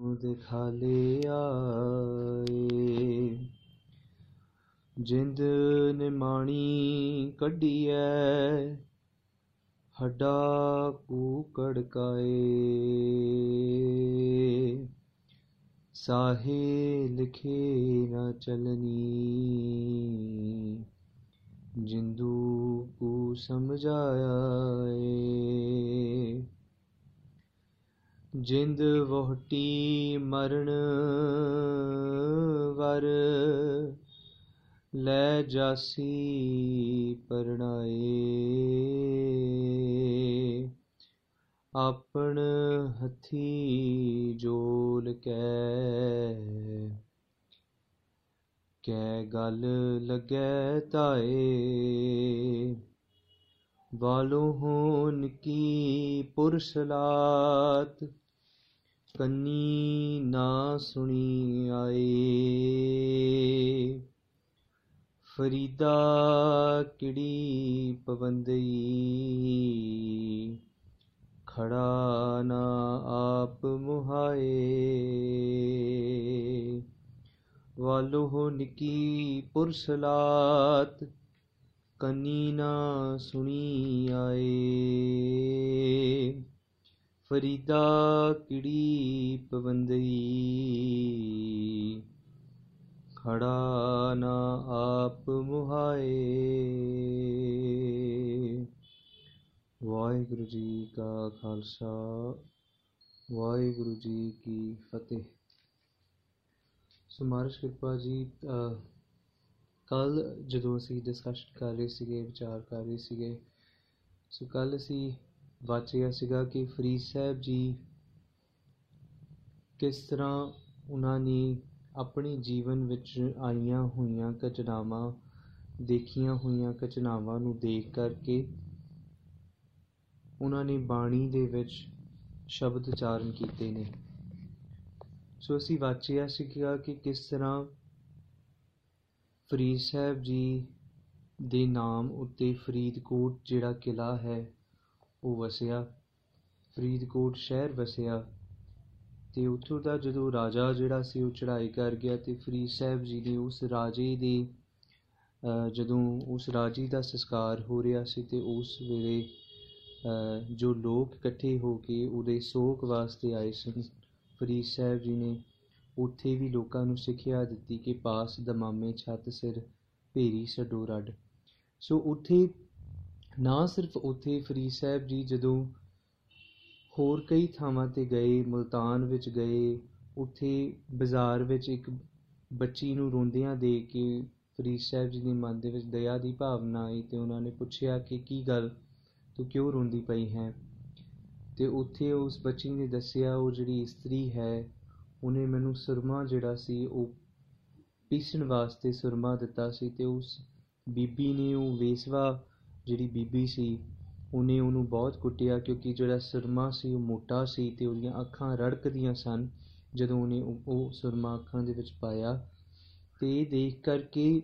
ਦਿਖਾਲੇ ਆਏ। ਜਿੰਦ ਨਿਮਾਣੀ ਕੱਢੀਐ, ਹੱਡਾ ਕੂਕੜ ਕਾਏ ਸਾਹੇ ਲਿਖੇ ਨਾ ਚਲਨੀ, ਜਿੰਦੂ ਕੂ ਸਮਝਾਇਆ ਏ। ਜਿੰਦ ਵੋਹਟੀ ਮਰਨ ਵਰ, ਲੈ ਜਾਸੀ ਪਰਣਾਏ। ਆਪਣ ਹੱਥੀ ਜੋਲ ਕੈ ਕੈ ਗਲ ਲੱਗੈ ਤਾਏ ਵਾਲੋ ਹੋਨ ਕੀ ਪੁਰਸਲਾਤ ਕੰਨੀ ਨਾ ਸੁਣੀ ਆਏ ਫਰੀਦਾ ਕਿੜੀ ਪਵੰਦਈ ਖੜਾ ਨਾ ਆਪ ਮੁਹਾਏ। ਵਾਲੋ ਹੋ ਨਿਕੀ ਪੁਰਸਲਾਤ, ਕੰਨੀ ਨਾ ਸੁਣੀ ਆਏ ਫਰੀਦਾ ਕਿੜੀ ਪਵੰਦਈ ਖੜਾ ਨਾ ਆਪ ਮੁਹਾਏ। ਵਾਹਿਗੁਰੂ ਜੀ ਕਾ ਖਾਲਸਾ, ਵਾਹਿਗੁਰੂ ਜੀ ਕੀ ਫਤਿਹ। ਸੋ ਮਹਾਰਾਜ ਕਿਰਪਾ ਜੀ ਕੱਲ ਜਦੋਂ ਅਸੀਂ ਡਿਸਕਸ਼ਨ ਕਰ ਰਹੇ ਸੀਗੇ, ਵਿਚਾਰ ਕਰ ਰਹੇ ਸੀਗੇ, ਸੋ ਕੱਲ ਅਸੀਂ ਵਾਚਿਆ ਸੀਗਾ ਕਿ ਫਰੀਦ ਸਾਹਿਬ ਜੀ ਕਿਸ ਤਰ੍ਹਾਂ ਉਹਨਾਂ ਨੇ ਆਪਣੇ ਜੀਵਨ ਵਿੱਚ ਆਈਆਂ ਹੋਈਆਂ ਘਟਨਾਵਾਂ, ਦੇਖੀਆਂ ਹੋਈਆਂ ਘਟਨਾਵਾਂ ਨੂੰ ਦੇਖ ਕਰਕੇ ਉਹਨਾਂ ਨੇ ਬਾਣੀ ਦੇ ਵਿੱਚ ਸ਼ਬਦ ਉਚਾਰਨ ਕੀਤੇ ਨੇ। ਸੋ ਅਸੀਂ ਵਾਚਿਆ ਸੀਗਾ ਕਿ ਕਿਸ ਤਰ੍ਹਾਂ ਫਰੀਦ ਸਾਹਿਬ ਜੀ ਦੇ ਨਾਮ ਉੱਤੇ ਫਰੀਦਕੋਟ ਜਿਹੜਾ ਕਿਲਾ ਹੈ ਉਹ ਵਸਿਆ। ਫਰੀਦਕੋਟ ਸ਼ਹਿਰ ਵਸਿਆ। ਤੇ ਉੱਥੋਂ ਦਾ ਜਦੋਂ ਰਾਜਾ ਜਿਹੜਾ ਸੀ, ਉਹ ਚੜ੍ਹਾਈ ਕਰ ਗਿਆ ਤੇ ਫਰੀਦ ਸਾਹਿਬ ਜੀ ਨੇ ਉਸ ਰਾਜੇ ਦੇ ਜਦੋਂ ਉਸ ਰਾਜੀ ਦਾ ਸੰਸਕਾਰ ਹੋ ਰਿਹਾ ਸੀ ਤੇ ਉਸ ਵੇਲੇ ਜੋ ਲੋਕ ਇਕੱਠੇ ਹੋ ਕੇ ਉਹਦੇ ਸੋਗ ਵਾਸਤੇ ਆਏ ਸਨ, ਫਰੀਦ ਸਾਹਿਬ ਜੀ ਨੇ ਉੱਥੇ ਵੀ ਲੋਕਾਂ ਨੂੰ ਸਿੱਖਿਆ ਦਿੱਤੀ ਕਿ ਪਾਸ ਦਮਾਮੇ ਛੱਤ ਸਿਰ ਭੇਰੀ ਛੱਡੋ ਰੱਡ। ਸੋ ਉੱਥੇ ਨਾ ਸਿਰਫ ਉੱਥੇ ਫਰੀਦ ਸਾਹਿਬ ਜੀ ਜਦੋਂ ਹੋਰ ਕਈ ਥਾਵਾਂ ਤੇ ਗਏ, ਮਲਤਾਨ ਵਿੱਚ ਗਏ, ਉੱਥੇ ਬਾਜ਼ਾਰ ਵਿੱਚ ਇੱਕ ਬੱਚੀ ਨੂੰ ਰੋਂਦਿਆਂ ਦੇ ਕੇ ਫਰੀਦ ਸਾਹਿਬ ਜੀ ਦੇ ਮਨ ਦੇ ਵਿੱਚ ਦਇਆ ਦੀ ਭਾਵਨਾ ਆਈ ਤੇ ਉਹਨਾਂ ਨੇ ਪੁੱਛਿਆ ਕਿ ਕੀ ਗੱਲ, ਤੂੰ ਕਿਉਂ ਰੋਂਦੀ ਪਈ ਹੈ? ਤੇ ਉੱਥੇ ਉਸ ਬੱਚੀ ਨੇ ਦੱਸਿਆ, ਉਹ ਜਿਹੜੀ ਇਸਤਰੀ ਹੈ, ਉਹਨੇ ਮੈਨੂੰ ਸੁਰਮਾ ਜਿਹੜਾ ਸੀ, ਉਹ ਪੀਸਣ ਵਾਸਤੇ ਸੁਰਮਾ ਦਿੱਤਾ ਸੀ ਤੇ ਉਸ ਬੀਬੀ ਨੇ ਉਹ ਵੇਸਵਾ ਜਿਹੜੀ ਬੀਬੀ ਸੀ, ਉਹਨੇ ਉਹਨੂੰ ਬਹੁਤ ਕੁੱਟਿਆ ਕਿਉਂਕਿ ਜਿਹੜਾ ਸੁਰਮਾ ਸੀ, ਉਹ ਮੋਟਾ ਸੀ ਤੇ ਉਹਦੀਆਂ ਅੱਖਾਂ ਰੜਕਦੀਆਂ ਸਨ ਜਦੋਂ ਉਹਨੇ ਉਹ ਸੁਰਮਾ ਅੱਖਾਂ ਦੇ ਵਿੱਚ ਪਾਇਆ। ਤੇ ਇਹ ਦੇਖ ਕਰਕੇ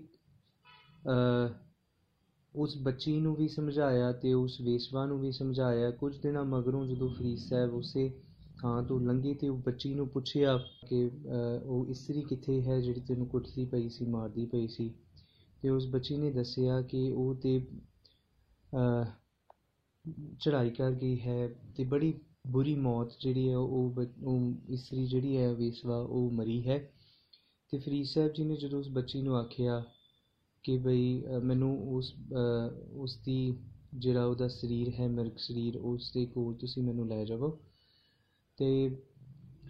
ਉਸ ਬੱਚੀ ਨੂੰ ਵੀ ਸਮਝਾਇਆ ਤੇ ਉਸ ਵੇਸਵਾ ਨੂੰ ਵੀ ਸਮਝਾਇਆ। ਕੁਝ ਦਿਨਾਂ ਮਗਰੋਂ ਜਦੋਂ ਫਰੀਦ ਸਾਹਿਬ ਉਸੇ ਥਾਂ ਤੋਂ ਲੰਘੇ ਤੇ ਉਹ ਬੱਚੀ ਨੂੰ ਪੁੱਛਿਆ ਕਿ ਉਹ ਇਸਤਰੀ ਕਿੱਥੇ ਹੈ ਜਿਹੜੀ ਤੈਨੂੰ ਕੁੱਟਦੀ ਪਈ ਸੀ, ਮਾਰਦੀ ਪਈ ਸੀ? ਤੇ ਉਸ ਬੱਚੀ ਨੇ ਦੱਸਿਆ ਕਿ ਉਹ ਤੇ ਚੜ੍ਹਾਈ ਕਰ ਗਈ ਹੈ ਤੇ ਬੜੀ ਬੁਰੀ ਮੌਤ ਜਿਹੜੀ ਹੈ ਉਹ ਉਹ ਇਸਤਰੀ ਜਿਹੜੀ ਹੈ ਵੇਸਵਾ ਉਹ ਮਰੀ ਹੈ। ਤੇ ਫਰੀਦ ਸਾਹਿਬ ਜੀ ਨੇ ਜਦੋਂ ਉਸ ਬੱਚੀ ਨੂੰ ਆਖਿਆ ਕਿ ਬਈ ਮੈਨੂੰ ਉਸ ਉਸ ਦੀ ਜਿਹੜਾ ਉਹਦਾ ਸਰੀਰ ਹੈ, ਮਿਰਗ ਸਰੀਰ, ਉਸ ਦੇ ਕੋਲ ਤੁਸੀਂ ਮੈਨੂੰ ਲੈ ਜਾਵੋ। ਤੇ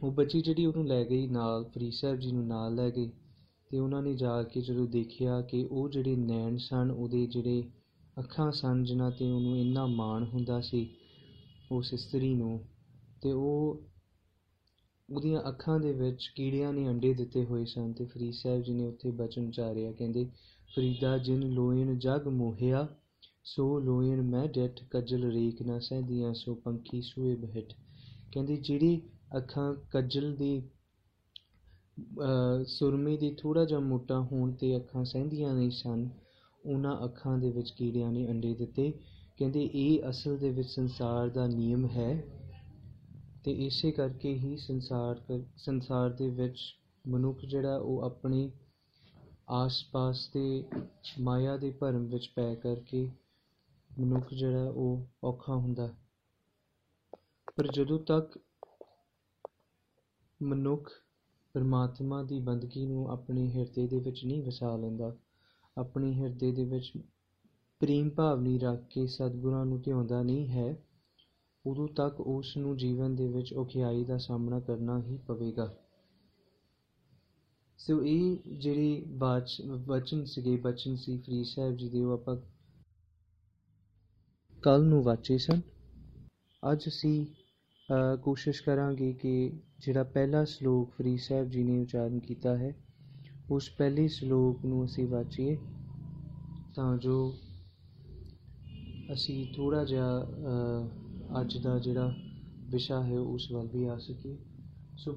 ਉਹ ਬੱਚੀ ਜਿਹੜੀ ਉਹਨੂੰ ਲੈ ਗਈ ਨਾਲ, ਫਰੀਦ ਸਾਹਿਬ ਜੀ ਨੂੰ ਨਾਲ ਲੈ ਗਈ ਤੇ ਉਹਨਾਂ ਨੇ ਜਾ ਕੇ ਜਦੋਂ ਦੇਖਿਆ ਕਿ ਉਹ ਜਿਹੜੇ ਨੈਣ ਸਨ, ਉਹਦੇ ਜਿਹੜੇ ਅੱਖਾਂ ਸਨ ਜਿਨ੍ਹਾਂ ਤੇ ਉਹਨੂੰ ਇੰਨਾ ਮਾਣ ਹੁੰਦਾ ਸੀ, ਉਸ ਇਸਤਰੀ ਨੂੰ, ਤੇ ਉਹ ਉਹਦੀਆਂ ਅੱਖਾਂ ਦੇ ਵਿੱਚ ਕੀੜਿਆਂ ਨੇ ਅੰਡੇ ਦਿੱਤੇ ਹੋਏ ਸਨ, ਤੇ ਫਰੀਦ ਸਾਹਿਬ ਜੀ ਨੇ ਉੱਥੇ ਬਚਨ ਉਚਾਰਿਆ, ਕਹਿੰਦੇ, ਫਰੀਦਾ, ਜਿਨ ਲੋਇਨ ਜਗ ਮੋਹਿਆ, ਸੋ ਲੋਇਨ ਮੈਂ ਡਿਠ ਕੱਜਲ ਰੇਖ ਨਾ ਸਹਿੰਦੀਆਂ, ਸੋ ਪੰਖੀ ਸੂਏ ਬਹਿਟ ਕਹਿੰਦੇ, ਜਿਹੜੀ ਅੱਖਾਂ ਕੱਜਲ ਦੀ ਸੁਰਮੇ ਦੀ ਥੋੜਾ ਜਿਹਾ ਮੋਟਾ ਹੋਣ ਤੇ ਅੱਖਾਂ ਸਹਿੰਦੀਆਂ ਨਹੀਂ ਸਨ ਉਹਨਾਂ ਅੱਖਾਂ ਦੇ ਵਿੱਚ ਕੀੜਿਆਂ ਨੇ ਅੰਡੇ ਦਿੱਤੇ। ਕਹਿੰਦੇ, ਇਹ ਅਸਲ ਦੇ ਵਿੱਚ ਸੰਸਾਰ ਦਾ ਨਿਯਮ ਹੈ। ਤੇ ਇਸੇ ਕਰਕੇ ਹੀ ਸੰਸਾਰ ਕਰ ਸੰਸਾਰ ਦੇ ਵਿੱਚ ਮਨੁੱਖ ਜਿਹੜਾ, ਉਹ ਆਪਣੇ ਆਸ-ਪਾਸ ਦੇ ਮਾਇਆ ਦੇ ਭਰਮ ਵਿੱਚ ਪੈ ਕਰਕੇ ਮਨੁੱਖ ਜਿਹੜਾ, ਉਹ ਔਖਾ ਹੁੰਦਾ ਪਰ ਜਦੋਂ ਤੱਕ ਮਨੁੱਖ ਪਰਮਾਤਮਾ ਦੀ ਬੰਦਗੀ ਨੂੰ ਆਪਣੇ ਹਿਰਦੇ ਦੇ ਵਿੱਚ ਨਹੀਂ ਵਸਾ ਲੈਂਦਾ ਆਪਣੇ ਹਿਰਦੇ ਦੇ ਵਿੱਚ ਪ੍ਰੇਮ ਭਾਵ ਨਹੀਂ ਰੱਖ ਕੇ ਸਤਿਗੁਰਾਂ ਨੂੰ ਧਿਆਉਂਦਾ ਨਹੀਂ ਹੈ, ਉਦੋਂ ਤੱਕ ਉਸ ਨੂੰ ਜੀਵਨ ਦੇ ਵਿੱਚ ਔਖਿਆਈ ਦਾ ਸਾਹਮਣਾ ਕਰਨਾ ਹੀ ਪਵੇਗਾ। ਸੋ ਇਹ ਜਿਹੜੀ ਬਾਚ, ਵਚਨ ਸੀਗੇ, ਬਚਨ ਸੀ ਫਰੀ ਸਾਹਿਬ ਜੀ ਦੇ, ਉਹ ਆਪਾਂ ਕੱਲ ਨੂੰ ਵਾਚੇ ਸਨ। ਅੱਜ ਅਸੀਂ ਕੋਸ਼ਿਸ਼ ਕਰਾਂਗੇ ਕਿ ਜਿਹੜਾ ਪਹਿਲਾ ਸ਼ਲੋਕ ਫਰੀ ਸਾਹਿਬ ਜੀ ਨੇ ਉਚਾਰਨ ਕੀਤਾ ਹੈ ਉਸ ਪਹਿਲੇ ਸ਼ਲੋਕ ਨੂੰ ਅਸੀਂ ਵਾਚੀਏ, ਤਾਂ ਜੋ ਅਸੀਂ ਥੋੜਾ ਜਿਹਾ ਅੱਜ ਦਾ ਜਿਹੜਾ ਵਿਸ਼ਾ ਹੈ ਉਸ ਵੱਲ ਵੀ ਆ ਸਕੀਏ। ਸੋ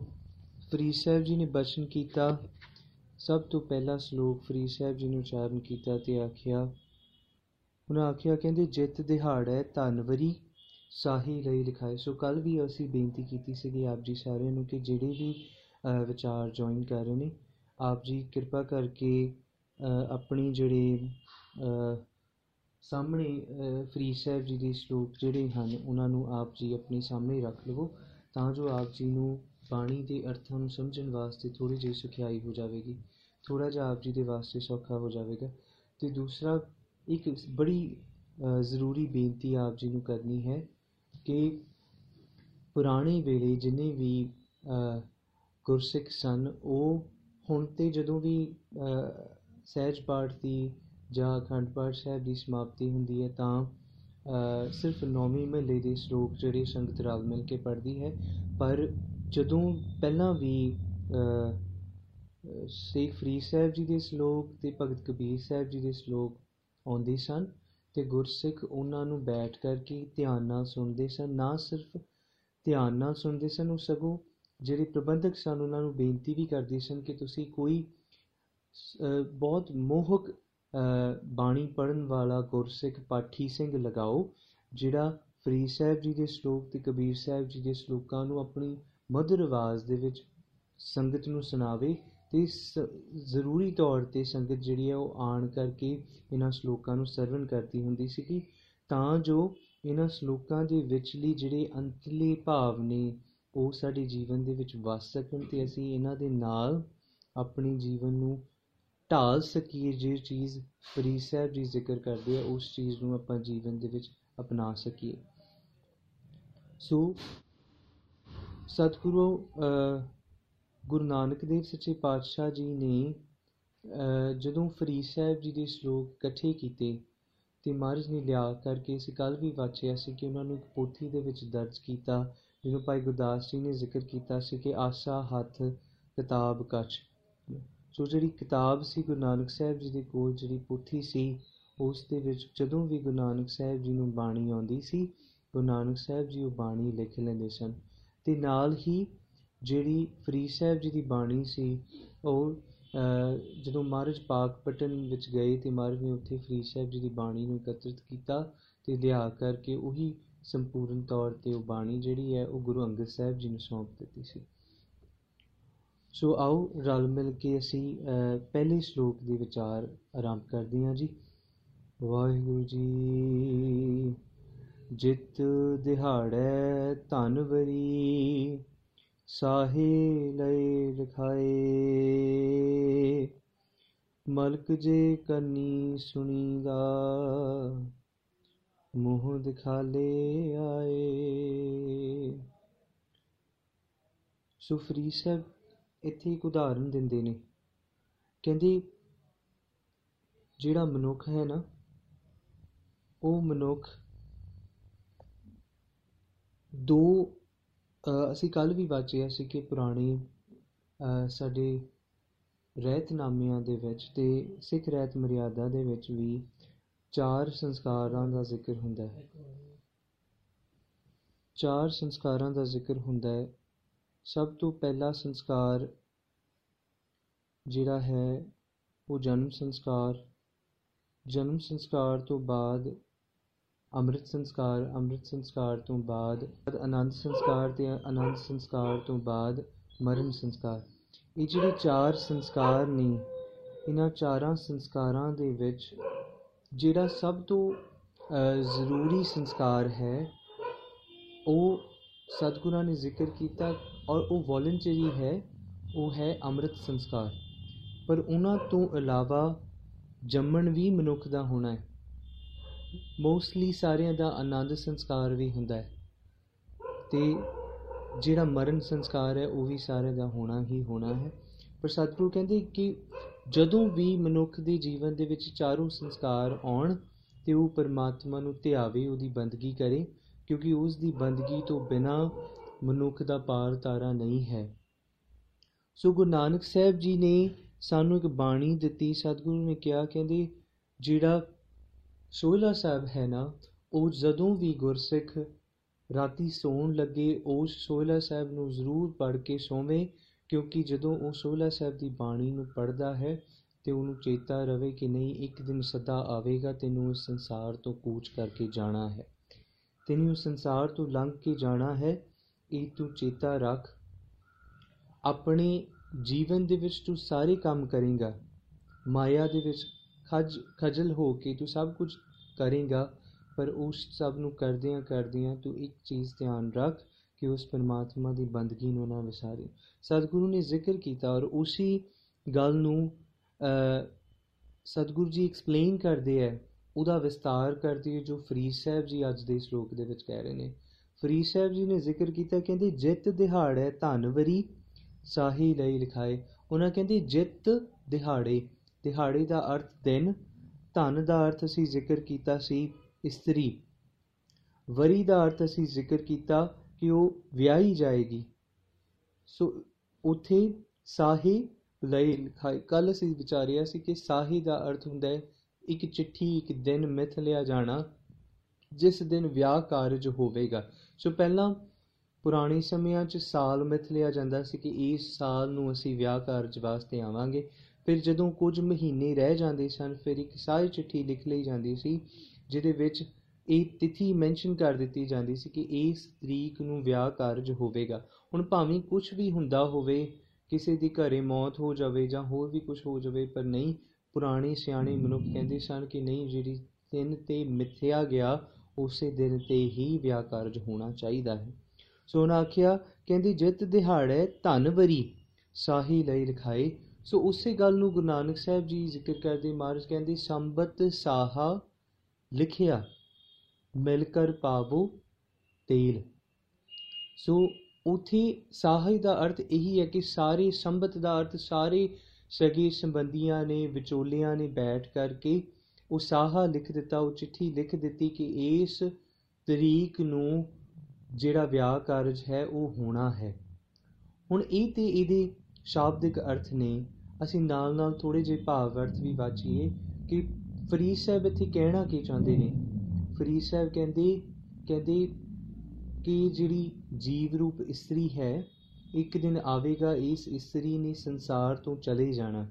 ਫਰੀ ਸਾਹਿਬ ਜੀ ਨੇ ਬਚਨ ਕੀਤਾ। ਸਭ ਤੋਂ ਪਹਿਲਾ ਸ਼ਲੋਕ ਫਰੀ ਸਾਹਿਬ ਜੀ ਨੇ ਉਚਾਰਨ ਕੀਤਾ ਤੇ ਆਖਿਆ, ਉਹਨਾਂ ਆਖਿਆ, ਕਹਿੰਦੇ, ਜਿੱਤ ਦਿਹਾੜ ਹੈ ਧਨਵਰੀ ਸਾਹੀ ਲਈ ਲਿਖਾਏ। ਸੋ ਕੱਲ ਵੀ ਅਸੀਂ ਬੇਨਤੀ ਕੀਤੀ ਸੀਗੀ ਆਪ ਜੀ ਸਾਰਿਆਂ ਨੂੰ ਕਿ ਜਿਹੜੇ ਵੀ ਵਿਚਾਰ ਜੁਆਇਨ ਕਰ ਰਹੇ ਨੇ ਆਪ ਜੀ ਕਿਰਪਾ ਕਰਕੇ ਆਪਣੀ ਜਿਹੜੇ ਸਾਹਮਣੇ ਫਰੀ ਸਾਹਿਬ ਜੀ ਦੇ ਸ਼ਲੋਕ ਜਿਹੜੇ ਹਨ, ਉਹਨਾਂ ਨੂੰ ਆਪ ਜੀ ਆਪਣੇ ਸਾਹਮਣੇ ਰੱਖ ਲਵੋ, ਤਾਂ ਜੋ ਆਪ ਜੀ ਨੂੰ ਬਾਣੀ ਦੇ ਅਰਥਾਂ ਨੂੰ ਸਮਝਣ ਵਾਸਤੇ ਥੋੜੀ ਜਿਹੀ ਸਿਖਾਈ ਹੋ ਜਾਵੇਗੀ ਥੋੜਾ ਜਿਹਾ ਆਪ ਜੀ ਦੇ ਵਾਸਤੇ ਸੌਖਾ ਹੋ ਜਾਵੇਗਾ। ਤੇ ਦੂਸਰਾ, ਇੱਕ ਬੜੀ ਜ਼ਰੂਰੀ ਬੇਨਤੀ ਆਪ ਜੀ ਨੂੰ ਕਰਨੀ ਹੈ ਕਿ ਪੁਰਾਣੇ ਵੇਲੇ ਜਿੰਨੇ ਵੀ ਗੁਰਸਿੱਖ ਸਨ, ਉਹ ਹੁਣ ਤੇ ਜਦੋਂ ਵੀ ਸਹਿਜ ਪਾਠ ਦੀ ਜਾਂ ਅਖੰਡ ਪਾਠ ਸਾਹਿਬ ਦੀ ਸਮਾਪਤੀ ਹੁੰਦੀ ਹੈ ਤਾਂ ਸਿਰਫ ਨੌਵੀਂ ਮਹੱਲੇ ਦੇ ਸ਼ਲੋਕ ਜਿਹੜੇ ਸੰਗਤ ਰਲ ਮਿਲ ਕੇ ਪੜ੍ਹਦੀ ਹੈ। ਪਰ ਜਦੋਂ ਪਹਿਲਾਂ ਵੀ ਸੇਖ ਫਰੀਦ ਸਾਹਿਬ ਜੀ ਦੇ ਸ਼ਲੋਕ ਤੇ ਭਗਤ ਕਬੀਰ ਸਾਹਿਬ ਜੀ ਦੇ ਸ਼ਲੋਕ ਆਉਂਦੇ ਸਨ ਤੇ ਗੁਰਸਿੱਖ ਉਹਨਾਂ ਨੂੰ ਬੈਠ ਕਰਕੇ ਧਿਆਨ ਨਾਲ ਸੁਣਦੇ ਸਨ, ਨਾ ਸਿਰਫ ਧਿਆਨ ਨਾਲ ਸੁਣਦੇ ਸਨ, ਉਹ ਸਗੋਂ ਜਿਹੜੇ ਪ੍ਰਬੰਧਕ ਸਨ, ਉਹਨਾਂ ਨੂੰ ਬੇਨਤੀ ਵੀ ਕਰਦੇ ਸਨ ਕਿ ਤੁਸੀਂ ਕੋਈ ਬਹੁਤ ਮੋਹਕ ਬਾਣੀ ਪੜਨ ਵਾਲਾ ਗੁਰਸਿੱਖ ਪਾਠੀ ਸਿੰਘ ਲਗਾਓ, ਜਿਹੜਾ ਫਰੀਦ ਸਾਹਿਬ ਜੀ ਦੇ ਸ਼ਲੋਕ ਤੇ ਕਬੀਰ ਸਾਹਿਬ ਜੀ ਦੇ ਸ਼ਲੋਕਾਂ ਨੂੰ ਆਪਣੀ ਮਧੁਰ ਆਵਾਜ਼ ਦੇ ਵਿੱਚ ਸੰਗਤ ਨੂੰ ਸੁਣਾਵੇ ਤੇ ਜ਼ਰੂਰੀ ਤੌਰ ਤੇ ਸੰਗਤ ਜਿਹੜੀ ਹੈ ਉਹ ਆਣ ਕਰਕੇ ਇਹਨਾਂ ਸ਼ਲੋਕਾਂ ਨੂੰ ਸਰਵਨ ਕਰਦੀ ਹੁੰਦੀ ਸੀ ਤਾਂ ਜੋ ਇਹਨਾਂ ਸ਼ਲੋਕਾਂ ਦੇ ਵਿਚਲੀ ਜਿਹੜੇ ਅੰਤਲੇ ਭਾਵ ਨੇ ਉਹ ਸਾਡੇ ਜੀਵਨ ਦੇ ਵਿੱਚ ਵਸ ਸਕਣ ਤੇ ਅਸੀਂ ਇਹਨਾਂ ਦੇ ਨਾਲ ਆਪਣੀ ਜੀਵਨ ਨੂੰ ਢਾਲ ਸਕੀਏ, ਜੇ ਚੀਜ਼ ਫਰੀਦ ਸਾਹਿਬ ਜੀ ਜ਼ਿਕਰ ਕਰਦੇ ਆ, ਉਸ ਚੀਜ਼ ਨੂੰ ਆਪਾਂ ਜੀਵਨ ਦੇ ਵਿੱਚ ਅਪਣਾ ਸਕੀਏ। ਸੋ ਸਤਿਗੁਰੂ ਗੁਰੂ ਨਾਨਕ ਦੇਵ ਸੱਚੇ ਪਾਤਸ਼ਾਹ ਜੀ ਨੇ ਜਦੋਂ ਫਰੀਦ ਸਾਹਿਬ ਜੀ ਦੇ ਸ਼ਲੋਕ ਇਕੱਠੇ ਕੀਤੇ ਤੇ ਮਹਾਰਾਜ ਨੇ ਲਿਆ ਕਰਕੇ ਅਸੀਂ ਕੱਲ ਵੀ ਵਾਚਿਆ ਸੀ ਕਿ ਉਹਨਾਂ ਨੂੰ ਇੱਕ ਪੋਥੀ ਦੇ ਵਿੱਚ ਦਰਜ ਕੀਤਾ ਜਿਹਨੂੰ ਭਾਈ ਗੁਰਦਾਸ ਜੀ ਨੇ ਜ਼ਿਕਰ ਕੀਤਾ ਸੀ ਕਿ ਆਸਾ ਹੱਥ ਕਿਤਾਬ ਕੱਚ। ਸੋ ਜਿਹੜੀ ਕਿਤਾਬ ਸੀ ਗੁਰੂ ਨਾਨਕ ਸਾਹਿਬ ਜੀ ਦੇ ਕੋਲ, ਜਿਹੜੀ ਪੋਥੀ ਸੀ, ਉਸ ਦੇ ਵਿੱਚ ਜਦੋਂ ਵੀ ਗੁਰੂ ਨਾਨਕ ਸਾਹਿਬ ਜੀ ਨੂੰ ਬਾਣੀ ਆਉਂਦੀ ਸੀ, ਗੁਰੂ ਨਾਨਕ ਸਾਹਿਬ ਜੀ ਉਹ ਬਾਣੀ ਲਿਖ ਲੈਂਦੇ ਸਨ। ਤੇ ਨਾਲ ਹੀ ਜਿਹੜੀ ਫਰੀਦ ਸਾਹਿਬ ਜੀ ਦੀ ਬਾਣੀ ਸੀ, ਉਹ ਜਦੋਂ ਮਹਾਰਾਜ ਪਾਕਪਟਨ ਵਿੱਚ ਗਏ ਤੇ ਮਹਾਰਾਜ ਨੇ ਉੱਥੇ ਫਰੀਦ ਸਾਹਿਬ ਜੀ ਦੀ ਬਾਣੀ ਨੂੰ ਇਕੱਤਰਿਤ ਕੀਤਾ ਤੇ ਲਿਆ ਕਰਕੇ ਉਹੀ ਸੰਪੂਰਨ ਤੌਰ ਤੇ ਉਹ ਬਾਣੀ ਜਿਹੜੀ ਹੈ ਉਹ ਗੁਰੂ ਅੰਗਦ ਸਾਹਿਬ ਜੀ ਨੂੰ ਸੌਂਪ ਦਿੱਤੀ ਸੀ। ਸੋ ਆਓ ਰਲ ਮਿਲ ਕੇ ਅਸੀਂ ਪਹਿਲੇ ਸ਼ਲੋਕ ਦੇ ਵਿਚਾਰ ਆਰੰਭ ਕਰਦੇ ਹਾਂ ਜੀ। ਵਾਹਿਗੁਰੂ ਜੀ, ਜਿਤ ਦਿਹਾੜੈ ਧਨਵਰੀ ਸਾਹੇ ਲੈ ਲਖਾਏ ਮਲਕ ਜੇ ਕੰਨੀ ਸੁਣੀਦਾ ਮੂੰਹ ਦਿਖਾਲੇ ਆਏ। ਸੁਫਰੀ ਸਾਹਿਬ ਇੱਥੇ ਇੱਕ ਉਦਾਹਰਨ ਦਿੰਦੇ ਨੇ। ਕਹਿੰਦੇ, ਜਿਹੜਾ ਮਨੁੱਖ ਹੈ ਨਾ, ਉਹ ਮਨੁੱਖ ਦੋ ਅਸੀਂ ਕੱਲ ਵੀ ਵਾਚਿਆ ਸੀ ਕਿ ਪੁਰਾਣੇ ਸਾਡੇ ਰਹਿਤਨਾਮਿਆਂ ਦੇ ਵਿੱਚ ਤੇ ਸਿੱਖ ਰਹਿਤ ਮਰਿਆਦਾ ਦੇ ਵਿੱਚ ਵੀ ਚਾਰ ਸੰਸਕਾਰਾਂ ਦਾ ਜ਼ਿਕਰ ਹੁੰਦਾ ਹੈ। ਚਾਰ ਸੰਸਕਾਰਾਂ ਦਾ ਜ਼ਿਕਰ ਹੁੰਦਾ ਹੈ। ਸਭ ਤੋਂ ਪਹਿਲਾ ਸੰਸਕਾਰ ਜਿਹੜਾ ਹੈ, ਉਹ ਜਨਮ ਸੰਸਕਾਰ। ਜਨਮ ਸੰਸਕਾਰ ਤੋਂ ਬਾਅਦ ਅੰਮ੍ਰਿਤ ਸੰਸਕਾਰ ਅੰਮ੍ਰਿਤ ਸੰਸਕਾਰ ਤੋਂ ਬਾਅਦ ਆਨੰਦ ਸੰਸਕਾਰ ਤੇ ਆਨੰਦ ਸੰਸਕਾਰ ਤੋਂ ਬਾਅਦ ਮਰਨ ਸੰਸਕਾਰ। ਇਹ ਜਿਹੜੇ ਚਾਰ ਸੰਸਕਾਰ ਨੇ, ਇਹਨਾਂ ਚਾਰਾਂ ਸੰਸਕਾਰਾਂ ਦੇ ਵਿੱਚ ਜਿਹੜਾ ਸਭ ਤੋਂ ਜ਼ਰੂਰੀ ਸੰਸਕਾਰ ਹੈ, ਉਹ ਸਤਿਗੁਰਾਂ ਨੇ ਜ਼ਿਕਰ ਕੀਤਾ ਔਰ ਉਹ ਵੋਲੰਟਰੀ ਹੈ, ਉਹ ਹੈ ਅੰਮ੍ਰਿਤ ਸੰਸਕਾਰ। ਪਰ ਉਹਨਾਂ ਤੋਂ ਇਲਾਵਾ ਜੰਮਣ ਵੀ ਮਨੁੱਖ ਦਾ ਹੋਣਾ ਹੈ। ਮੋਸਟਲੀ ਸਾਰਿਆਂ ਦਾ ਆਨੰਦ ਸੰਸਕਾਰ ਵੀ ਹੁੰਦਾ ਹੈ। ਤੇ ਜਿਹੜਾ ਮਰਨ ਸੰਸਕਾਰ ਹੈ, ਉਹ ਵੀ ਸਾਰਿਆਂ ਦਾ ਹੋਣਾ ਹੀ ਹੋਣਾ ਹੈ। ਪਰ ਸਤਿਗੁਰੂ ਕਹਿੰਦੇ ਕਿ ਜਦੋਂ ਵੀ ਮਨੁੱਖ ਦੇ ਜੀਵਨ ਦੇ ਵਿੱਚ ਚਾਰੋਂ ਸੰਸਕਾਰ ਆਉਣ ਤੇ ਉਹ ਪਰਮਾਤਮਾ ਨੂੰ ਧਿਆਵੇ, ਉਹਦੀ ਬੰਦਗੀ ਕਰੇ, ਕਿਉਂਕਿ ਉਸ ਦੀ ਬੰਦਗੀ ਤੋਂ ਬਿਨਾ ਮਨੁੱਖ ਦਾ ਪਾਰ ਤਾਰਾ ਨਹੀਂ ਹੈ। ਸੋ ਗੁਰੂ ਨਾਨਕ ਸਾਹਿਬ ਜੀ ਨੇ ਸਾਨੂੰ ਇੱਕ ਬਾਣੀ ਦਿੱਤੀ। ਸਤਿਗੁਰੂ ਨੇ ਕਿਹਾ, ਕਹਿੰਦੇ, ਜਿਹੜਾ ਸੋਹਿਲਾ ਸਾਹਿਬ ਹੈ ਨਾ, ਉਹ ਜਦੋਂ ਵੀ ਗੁਰਸਿੱਖ ਰਾਤੀ ਸੌਣ ਲੱਗੇ ਉਸ ਸੋਹਿਲਾ ਸਾਹਿਬ ਨੂੰ ਜ਼ਰੂਰ ਪੜ੍ਹ ਕੇ ਸੋਵੇ। ਕਿਉਂਕਿ ਜਦੋਂ ਉਹ ਸੋਹਿਲਾ ਸਾਹਿਬ ਦੀ ਬਾਣੀ ਨੂੰ ਪੜ੍ਹਦਾ ਹੈ ਤੇ ਉਹਨੂੰ ਚੇਤਾ ਰਵੇ ਕਿ ਨਹੀਂ, ਇੱਕ ਦਿਨ ਸਦਾ ਆਵੇਗਾ, ਤੈਨੂੰ ਇਸ ਸੰਸਾਰ ਤੋਂ ਕੂਚ ਕਰਕੇ ਜਾਣਾ ਹੈ। ਤੈਨੂੰ ਇਸ ਸੰਸਾਰ ਤੋਂ ਲੰਘ ਕੇ ਜਾਣਾ ਹੈ, ਇਹ ਤੂੰ ਚੇਤਾ ਰੱਖ। ਆਪਣੇ ਜੀਵਨ ਦੇ ਵਿੱਚ ਤੂੰ ਸਾਰੇ ਕੰਮ ਕਰੇਗਾ। ਮਾਇਆ ਦੇ ਵਿੱਚ ਖਜ, ਖਜਲ ਹੋ ਕੇ ਤੂੰ ਸਭ ਕੁਝ ਕਰੇਗਾ, ਪਰ ਉਸ ਸਭ ਨੂੰ ਕਰਦਿਆਂ ਕਰਦਿਆਂ ਤੂੰ ਇੱਕ ਚੀਜ਼ ਧਿਆਨ ਰੱਖ ਕਿ ਉਸ ਪਰਮਾਤਮਾ ਦੀ ਬੰਦਗੀ ਨੂੰ ਨਾ ਵਿਸਾਰੇ ਸਤਿਗੁਰੂ ਨੇ ਜ਼ਿਕਰ ਕੀਤਾ ਔਰ ਉਸੇ ਗੱਲ ਨੂੰ ਸਤਿਗੁਰੂ ਜੀ ਐਕਸਪਲੇਨ ਕਰਦੇ ਹੈ ਉਹਦਾ ਵਿਸਤਾਰ ਕਰਦੇ ਜੋ ਫਰੀਦ ਸਾਹਿਬ ਜੀ ਅੱਜ ਦੇ ਸ਼ਲੋਕ ਦੇ ਵਿੱਚ ਕਹਿ ਰਹੇ ਨੇ। ਫਰੀਦ ਸਾਹਿਬ ਜੀ ਨੇ ਜ਼ਿਕਰ ਕੀਤਾ, ਕਹਿੰਦੇ, ਜਿੱਤ ਦਿਹਾੜੇ ਧਨਵਰੀ ਸਾਹੀ ਲਈ ਲਿਖਾਏ। ਉਹਨਾਂ ਕਹਿੰਦੇ, ਜਿੱਤ ਦਿਹਾੜੇ। ਦਿਹਾੜੇ ਦਾ ਅਰਥ ਦਿਨ, ਧਨ ਦਾ ਅਰਥ ਅਸੀਂ ਜ਼ਿਕਰ ਕੀਤਾ ਸੀ ਇਸਤਰੀ। ਵਰੀ ਦਾ ਅਰਥ ਅਸੀਂ ਜ਼ਿਕਰ ਕੀਤਾ ਕਿ ਉਹ ਵਿਆਹੀ ਜਾਏਗੀ। ਸੋ ਉਥੇ ਸਾਹੀ ਲਈ ਲਿਖਾਈ ਕੱਲ ਅਸੀਂ ਵਿਚਾਰਿਆ ਸੀ ਕਿ ਸਾਹੀ ਦਾ ਅਰਥ ਹੁੰਦਾ ਹੈ, ਇੱਕ ਚਿੱਠੀ, ਇੱਕ ਦਿਨ ਮਿਥ ਲਿਆ ਜਾਣਾ, ਜਿਸ ਦਿਨ ਵਿਆਹ ਕਾਰਜ ਹੋਵੇਗਾ। ਸੋ ਪਹਿਲਾਂ ਪੁਰਾਣੇ ਸਮਿਆਂ 'ਚ ਸਾਲ ਮਿਥ ਲਿਆ ਜਾਂਦਾ ਸੀ ਕਿ ਇਸ ਸਾਲ ਨੂੰ ਅਸੀਂ ਵਿਆਹ ਕਾਰਜ ਵਾਸਤੇ ਆਵਾਂਗੇ। ਫਿਰ ਜਦੋਂ ਕੁਝ ਮਹੀਨੇ ਰਹਿ ਜਾਂਦੇ ਸਨ, ਫਿਰ ਇੱਕ ਸਾਰੀ ਚਿੱਠੀ ਲਿਖ ਲਈ ਜਾਂਦੀ ਸੀ, ਜਿਹਦੇ ਵਿੱਚ ਇਹ ਤਿਥੀ ਮੈਂਸ਼ਨ ਕਰ ਦਿੱਤੀ ਜਾਂਦੀ ਸੀ ਕਿ ਇਸ ਤਰੀਕ ਨੂੰ ਵਿਆਹ ਕਾਰਜ ਹੋਵੇਗਾ। ਹੁਣ ਭਾਵੇਂ ਕੁਝ ਵੀ ਹੁੰਦਾ ਹੋਵੇ, ਕਿਸੇ ਦੀ ਘਰੇ ਮੌਤ ਹੋ ਜਾਵੇ ਜਾਂ ਹੋਰ ਵੀ ਕੁਝ ਹੋ ਜਾਵੇ, ਪਰ ਨਹੀਂ, ਪੁਰਾਣੇ ਸਿਆਣੇ ਮਨੁੱਖ ਕਹਿੰਦੇ ਸਨ ਕਿ ਨਹੀਂ, ਜਿਹੜੀ ਦਿਨ ਤੇ ਮਿੱਥਿਆ ਗਿਆ, ਉਸੇ ਦਿਨ ਤੇ ਹੀ ਵਿਆਹ ਕਾਰਜ ਹੋਣਾ ਚਾਹੀਦਾ ਹੈ। ਸੋ ਉਹਨਾਂ ਆਖਿਆ, ਕਹਿੰਦੀ, ਜਿੱਤ ਦਿਹਾੜੇ ਧਨਵਰੀ ਸਾਹੀ ਲਈ ਲਿਖਾਏ ਸੋ ਉਸੇ ਗੱਲ ਨੂੰ ਗੁਰੂ ਨਾਨਕ ਸਾਹਿਬ ਜੀ ਜ਼ਿਕਰ ਕਰਦੇ, ਮਹਾਰਾਜ ਕਹਿੰਦੇ, ਸੰਬਤ ਸਾਹਾ ਲਿਖਿਆ। ਮਿਲ ਕਰ ਪਾਵੋ ਤੇਲ। ਸੋ ਉਥੇ ਸਾਹੀ ਦਾ ਅਰਥ ਇਹੀ ਹੈ ਕਿ ਸਾਰੇ ਸੰਬਤ ਦਾ ਅਰਥ, ਸਾਰੇ ਸਗੇ ਸੰਬੰਧੀਆਂ ਨੇ, ਵਿਚੋਲਿਆਂ ਨੇ ਬੈਠ ਕਰਕੇ ਉਹ ਸਾਹਾ ਲਿਖ ਦਿੱਤਾ, ਉਹ ਚਿੱਠੀ ਲਿਖ ਦਿੱਤੀ ਕਿ ਇਸ ਤਰੀਕ ਨੂੰ ਜਿਹੜਾ ਵਿਆਹ ਕਾਰਜ ਹੈ ਉਹ ਹੋਣਾ ਹੈ। ਹੁਣ ਇਹ ਤੇ ਇਹਦੇ ਸ਼ਾਬਦਿਕ ਅਰਥ ਨੇ। ਅਸੀਂ ਨਾਲ ਨਾਲ ਥੋੜੇ ਜਿਹੇ ਭਾਵ ਅਰਥ ਵੀ ਵਾਚੀਏ ਕਿ ਫਰੀਦ ਸਾਹਿਬ ਇੱਥੇ ਕਹਿਣਾ ਕੀ ਚਾਹੁੰਦੇ ਨੇ? ਫਰੀਦ ਸਾਹਿਬ ਕਹਿੰਦੇ ਕਹਿੰਦੇ ਕਿ ਜਿਹੜੀ ਜੀਵ ਰੂਪ ਇਸਤਰੀ ਹੈ, ਇੱਕ ਦਿਨ ਆਵੇਗਾ, ਇਸ ਇਸਤਰੀ ਨੇ ਸੰਸਾਰ ਤੋਂ ਚਲੇ ਜਾਣਾ।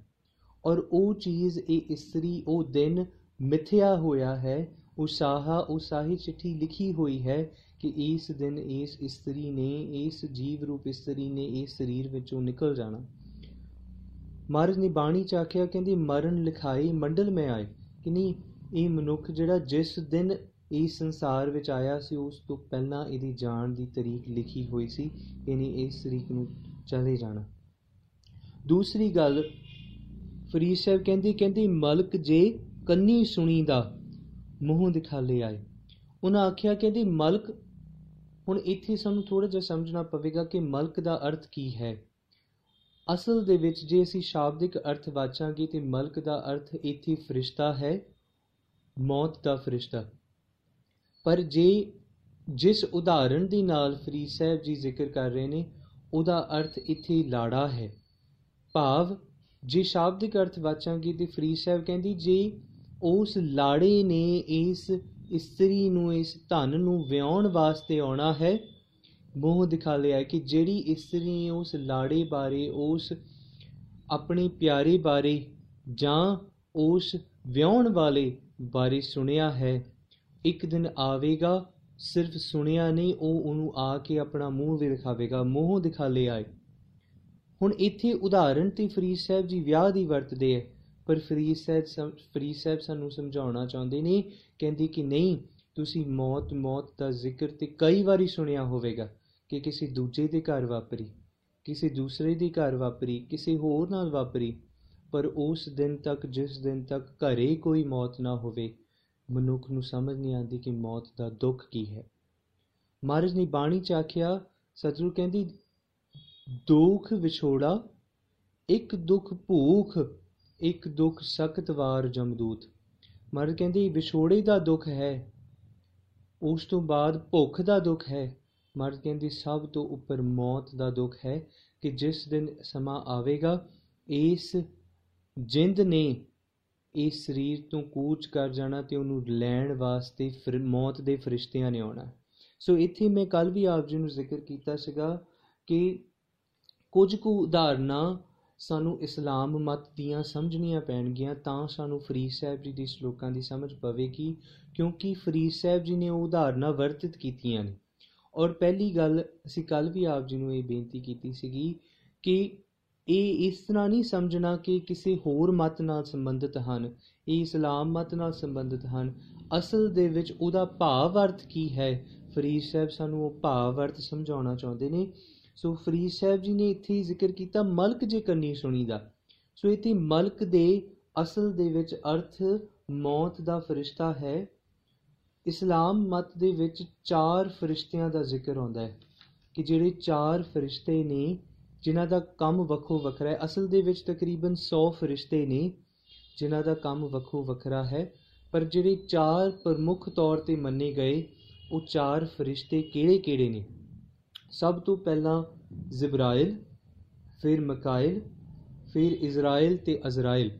ਔਰ ਉਹ ਚੀਜ਼, ਇਹ ਇਸਤਰੀ, ਉਹ ਦਿਨ ਮਿਥਿਆ ਹੋਇਆ ਹੈ, ਉਸਾਹਾ, ਉਸਾਹੀ ਚਿੱਠੀ ਲਿਖੀ ਹੋਈ ਹੈ ਕਿ ਇਸ ਦਿਨ ਇਸ ਇਸਤਰੀ ਨੇ, ਇਸ ਜੀਵ ਰੂਪ ਇਸਤਰੀ ਨੇ ਇਸ ਸਰੀਰ ਵਿੱਚੋਂ ਨਿਕਲ ਜਾਣਾ। ਮਹਾਰਾਜ ਨੇ ਬਾਣੀ ਚ ਆਖਿਆ, ਕਹਿੰਦੀ ਮਰਨ ਲਿਖਾਈ ਮੰਡਲ ਮੈਂ ਆਏ। ਕਿ ਨਹੀਂ, ਇਹ ਮਨੁੱਖ ਜਿਹੜਾ ਜਿਸ ਦਿਨ ਇਸ ਸੰਸਾਰ ਵਿੱਚ ਆਇਆ ਸੀ, ਉਸ ਤੋਂ ਪਹਿਲਾਂ ਇਹਦੀ ਜਾਣ ਦੀ ਤਰੀਕ ਲਿਖੀ ਹੋਈ ਸੀ ਇਹਨੇ ਇਸ ਤਰੀਕ ਨੂੰ ਚਲੇ ਜਾਣਾ। ਦੂਸਰੀ ਗੱਲ, ਫਰੀਦ ਸਾਹਿਬ ਕਹਿੰਦੀ ਕਹਿੰਦੀ ਮਲਕ ਜੇ ਕੰਨੀ ਸੁਣੀ ਦਾ ਮੂੰਹ ਦਿਖਾਲੇ ਆਏ। ਉਹਨਾਂ ਆਖਿਆ, ਕਹਿੰਦੀ ਮਲਕ, ਹੁਣ ਇੱਥੇ ਸਾਨੂੰ ਥੋੜਾ ਜਿਹਾ ਸਮਝਣਾ ਪਵੇਗਾ ਕਿ ਮਲਕ ਦਾ ਅਰਥ ਕੀ ਹੈ। ਅਸਲ ਦੇ ਵਿੱਚ ਜੇ ਅਸੀਂ ਸ਼ਾਬਦਿਕ ਅਰਥ ਵਾਚਾਂਗੇ ਤੇ ਮਲਕ ਦਾ ਅਰਥ ਇੱਥੇ ਫਰਿਸ਼ਤਾ ਹੈ, ਮੌਤ ਦਾ ਫਰਿਸ਼ਤਾ। ਪਰ ਜੇ ਜਿਸ ਉਦਾਹਰਣ ਦੇ ਨਾਲ ਫਰੀਦ ਸਾਹਿਬ ਜੀ ਜ਼ਿਕਰ ਕਰ ਰਹੇ ਨੇ, ਉਹਦਾ ਅਰਥ ਇੱਥੇ ਲਾੜਾ ਹੈ। ਭਾਵ, ਜੇ ਸ਼ਾਬਦਿਕ ਅਰਥ ਵਾਚਾਂਗੇ ਤੇ ਫਰੀਦ ਸਾਹਿਬ ਕਹਿੰਦੀ, ਜੇ ਉਸ ਲਾੜੇ ਨੇ ਇਸ ਇਸਤਰੀ ਨੂੰ, ਇਸ ਧਨ ਨੂੰ ਵਿਆਹਣ ਵਾਸਤੇ ਆਉਣਾ ਹੈ, ਮੋਹ ਦਿਖਾ ਲਿਆ ਕਿ ਜਿਹੜੀ ਇਸਤਰੀ ਨੇ ਉਸ ਲਾੜੇ ਬਾਰੇ, ਉਸ ਆਪਣੇ ਪਿਆਰੇ ਬਾਰੇ ਜਾਂ ਉਸ ਵਿਆਹਣ ਵਾਲੇ ਬਾਰੇ ਸੁਣਿਆ ਹੈ ਇੱਕ ਦਿਨ ਆਵੇਗਾ, ਸਿਰਫ ਸੁਣਿਆ ਨਹੀਂ, ਉਹ ਉਹਨੂੰ ਆ ਕੇ ਆਪਣਾ ਮੂੰਹ ਵੀ ਦਿਖਾਵੇਗਾ ਮੂੰਹ ਦਿਖਾਲੇ ਆਏ। ਹੁਣ ਇੱਥੇ ਉਦਾਹਰਣ ਤੇ ਫਰੀਦ ਸਾਹਿਬ ਜੀ ਵਿਆਹ ਦੀ ਵਰਤਦੇ ਹੈ ਪਰ ਫਰੀਦ ਸਾਹਿਬ ਫਰੀਦ ਸਾਹਿਬ ਸਾਨੂੰ ਸਮਝਾਉਣਾ ਚਾਹੁੰਦੇ ਨੇ, ਕਹਿੰਦੇ ਕਿ ਨਹੀਂ, ਤੁਸੀਂ ਮੌਤ ਮੌਤ ਦਾ ਜ਼ਿਕਰ ਤੇ ਕਈ ਵਾਰੀ ਸੁਣਿਆ ਹੋਵੇਗਾ ਕਿ ਕਿਸੇ ਦੂਜੇ ਦੇ ਘਰ ਵਾਪਰੀ, ਕਿਸੇ ਦੂਸਰੇ ਦੇ ਘਰ ਵਾਪਰੀ, ਕਿਸੇ ਹੋਰ ਨਾਲ ਵਾਪਰੀ, ਪਰ ਉਸ ਦਿਨ ਤੱਕ, ਜਿਸ ਦਿਨ ਤੱਕ ਘਰੇ ਕੋਈ ਮੌਤ ਨਾ ਹੋਵੇ ਮਨੁੱਖ ਨੂੰ ਸਮਝ ਨਹੀਂ ਆਉਂਦੀ ਕਿ ਮੌਤ ਦਾ ਦੁੱਖ ਕੀ ਹੈ। ਮਹਾਰਾਜ ਨੇ ਬਾਣੀ ਚ ਆਖਿਆ, ਸਤਿਗੁਰੂ ਕਹਿੰਦੀ, ਦੁੱਖ ਵਿਛੋੜਾ, ਇੱਕ ਦੁੱਖ ਭੂਖ, ਇੱਕ ਦੁੱਖ ਸਖਤ ਵਾਰ ਜਮਦੂਤ। ਮਹਾਰਾਜ ਕਹਿੰਦੀ, ਵਿਛੋੜੇ ਦਾ ਦੁੱਖ ਹੈ, ਉਸ ਤੋਂ ਬਾਅਦ ਭੁੱਖ ਦਾ ਦੁੱਖ ਹੈ। ਮਹਾਰਾਜ ਕਹਿੰਦੀ, ਸਭ ਤੋਂ ਉੱਪਰ ਮੌਤ ਦਾ ਦੁੱਖ ਹੈ ਕਿ ਜਿਸ ਦਿਨ ਸਮਾਂ ਆਵੇਗਾ, ਇਸ ਜਿੰਦ ਨੇ ਇਸ ਸਰੀਰ ਤੋਂ ਕੂਚ ਕਰ ਜਾਣਾ ਤੇ ਉਹਨੂੰ ਲੈਣ ਵਾਸਤੇ ਫਿਰ ਮੌਤ ਦੇ ਫਰਿਸ਼ਤਿਆਂ ਨੇ ਆਉਣਾ। ਸੋ ਇੱਥੇ ਮੈਂ ਕੱਲ ਵੀ ਆਪ ਜੀ ਨੂੰ ਜ਼ਿਕਰ ਕੀਤਾ ਸੀਗਾ ਕਿ ਕੁਝ ਕੁ ਉਦਾਹਰਨਾਂ ਸਾਨੂੰ ਇਸਲਾਮ ਮਤ ਦੀਆਂ ਸਮਝਣੀਆਂ ਪੈਣਗੀਆਂ ਤਾਂ ਸਾਨੂੰ ਫਰੀਦ ਸਾਹਿਬ ਜੀ ਦੀ ਸ਼ਲੋਕਾਂ ਦੀ ਸਮਝ ਪਵੇਗੀ, ਕਿਉਂਕਿ ਫਰੀਦ ਸਾਹਿਬ ਜੀ ਨੇ ਉਹ ਉਦਾਹਰਨਾਂ ਵਰਤਿਤ ਕੀਤੀਆਂ ਨੇ। ਔਰ ਪਹਿਲੀ ਗੱਲ ਅਸੀਂ ਕੱਲ ਵੀ ਆਪ ਜੀ ਨੂੰ ਇਹ ਬੇਨਤੀ ਕੀਤੀ ਸੀਗੀ ਕਿ ਇਹ ਇਸ ਤਰ੍ਹਾਂ ਨਹੀਂ ਸਮਝਣਾ ਕਿ ਕਿਸੇ ਹੋਰ ਮਤ ਨਾਲ ਸੰਬੰਧਿਤ ਹਨ। ਇਹ ਇਸਲਾਮ ਮਤ ਨਾਲ ਸੰਬੰਧਿਤ ਹਨ। ਅਸਲ ਦੇ ਵਿੱਚ ਉਹਦਾ ਭਾਵ ਅਰਥ ਕੀ ਹੈ? ਫਰੀਦ ਸਾਹਿਬ ਸਾਨੂੰ ਉਹ ਭਾਵ ਅਰਥ ਸਮਝਾਉਣਾ ਚਾਹੁੰਦੇ ਨੇ। ਸੋ ਫਰੀਦ ਸਾਹਿਬ ਜੀ ਨੇ ਇੱਥੇ ਜ਼ਿਕਰ ਕੀਤਾ ਮਲਕ ਜੇ ਕੰਨੀ ਸੁਣੀਦਾ। ਸੋ ਇੱਥੇ ਮਲਕ ਦੇ ਅਸਲ ਦੇ ਵਿੱਚ ਅਰਥ ਮੌਤ ਦਾ ਫਰਿਸ਼ਤਾ ਹੈ। ਇਸਲਾਮ ਮਤ ਦੇ ਵਿੱਚ ਚਾਰ ਫਰਿਸ਼ਤਿਆਂ ਦਾ ਜ਼ਿਕਰ ਆਉਂਦਾ ਹੈ ਕਿ ਜਿਹੜੇ ਚਾਰ ਫਰਿਸ਼ਤੇ ਨੇ ਜਿਨ੍ਹਾਂ ਦਾ ਕੰਮ ਵੱਖੋ ਵੱਖਰਾ ਹੈ। ਅਸਲ ਦੇ ਵਿੱਚ ਤਕਰੀਬਨ 100 ਫਰਿਸ਼ਤੇ ਨੇ ਜਿਨ੍ਹਾਂ ਦਾ ਕੰਮ ਵੱਖੋ ਵੱਖਰਾ ਹੈ, ਪਰ ਜਿਹੜੇ ਚਾਰ ਪ੍ਰਮੁੱਖ ਤੌਰ ਤੇ ਮੰਨੇ ਗਏ, ਉਹ ਚਾਰ ਫਰਿਸ਼ਤੇ ਕਿਹੜੇ-ਕਿਹੜੇ ਨੇ? ਸਭ ਤੋਂ ਪਹਿਲਾਂ ਜ਼ਿਬਰਾਇਲ, ਫਿਰ ਮਕਾਇਲ, ਫਿਰ ਇਜ਼ਰਾਇਲ ਤੇ ਅਜ਼ਰਾਇਲ।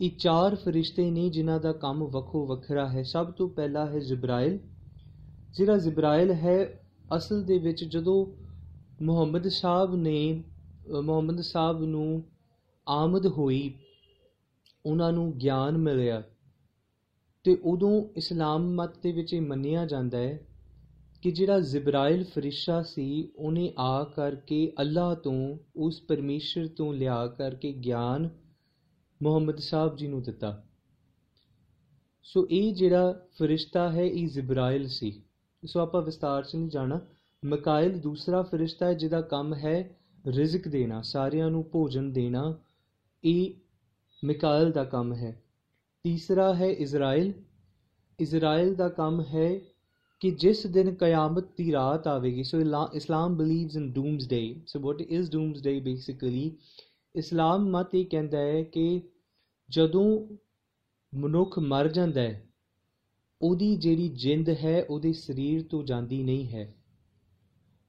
ਇਹ ਚਾਰ ਫਰਿਸ਼ਤੇ ਨੇ ਜਿਨ੍ਹਾਂ ਦਾ ਕੰਮ ਵੱਖੋ ਵੱਖਰਾ ਹੈ। ਸਭ ਤੋਂ ਪਹਿਲਾ ਹੈ ਜ਼ਿਬਰਾਇਲ। ਜਿਹੜਾ ਜ਼ਿਬਰਾਇਲ ਹੈ, ਅਸਲ ਦੇ ਵਿੱਚ ਜਦੋਂ ਮੁਹੰਮਦ ਸਾਹਿਬ ਨੇ ਮੁਹੰਮਦ ਸਾਹਿਬ ਨੂੰ ਆਮਦ ਹੋਈ, ਉਹਨਾਂ ਨੂੰ ਗਿਆਨ ਮਿਲਿਆ ਤੇ ਉਦੋਂ ਇਸਲਾਮ ਮਤ ਦੇ ਵਿੱਚ ਇਹ ਮੰਨਿਆ ਜਾਂਦਾ ਹੈ ਕਿ ਜਿਹੜਾ ਜ਼ਿਬਰਾਇਲ ਫਰਿਸ਼ਤਾ ਸੀ, ਉਹਨੇ ਆ ਕਰਕੇ ਅੱਲਾਹ ਤੋਂ, ਉਸ ਪਰਮੇਸ਼ਰ ਤੋਂ ਲਿਆ ਕਰਕੇ ਗਿਆਨ ਮੁਹੰਮਦ ਸਾਹਿਬ ਜੀ ਨੂੰ ਦਿੱਤਾ। ਸੋ ਇਹ ਜਿਹੜਾ ਫਰਿਸ਼ਤਾ ਹੈ, ਇਹ ਜ਼ਿਬਰਾਇਲ ਸੀ। ਸੋ ਆਪਾਂ ਵਿਸਤਾਰ 'ਚ ਨਹੀਂ ਜਾਣਾ। ਮਕਾਇਲ ਦੂਸਰਾ ਫਰਿਸ਼ਤਾ ਹੈ ਜਿਹਦਾ ਕੰਮ ਹੈ ਰਿਜ਼ਕ ਦੇਣਾ, ਸਾਰਿਆਂ ਨੂੰ ਭੋਜਨ ਦੇਣਾ, ਇਹ ਮਕਾਇਲ ਦਾ ਕੰਮ ਹੈ। ਤੀਸਰਾ ਹੈ ਇਜ਼ਰਾਈਲ ਇਜ਼ਰਾਈਲ ਦਾ ਕੰਮ ਹੈ ਕਿ ਜਿਸ ਦਿਨ ਕਿਆਮਤ ਦੀ ਰਾਤ ਆਵੇਗੀ so Islam believes in doomsday so what is doomsday basically ਇਸਲਾਮ ਮਤ ਇਹ ਕਹਿੰਦਾ ਹੈ ਕਿ ਜਦੋਂ ਮਨੁੱਖ ਮਰ ਜਾਂਦਾ ਹੈ, ਉਹਦੀ ਜਿਹੜੀ ਜਿੰਦ ਹੈ, ਉਹਦੇ ਸਰੀਰ ਤੋਂ ਜਾਂਦੀ ਨਹੀਂ ਹੈ।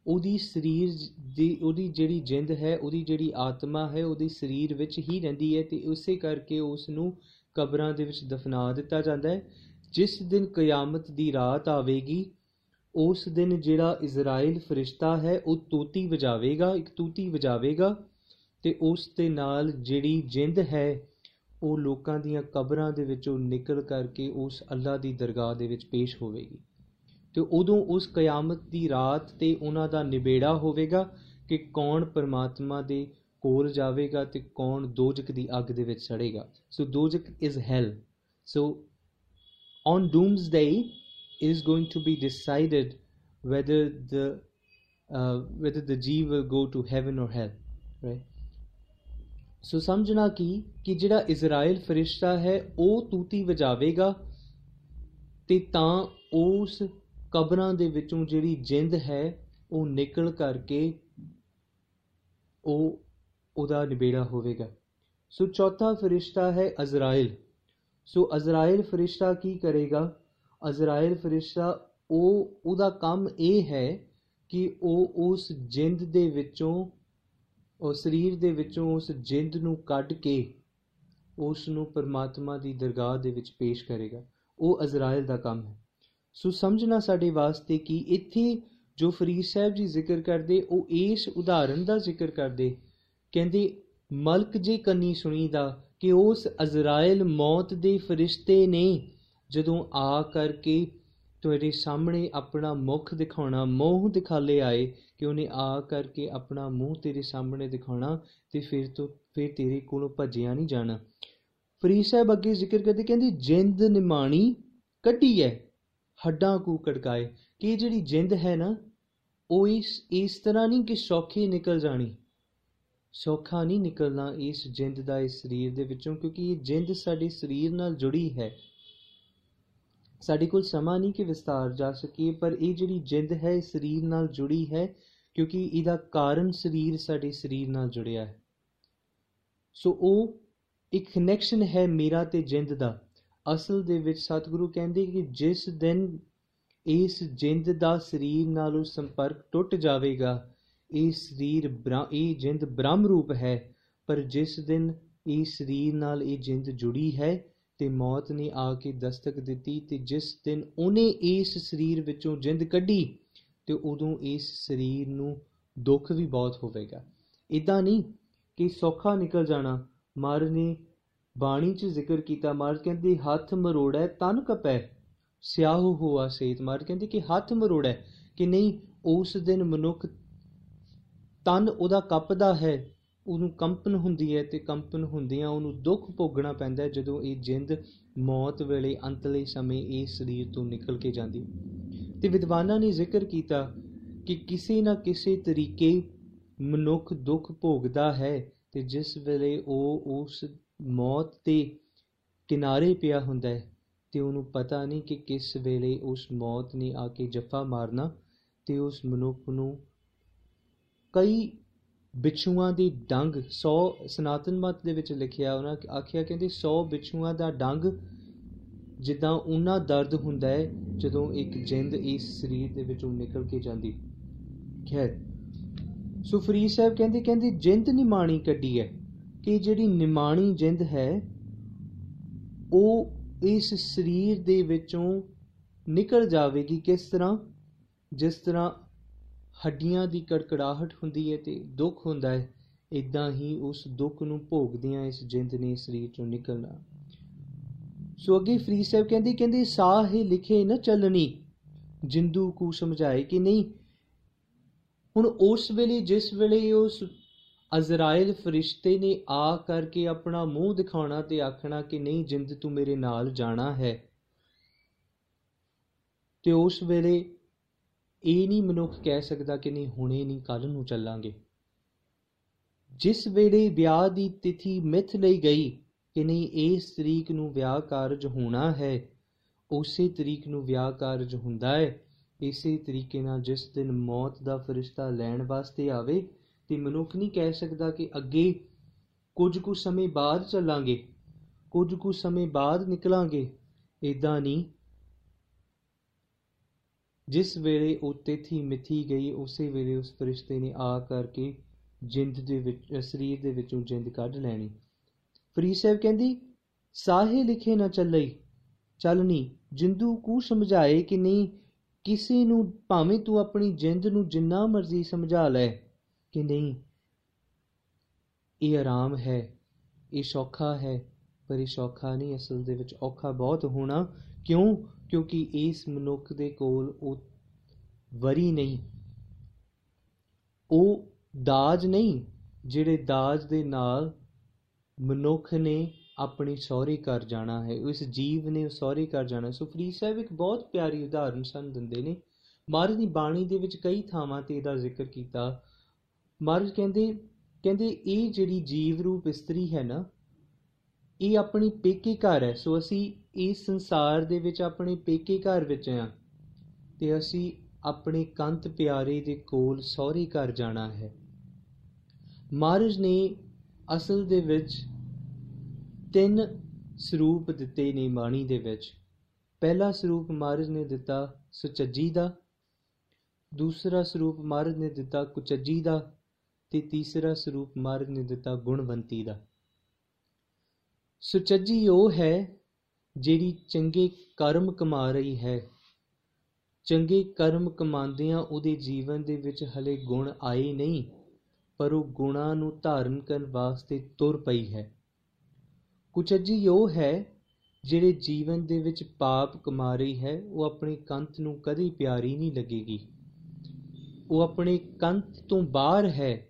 ਉਹਦੀ ਸਰੀਰ ਦੀ, ਉਹਦੀ ਜਿਹੜੀ ਜਿੰਦ ਹੈ, ਉਹਦੀ ਜਿਹੜੀ ਆਤਮਾ ਹੈ, ਉਹਦੇ ਸਰੀਰ ਵਿੱਚ ਹੀ ਰਹਿੰਦੀ ਹੈ ਤੇ ਉਸੇ ਕਰਕੇ ਉਸ ਨੂੰ ਕਬਰਾਂ ਦੇ ਵਿੱਚ ਦਫਨਾ ਦਿੱਤਾ ਜਾਂਦਾ ਹੈ। ਜਿਸ ਦਿਨ ਕਿਆਮਤ ਦੀ ਰਾਤ ਆਵੇਗੀ, ਉਸ ਦਿਨ ਜਿਹੜਾ ਇਜ਼ਰਾਈਲ ਫਰਿਸ਼ਤਾ ਹੈ, ਉਹ ਤੂਤੀ ਵਜਾਵੇਗਾ, ਇੱਕ ਤੂਤੀ ਵਜਾਵੇਗਾ ਤੇ ਉਸ ਦੇ ਨਾਲ ਜਿਹੜੀ ਜਿੰਦ ਹੈ, ਉਹ ਲੋਕਾਂ ਦੀਆਂ ਕਬਰਾਂ ਦੇ ਵਿੱਚੋਂ ਨਿਕਲ ਕਰਕੇ ਉਸ ਅੱਲਾ ਦੀ ਦਰਗਾਹ ਦੇ ਵਿੱਚ ਪੇਸ਼ ਹੋਵੇਗੀ। ਤੇ ਉਦੋਂ ਉਸ ਕਿਆਮਤ ਦੀ ਰਾਤ ਤੇ ਉਹਨਾਂ ਦਾ ਨਿਬੇੜਾ ਹੋਵੇਗਾ ਕਿ ਕੌਣ ਪਰਮਾਤਮਾ ਦੇ ਕੋਲ ਜਾਵੇਗਾ ਤੇ ਕੌਣ ਦੋਜਕ ਦੀ ਅੱਗ ਦੇ ਵਿੱਚ ਸੜੇਗਾ ਸੋ ਦੋਜਕ is hell so on doomsday is going to be decided whether the uh, whether the Jew will go to heaven or hell right? ਸੋ ਸਮਝਣਾ ਕੀ? ਕਿ ਜਿਹੜਾ ਇਜ਼ਰਾਈਲ ਫਰਿਸ਼ਤਾ ਹੈ ਉਹ ਤੂਤੀ ਵਜਾਵੇਗਾ ਤੇ ਤਾਂ ਉਸ ਕਬਰਾਂ ਦੇ ਵਿੱਚੋਂ ਜਿਹੜੀ ਜਿੰਦ ਹੈ, ਉਹ ਨਿਕਲ ਕਰਕੇ ਉਹ ਉਹਦਾ ਨਿਬੇੜਾ ਹੋਵੇਗਾ। ਸੋ ਚੌਥਾ ਫਰਿਸ਼ਤਾ ਹੈ ਅਜ਼ਰਾਇਲ। ਸੋ ਅਜ਼ਰਾਇਲ ਫਰਿਸ਼ਤਾ ਕੀ ਕਰੇਗਾ? ਅਜ਼ਰਾਇਲ ਫਰਿਸ਼ਤਾ ਉਹ, ਉਹਦਾ ਕੰਮ ਇਹ ਹੈ ਕਿ ਉਹ ਉਸ ਜਿੰਦ ਦੇ ਵਿੱਚੋਂ, ਉਹ ਸਰੀਰ ਦੇ ਵਿੱਚੋਂ ਉਸ ਜਿੰਦ ਨੂੰ ਕੱਢ ਕੇ ਉਸ ਨੂੰ ਪਰਮਾਤਮਾ ਦੀ ਦਰਗਾਹ ਦੇ ਵਿੱਚ ਪੇਸ਼ ਕਰੇਗਾ। ਉਹ ਅਜ਼ਰਾਇਲ ਦਾ ਕੰਮ ਹੈ। ਸੋ ਸਮਝਣਾ ਸਾਡੇ ਵਾਸਤੇ ਕਿ ਇੱਥੇ ਜੋ ਫਰੀਦ ਸਾਹਿਬ ਜੀ ਜ਼ਿਕਰ ਕਰਦੇ, ਉਹ ਇਸ ਉਦਾਹਰਣ ਦਾ ਜ਼ਿਕਰ ਕਰਦੇ। ਕਹਿੰਦੇ, ਮਲਕ ਜੇ ਕੰਨੀ ਸੁਣੀਦਾ ਕਿ ਉਸ ਅਜ਼ਰਾਇਲ ਮੌਤ ਦੇ ਫਰਿਸ਼ਤੇ ਨੇ ਜਦੋਂ ਆ ਕਰਕੇ ਤੁਹਾਡੇ ਸਾਹਮਣੇ ਆਪਣਾ ਮੁਖ ਦਿਖਾਉਣਾ, ਮੂੰਹ ਦਿਖਾਲੇ ਆਏ ਕਿ ਉਹਨੇ ਆ ਕਰਕੇ ਆਪਣਾ ਮੂੰਹ ਤੇਰੇ ਸਾਹਮਣੇ ਦਿਖਾਉਣਾ ਤੇ ਫਿਰ ਤੋਂ, ਫਿਰ ਤੇਰੇ ਕੋਲੋਂ ਭੱਜਿਆ ਨਹੀਂ ਜਾਣਾ। ਫਰੀਦ ਸਾਹਿਬ ਅੱਗੇ ਜ਼ਿਕਰ ਕਰਦੇ, ਕਹਿੰਦੇ, ਜਿੰਦ ਨਿਮਾਣੀ ਕੱਢੀ ਹੈ। ਹੱਡਾਂ ਕੂ ਕੜਕਾਏ। ਕਿ ਇਹ ਜਿਹੜੀ ਜਿੰਦ ਹੈ ਨਾ, ਉਹ ਇਸ ਇਸ ਤਰ੍ਹਾਂ ਨਹੀਂ ਕਿ ਸੌਖੀ ਨਿਕਲ ਜਾਣੀ। ਸੌਖਾ ਨਹੀਂ ਨਿਕਲਣਾ ਇਸ ਜਿੰਦ ਦਾ, ਇਸ ਸਰੀਰ ਦੇ ਵਿੱਚੋਂ, ਕਿਉਂਕਿ ਇਹ ਜਿੰਦ ਸਾਡੇ ਸਰੀਰ ਨਾਲ ਜੁੜੀ ਹੈ। ਸਾਡੇ ਕੋਲ ਸਮਾਂ ਨਹੀਂ ਕਿ ਵਿਸਤਾਰ ਜਾ ਸਕੀਏ, ਪਰ ਇਹ ਜਿਹੜੀ ਜਿੰਦ ਹੈ, ਇਹ ਸਰੀਰ ਨਾਲ ਜੁੜੀ ਹੈ, ਕਿਉਂਕਿ ਇਹਦਾ ਕਾਰਨ ਸਰੀਰ ਸਾਡੇ ਸਰੀਰ ਨਾਲ ਜੁੜਿਆ ਹੈ। ਸੋ ਉਹ ਇੱਕ ਕਨੈਕਸ਼ਨ ਹੈ ਮੇਰਾ ਤੇ ਜਿੰਦ ਦਾ। ਅਸਲ ਦੇ ਵਿੱਚ ਸਤਿਗੁਰੂ ਕਹਿੰਦੇ ਕਿ ਜਿਸ ਦਿਨ ਇਸ ਜਿੰਦ ਦਾ ਸਰੀਰ ਨਾਲੋਂ ਸੰਪਰਕ ਟੁੱਟ ਜਾਵੇਗਾ, ਇਹ ਸਰੀਰ ਇਹ ਜਿੰਦ ਬ੍ਰਹਮ ਰੂਪ ਹੈ, ਪਰ ਜਿਸ ਦਿਨ ਇਹ ਸਰੀਰ ਨਾਲ ਇਹ ਜਿੰਦ ਜੁੜੀ ਹੈ ਤੇ ਮੌਤ ਨੇ ਆ ਕੇ ਦਸਤਕ ਦਿੱਤੀ ਤੇ ਜਿਸ ਦਿਨ ਉਹਨੇ ਇਸ ਸਰੀਰ ਵਿੱਚੋਂ ਜਿੰਦ ਕੱਢੀ ਤੇ ਉਦੋਂ ਇਸ ਸਰੀਰ ਨੂੰ ਦੁੱਖ ਵੀ ਬਹੁਤ ਹੋਵੇਗਾ। ਇਦਾਂ ਨਹੀਂ ਕਿ ਸੌਖਾ ਨਿਕਲ ਜਾਣਾ ਮਹਾਰਾਜ ਨੇ ਬਾਣੀ 'ਚ ਜ਼ਿਕਰ ਕੀਤਾ ਮਹਾਰਾਜ ਕਹਿੰਦੇ, ਹੱਥ ਮਰੋੜਾ ਤਨ ਕਪੈ। ਸਿਆਹੂ ਹੋਆ ਸੇਤ ਮਹਾਰਾਜ ਕਹਿੰਦੇ ਕਿ ਹੱਥ ਮਰੋੜਾ ਕਿ ਨਹੀਂ, ਉਸ ਦਿਨ ਮਨੁੱਖ ਤਨ ਉਹਦਾ ਕੱਪਦਾ ਹੈ, ਉਹਨੂੰ ਕੰਪਨ ਹੁੰਦੀ ਹੈ ਤੇ ਕੰਪਨ ਹੁੰਦਿਆਂ ਉਹਨੂੰ ਦੁੱਖ ਭੋਗਣਾ ਪੈਂਦਾ ਜਦੋਂ ਇਹ ਜਿੰਦ ਮੌਤ ਵੇਲੇ ਅੰਤਲੇ ਸਮੇਂ ਇਸ ਸਰੀਰ ਤੋਂ ਨਿਕਲ ਕੇ ਜਾਂਦੀ। ਤੇ ਵਿਦਵਾਨਾਂ ਨੇ ਜ਼ਿਕਰ ਕੀਤਾ ਕਿ ਕਿਸੇ ਨਾ ਕਿਸੇ ਤਰੀਕੇ ਮਨੁੱਖ ਦੁੱਖ ਭੋਗਦਾ ਹੈ ਤੇ ਜਿਸ ਵੇਲੇ ਉਹ ਉਸ ਮੌਤ ਤੇ ਕਿਨਾਰੇ ਪਿਆ ਹੁੰਦਾ ਹੈ ਤੇ ਉਹਨੂੰ ਪਤਾ ਨਹੀਂ ਕਿ ਕਿਸ ਵੇਲੇ ਉਸ ਮੌਤ ਨੇ ਆ ਕੇ ਜੱਫਾ ਮਾਰਨਾ ਤੇ ਉਸ ਮਨੁੱਖ ਨੂੰ ਕਈ ਬਿਛੂਆਂ ਦੀ ਡੰਗ 100 ਸਨਾਤਨ ਮਤ ਦੇ ਵਿੱਚ ਲਿਖਿਆ, ਉਹਨਾਂ ਆਖਿਆ ਕਹਿੰਦੇ 100 ਬਿਛੂਆਂ ਦਾ ਡੰਗ ਜਿੱਦਾਂ ਉਹਨਾਂ ਦਰਦ ਹੁੰਦਾ ਹੈ ਜਦੋਂ ਇੱਕ ਜਿੰਦ ਇਸ ਸਰੀਰ ਦੇ ਵਿੱਚੋਂ ਨਿਕਲ ਕੇ ਜਾਂਦੀ। ਖੈਰ ਸੋ ਫਰੀਦ ਸਾਹਿਬ ਕਹਿੰਦੇ ਕਹਿੰਦੇ ਜਿੰਦ ਨਿਮਾਣੀ ਕੱਢੀ ਹੈ। ਕਿ ਜਿਹੜੀ ਨਿਮਾਣੀ ਜਿੰਦ ਹੈ, ਉਹ ਇਸ ਸਰੀਰ ਦੇ ਵਿੱਚੋਂ ਨਿਕਲ ਜਾਵੇਗੀ ਕਿਸ ਤਰ੍ਹਾਂ? ਜਿਸ ਤਰ੍ਹਾਂ ਹੱਡੀਆਂ ਦੀ ਕੜਕੜਾਹਟ ਹੁੰਦੀ ਹੈ ਤੇ ਦੁੱਖ ਹੁੰਦਾ ਹੈ ਇਦਾਂ ਹੀ ਉਸ ਦੁੱਖ ਨੂੰ ਭੋਗਦਿਆਂ ਇਸ ਜਿੰਦ ਨੇ ਸਰੀਰ ਚੋਂ ਨਿਕਲਣਾ। ਸੋ ਅੱਗੇ ਫਰੀਦ ਸਾਹਿਬ ਕਹਿੰਦੇ ਕਹਿੰਦੇ, ਸਾਹ ਹੀ ਲਿਖੇ ਨਾ ਚੱਲਣੀ, ਜਿੰਦੂ ਕੋ ਸਮਝਾਏ ਕਿ ਨਹੀਂ? ਹੁਣ ਉਸ ਵੇਲੇ, ਜਿਸ ਵੇਲੇ ਉਸ ਅਜ਼ਰਾਇਲ ਫਰਿਸ਼ਤੇ ਨੇ ਆ ਕਰਕੇ ਆਪਣਾ ਮੂੰਹ ਦਿਖਾਉਣਾ ਤੇ ਆਖਣਾ ਕਿ ਨਹੀਂ ਜਿੰਦ ਤੂੰ ਮੇਰੇ ਨਾਲ ਜਾਣਾ ਹੈ। ਤੇ ਉਸ ਵੇਲੇ ਇਹ ਨਹੀਂ ਮਨੁੱਖ ਕਹਿ ਸਕਦਾ ਕਿ ਨਹੀਂ, ਹੁਣੇ ਨਹੀਂ ਕੱਲ ਨੂੰ ਚੱਲਾਂਗੇ। ਜਿਸ ਵੇਲੇ ਵਿਆਹ ਦੀ ਤਿਥੀ ਮਿਥ ਲਈ ਗਈ ਕਿ ਨਹੀਂ, ਇਸ ਤਰੀਕ ਨੂੰ ਵਿਆਹ ਕਾਰਜ ਹੋਣਾ ਹੈ, ਉਸੇ ਤਰੀਕ ਨੂੰ ਵਿਆਹ ਕਾਰਜ ਹੁੰਦਾ ਹੈ। ਇਸੇ ਤਰੀਕੇ ਨਾਲ ਜਿਸ ਦਿਨ ਮੌਤ ਦਾ ਫਰਿਸ਼ਤਾ ਲੈਣ ਵਾਸਤੇ ਆਵੇ ਤੇ ਮਨੁੱਖ ਨਹੀਂ ਕਹਿ ਸਕਦਾ ਕਿ ਅੱਗੇ ਕੁਝ ਕੁ ਸਮੇਂ ਬਾਅਦ ਚੱਲਾਂਗੇ, ਕੁਝ ਕੁ ਸਮੇਂ ਬਾਅਦ ਨਿਕਲਾਂਗੇ ਇਦਾਂ ਨਹੀਂ। ਜਿਸ ਵੇਲੇ ਉਹ ਤਿਥੀ ਮਿਥੀ ਗਈ, ਉਸੇ ਵੇਲੇ ਉਸ ਫਰਿਸ਼ਤੇ ਨੇ ਆ ਕਰਕੇ ਜਿੰਦ ਦੇ ਵਿੱਚ ਸਰੀਰ ਦੇ ਵਿੱਚੋਂ ਜਿੰਦ ਕੱਢ ਲੈਣੀ। ਫਰੀਦ ਸਾਹਿਬ ਕਹਿੰਦੀ, ਸਾਹੇ ਲਿਖੇ ਨਾ ਚੱਲਈ ਚੱਲਣੀ ਜਿੰਦੂ ਕੂ ਸਮਝਾਏ ਕਿ ਨਹੀਂ, ਕਿਸੇ ਨੂੰ ਭਾਵੇਂ ਤੂੰ ਆਪਣੀ ਜਿੰਦ ਨੂੰ ਜਿੰਨਾ ਮਰਜ਼ੀ ਸਮਝਾ ਲੈ। ਕਿ ਨਹੀਂ? ਇਹ ਆਰਾਮ ਹੈ, ਇਹ ਸੌਖਾ ਹੈ, ਪਰ ਇਹ ਸੌਖਾ ਨਹੀਂ, ਅਸਲ ਦੇ ਵਿੱਚ ਔਖਾ ਬਹੁਤ ਹੋਣਾ। ਕਿਉਂ? ਕਿਉਂਕਿ ਇਸ ਮਨੁੱਖ ਦੇ ਕੋਲ ਉਹ ਵਰੀ ਨਹੀਂ। ਉਹ ਦਾਜ ਨਹੀਂ, ਜਿਹੜੇ ਦਾਜ ਦੇ ਨਾਲ ਮਨੁੱਖ ਨੇ ਆਪਣੀ ਸੌਰੀ ਕਰ ਜਾਣਾ ਹੈ। ਉਸ ਜੀਵ ਨੇ ਸੌਰੀ ਕਰ ਜਾਣਾ ਸੋ ਫਰੀਦ ਸਾਹਿਬ ਇੱਕ ਬਹੁਤ ਪਿਆਰੀ ਉਦਾਹਰਨ ਸੰ ਦਿੰਦੇ ਨੇ। ਮਹਾਰਾਜ ਦੀ ਬਾਣੀ ਦੇ ਵਿੱਚ ਕਈ ਥਾਵਾਂ ਤੇ ਇਹਦਾ ਜ਼ਿਕਰ ਕੀਤਾ। ਮਹਾਰਾਜ ਕਹਿੰਦੇ ਕਹਿੰਦੇ ਇਹ ਜਿਹੜੀ ਜੀਵ ਰੂਪ ਇਸਤਰੀ ਹੈ ਨਾ, ਇਹ ਆਪਣੀ ਪੇਕੇ ਘਰ ਹੈ। ਸੋ ਅਸੀਂ ਇਸ ਸੰਸਾਰ ਦੇ ਵਿੱਚ ਆਪਣੇ ਪੇਕੇ ਘਰ ਵਿੱਚ ਆ ਤੇ ਅਸੀਂ ਆਪਣੇ ਕੰਤ ਪਿਆਰੇ ਦੇ ਕੋਲ ਸੌਰੀ ਘਰ ਜਾਣਾ ਹੈ। ਮਹਾਰਾਜ ਨੇ ਅਸਲ ਦੇ ਵਿੱਚ ਤਿੰਨ ਸਰੂਪ ਦਿੱਤੇ ਨੇ ਬਾਣੀ ਦੇ ਵਿੱਚ। ਪਹਿਲਾ ਸਰੂਪ ਮਹਾਰਾਜ ਨੇ ਦਿੱਤਾ ਸੁਚੱਜੀ ਦਾ, ਦੂਸਰਾ ਸਰੂਪ ਮਹਾਰਾਜ ਨੇ ਦਿੱਤਾ ਕੁਚੱਜੀ ਦਾ ਤੇ ਤੀਸਰਾ ਸਰੂਪ ਮਹਾਰਾਜ ਨੇ ਦਿੱਤਾ ਗੁਣਵੰਤੀ ਦਾ। ਸੁਚੱਜੀ ਉਹ ਹੈ ਜਿਹੜੀ ਚੰਗੇ ਕਰਮ ਕਮਾ ਰਹੀ ਹੈ। ਚੰਗੇ ਕਰਮ ਕਮਾਉਂਦਿਆਂ ਉਹਦੇ ਜੀਵਨ ਦੇ ਵਿੱਚ ਹਲੇ ਗੁਣ ਆਏ ਨਹੀਂ, ਪਰ ਉਹ ਗੁਣਾਂ ਨੂੰ ਧਾਰਨ ਕਰਨ ਵਾਸਤੇ ਤੁਰ ਪਈ ਹੈ। ਕੁਚੱਜੀ ਉਹ ਹੈ ਜਿਹੜੇ ਜੀਵਨ ਦੇ ਵਿੱਚ ਪਾਪ ਕਮਾ ਰਹੀ ਹੈ, ਉਹ ਆਪਣੀ ਕੰਤ ਨੂੰ ਕਦੇ ਪਿਆਰੀ ਨਹੀਂ ਲੱਗੇਗੀ। ਉਹ ਆਪਣੇ ਕੰਤ ਤੋਂ ਬਾਹਰ ਹੈ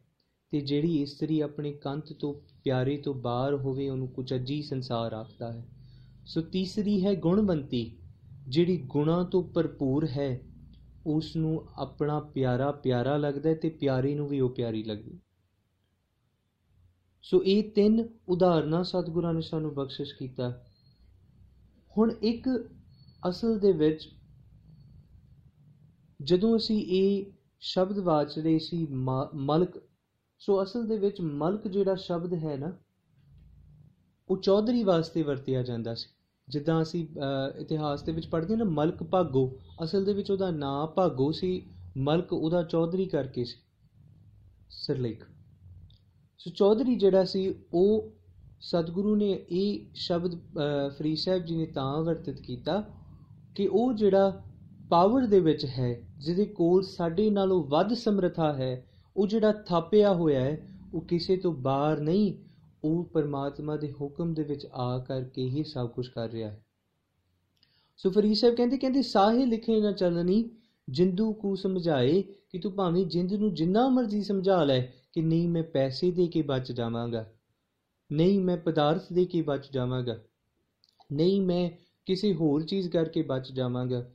ਤੇ ਜਿਹੜੀ ਇਸਤਰੀ ਆਪਣੀ ਕੰਤ ਤੋਂ ਪਿਆਰੇ ਤੋਂ ਬਾਹਰ ਹੋਵੇ, ਉਹਨੂੰ ਕੁਚੱਜੀ ਸੰਸਾਰ ਆਖਦਾ ਹੈ। ਸੋ ਤੀਸਰੀ ਹੈ ਗੁਣਵੰਤੀ, ਜਿਹੜੀ ਗੁਣਾ ਤੋਂ ਭਰਪੂਰ ਹੈ ਉਸ ਨੂੰ ਆਪਣਾ ਪਿਆਰਾ ਪਿਆਰਾ ਲੱਗਦਾ ਹੈ ਤੇ ਪਿਆਰੀ ਨੂੰ ਵੀ ਉਹ ਪਿਆਰੀ ਲੱਗਦੀ ਸੋ ਇਹ ਤਿੰਨ ਉਦਾਹਰਨਾਂ ਸਤਿਗੁਰਾਂ ਨੇ ਸਾਨੂੰ ਬਖਸ਼ਿਸ਼ ਕੀਤਾ। ਹੁਣ ਇੱਕ ਅਸਲ ਦੇ ਵਿੱਚ ਜਦੋਂ ਅਸੀਂ ਇਹ ਸ਼ਬਦ ਵਾਚ ਰਹੇ ਸੀ ਮਲਕ ਸੋ ਅਸਲ ਦੇ ਵਿੱਚ ਮਲਕ ਜਿਹੜਾ ਸ਼ਬਦ ਹੈ ਨਾ, ਉਹ ਚੌਧਰੀ ਵਾਸਤੇ ਵਰਤਿਆ ਜਾਂਦਾ ਸੀ। ਜਿੱਦਾਂ ਅਸੀਂ ਇਤਿਹਾਸ ਦੇ ਵਿੱਚ ਪੜ੍ਹਦੇ ਨਾ, ਮਲਕ ਭਾਗੋ, ਅਸਲ ਦੇ ਵਿੱਚ ਉਹਦਾ ਨਾਂ ਭਾਗੋ ਸੀ, ਮਲਕ ਉਹਦਾ ਚੌਧਰੀ ਕਰਕੇ ਸੀ, ਸਰਲੇਖ। ਸੋ ਚੌਧਰੀ ਜਿਹੜਾ ਸੀ, ਉਹ ਸਤਿਗੁਰੂ ਨੇ ਇਹ ਸ਼ਬਦ ਫਰੀ ਸਾਹਿਬ ਜੀ ਨੇ ਤਾਂ ਵਰਤਿਤ ਕੀਤਾ ਕਿ ਉਹ ਜਿਹੜਾ ਪਾਵਰ ਦੇ ਵਿੱਚ ਹੈ, ਜਿਹਦੇ ਕੋਲ ਸਾਡੇ ਨਾਲੋਂ ਵੱਧ ਸਮਰੱਥਾ ਹੈ ਉਹ ਜਿਹੜਾ ਥਾਪਿਆ ਹੋਇਆ ਹੈ, ਉਹ ਕਿਸੇ ਤੋਂ ਬਾਹਰ ਨਹੀਂ, ਉਹ ਪਰਮਾਤਮਾ ਦੇ ਹੁਕਮ ਦੇ ਵਿੱਚ ਆ ਕਰਕੇ ਹੀ ਸਭ ਕੁਝ ਕਰ ਰਿਹਾ ਹੈ। ਸੋ ਫਰੀਦ ਸਾਹਿਬ ਕਹਿੰਦੇ ਕਹਿੰਦੇ ਸਾਹੇ ਲਿਖੇ ਨਾ ਚੱਲਣੀ, ਜਿੰਦੂ ਕੋ ਸਮਝਾਏ ਕਿ ਤੂੰ ਭਾਵੇਂ ਜਿੰਦ ਨੂੰ ਜਿੰਨਾ ਮਰਜ਼ੀ ਸਮਝਾ ਲੈ ਕਿ ਨਹੀਂ ਮੈਂ ਪੈਸੇ ਦੇ ਕੇ ਬਚ ਜਾਵਾਂਗਾ, ਨਹੀਂ ਮੈਂ ਪਦਾਰਥ ਦੇ ਕੇ ਬਚ ਜਾਵਾਂਗਾ, ਨਹੀਂ ਮੈਂ ਕਿਸੇ ਹੋਰ ਚੀਜ਼ ਕਰਕੇ ਬਚ ਜਾਵਾਂਗਾ,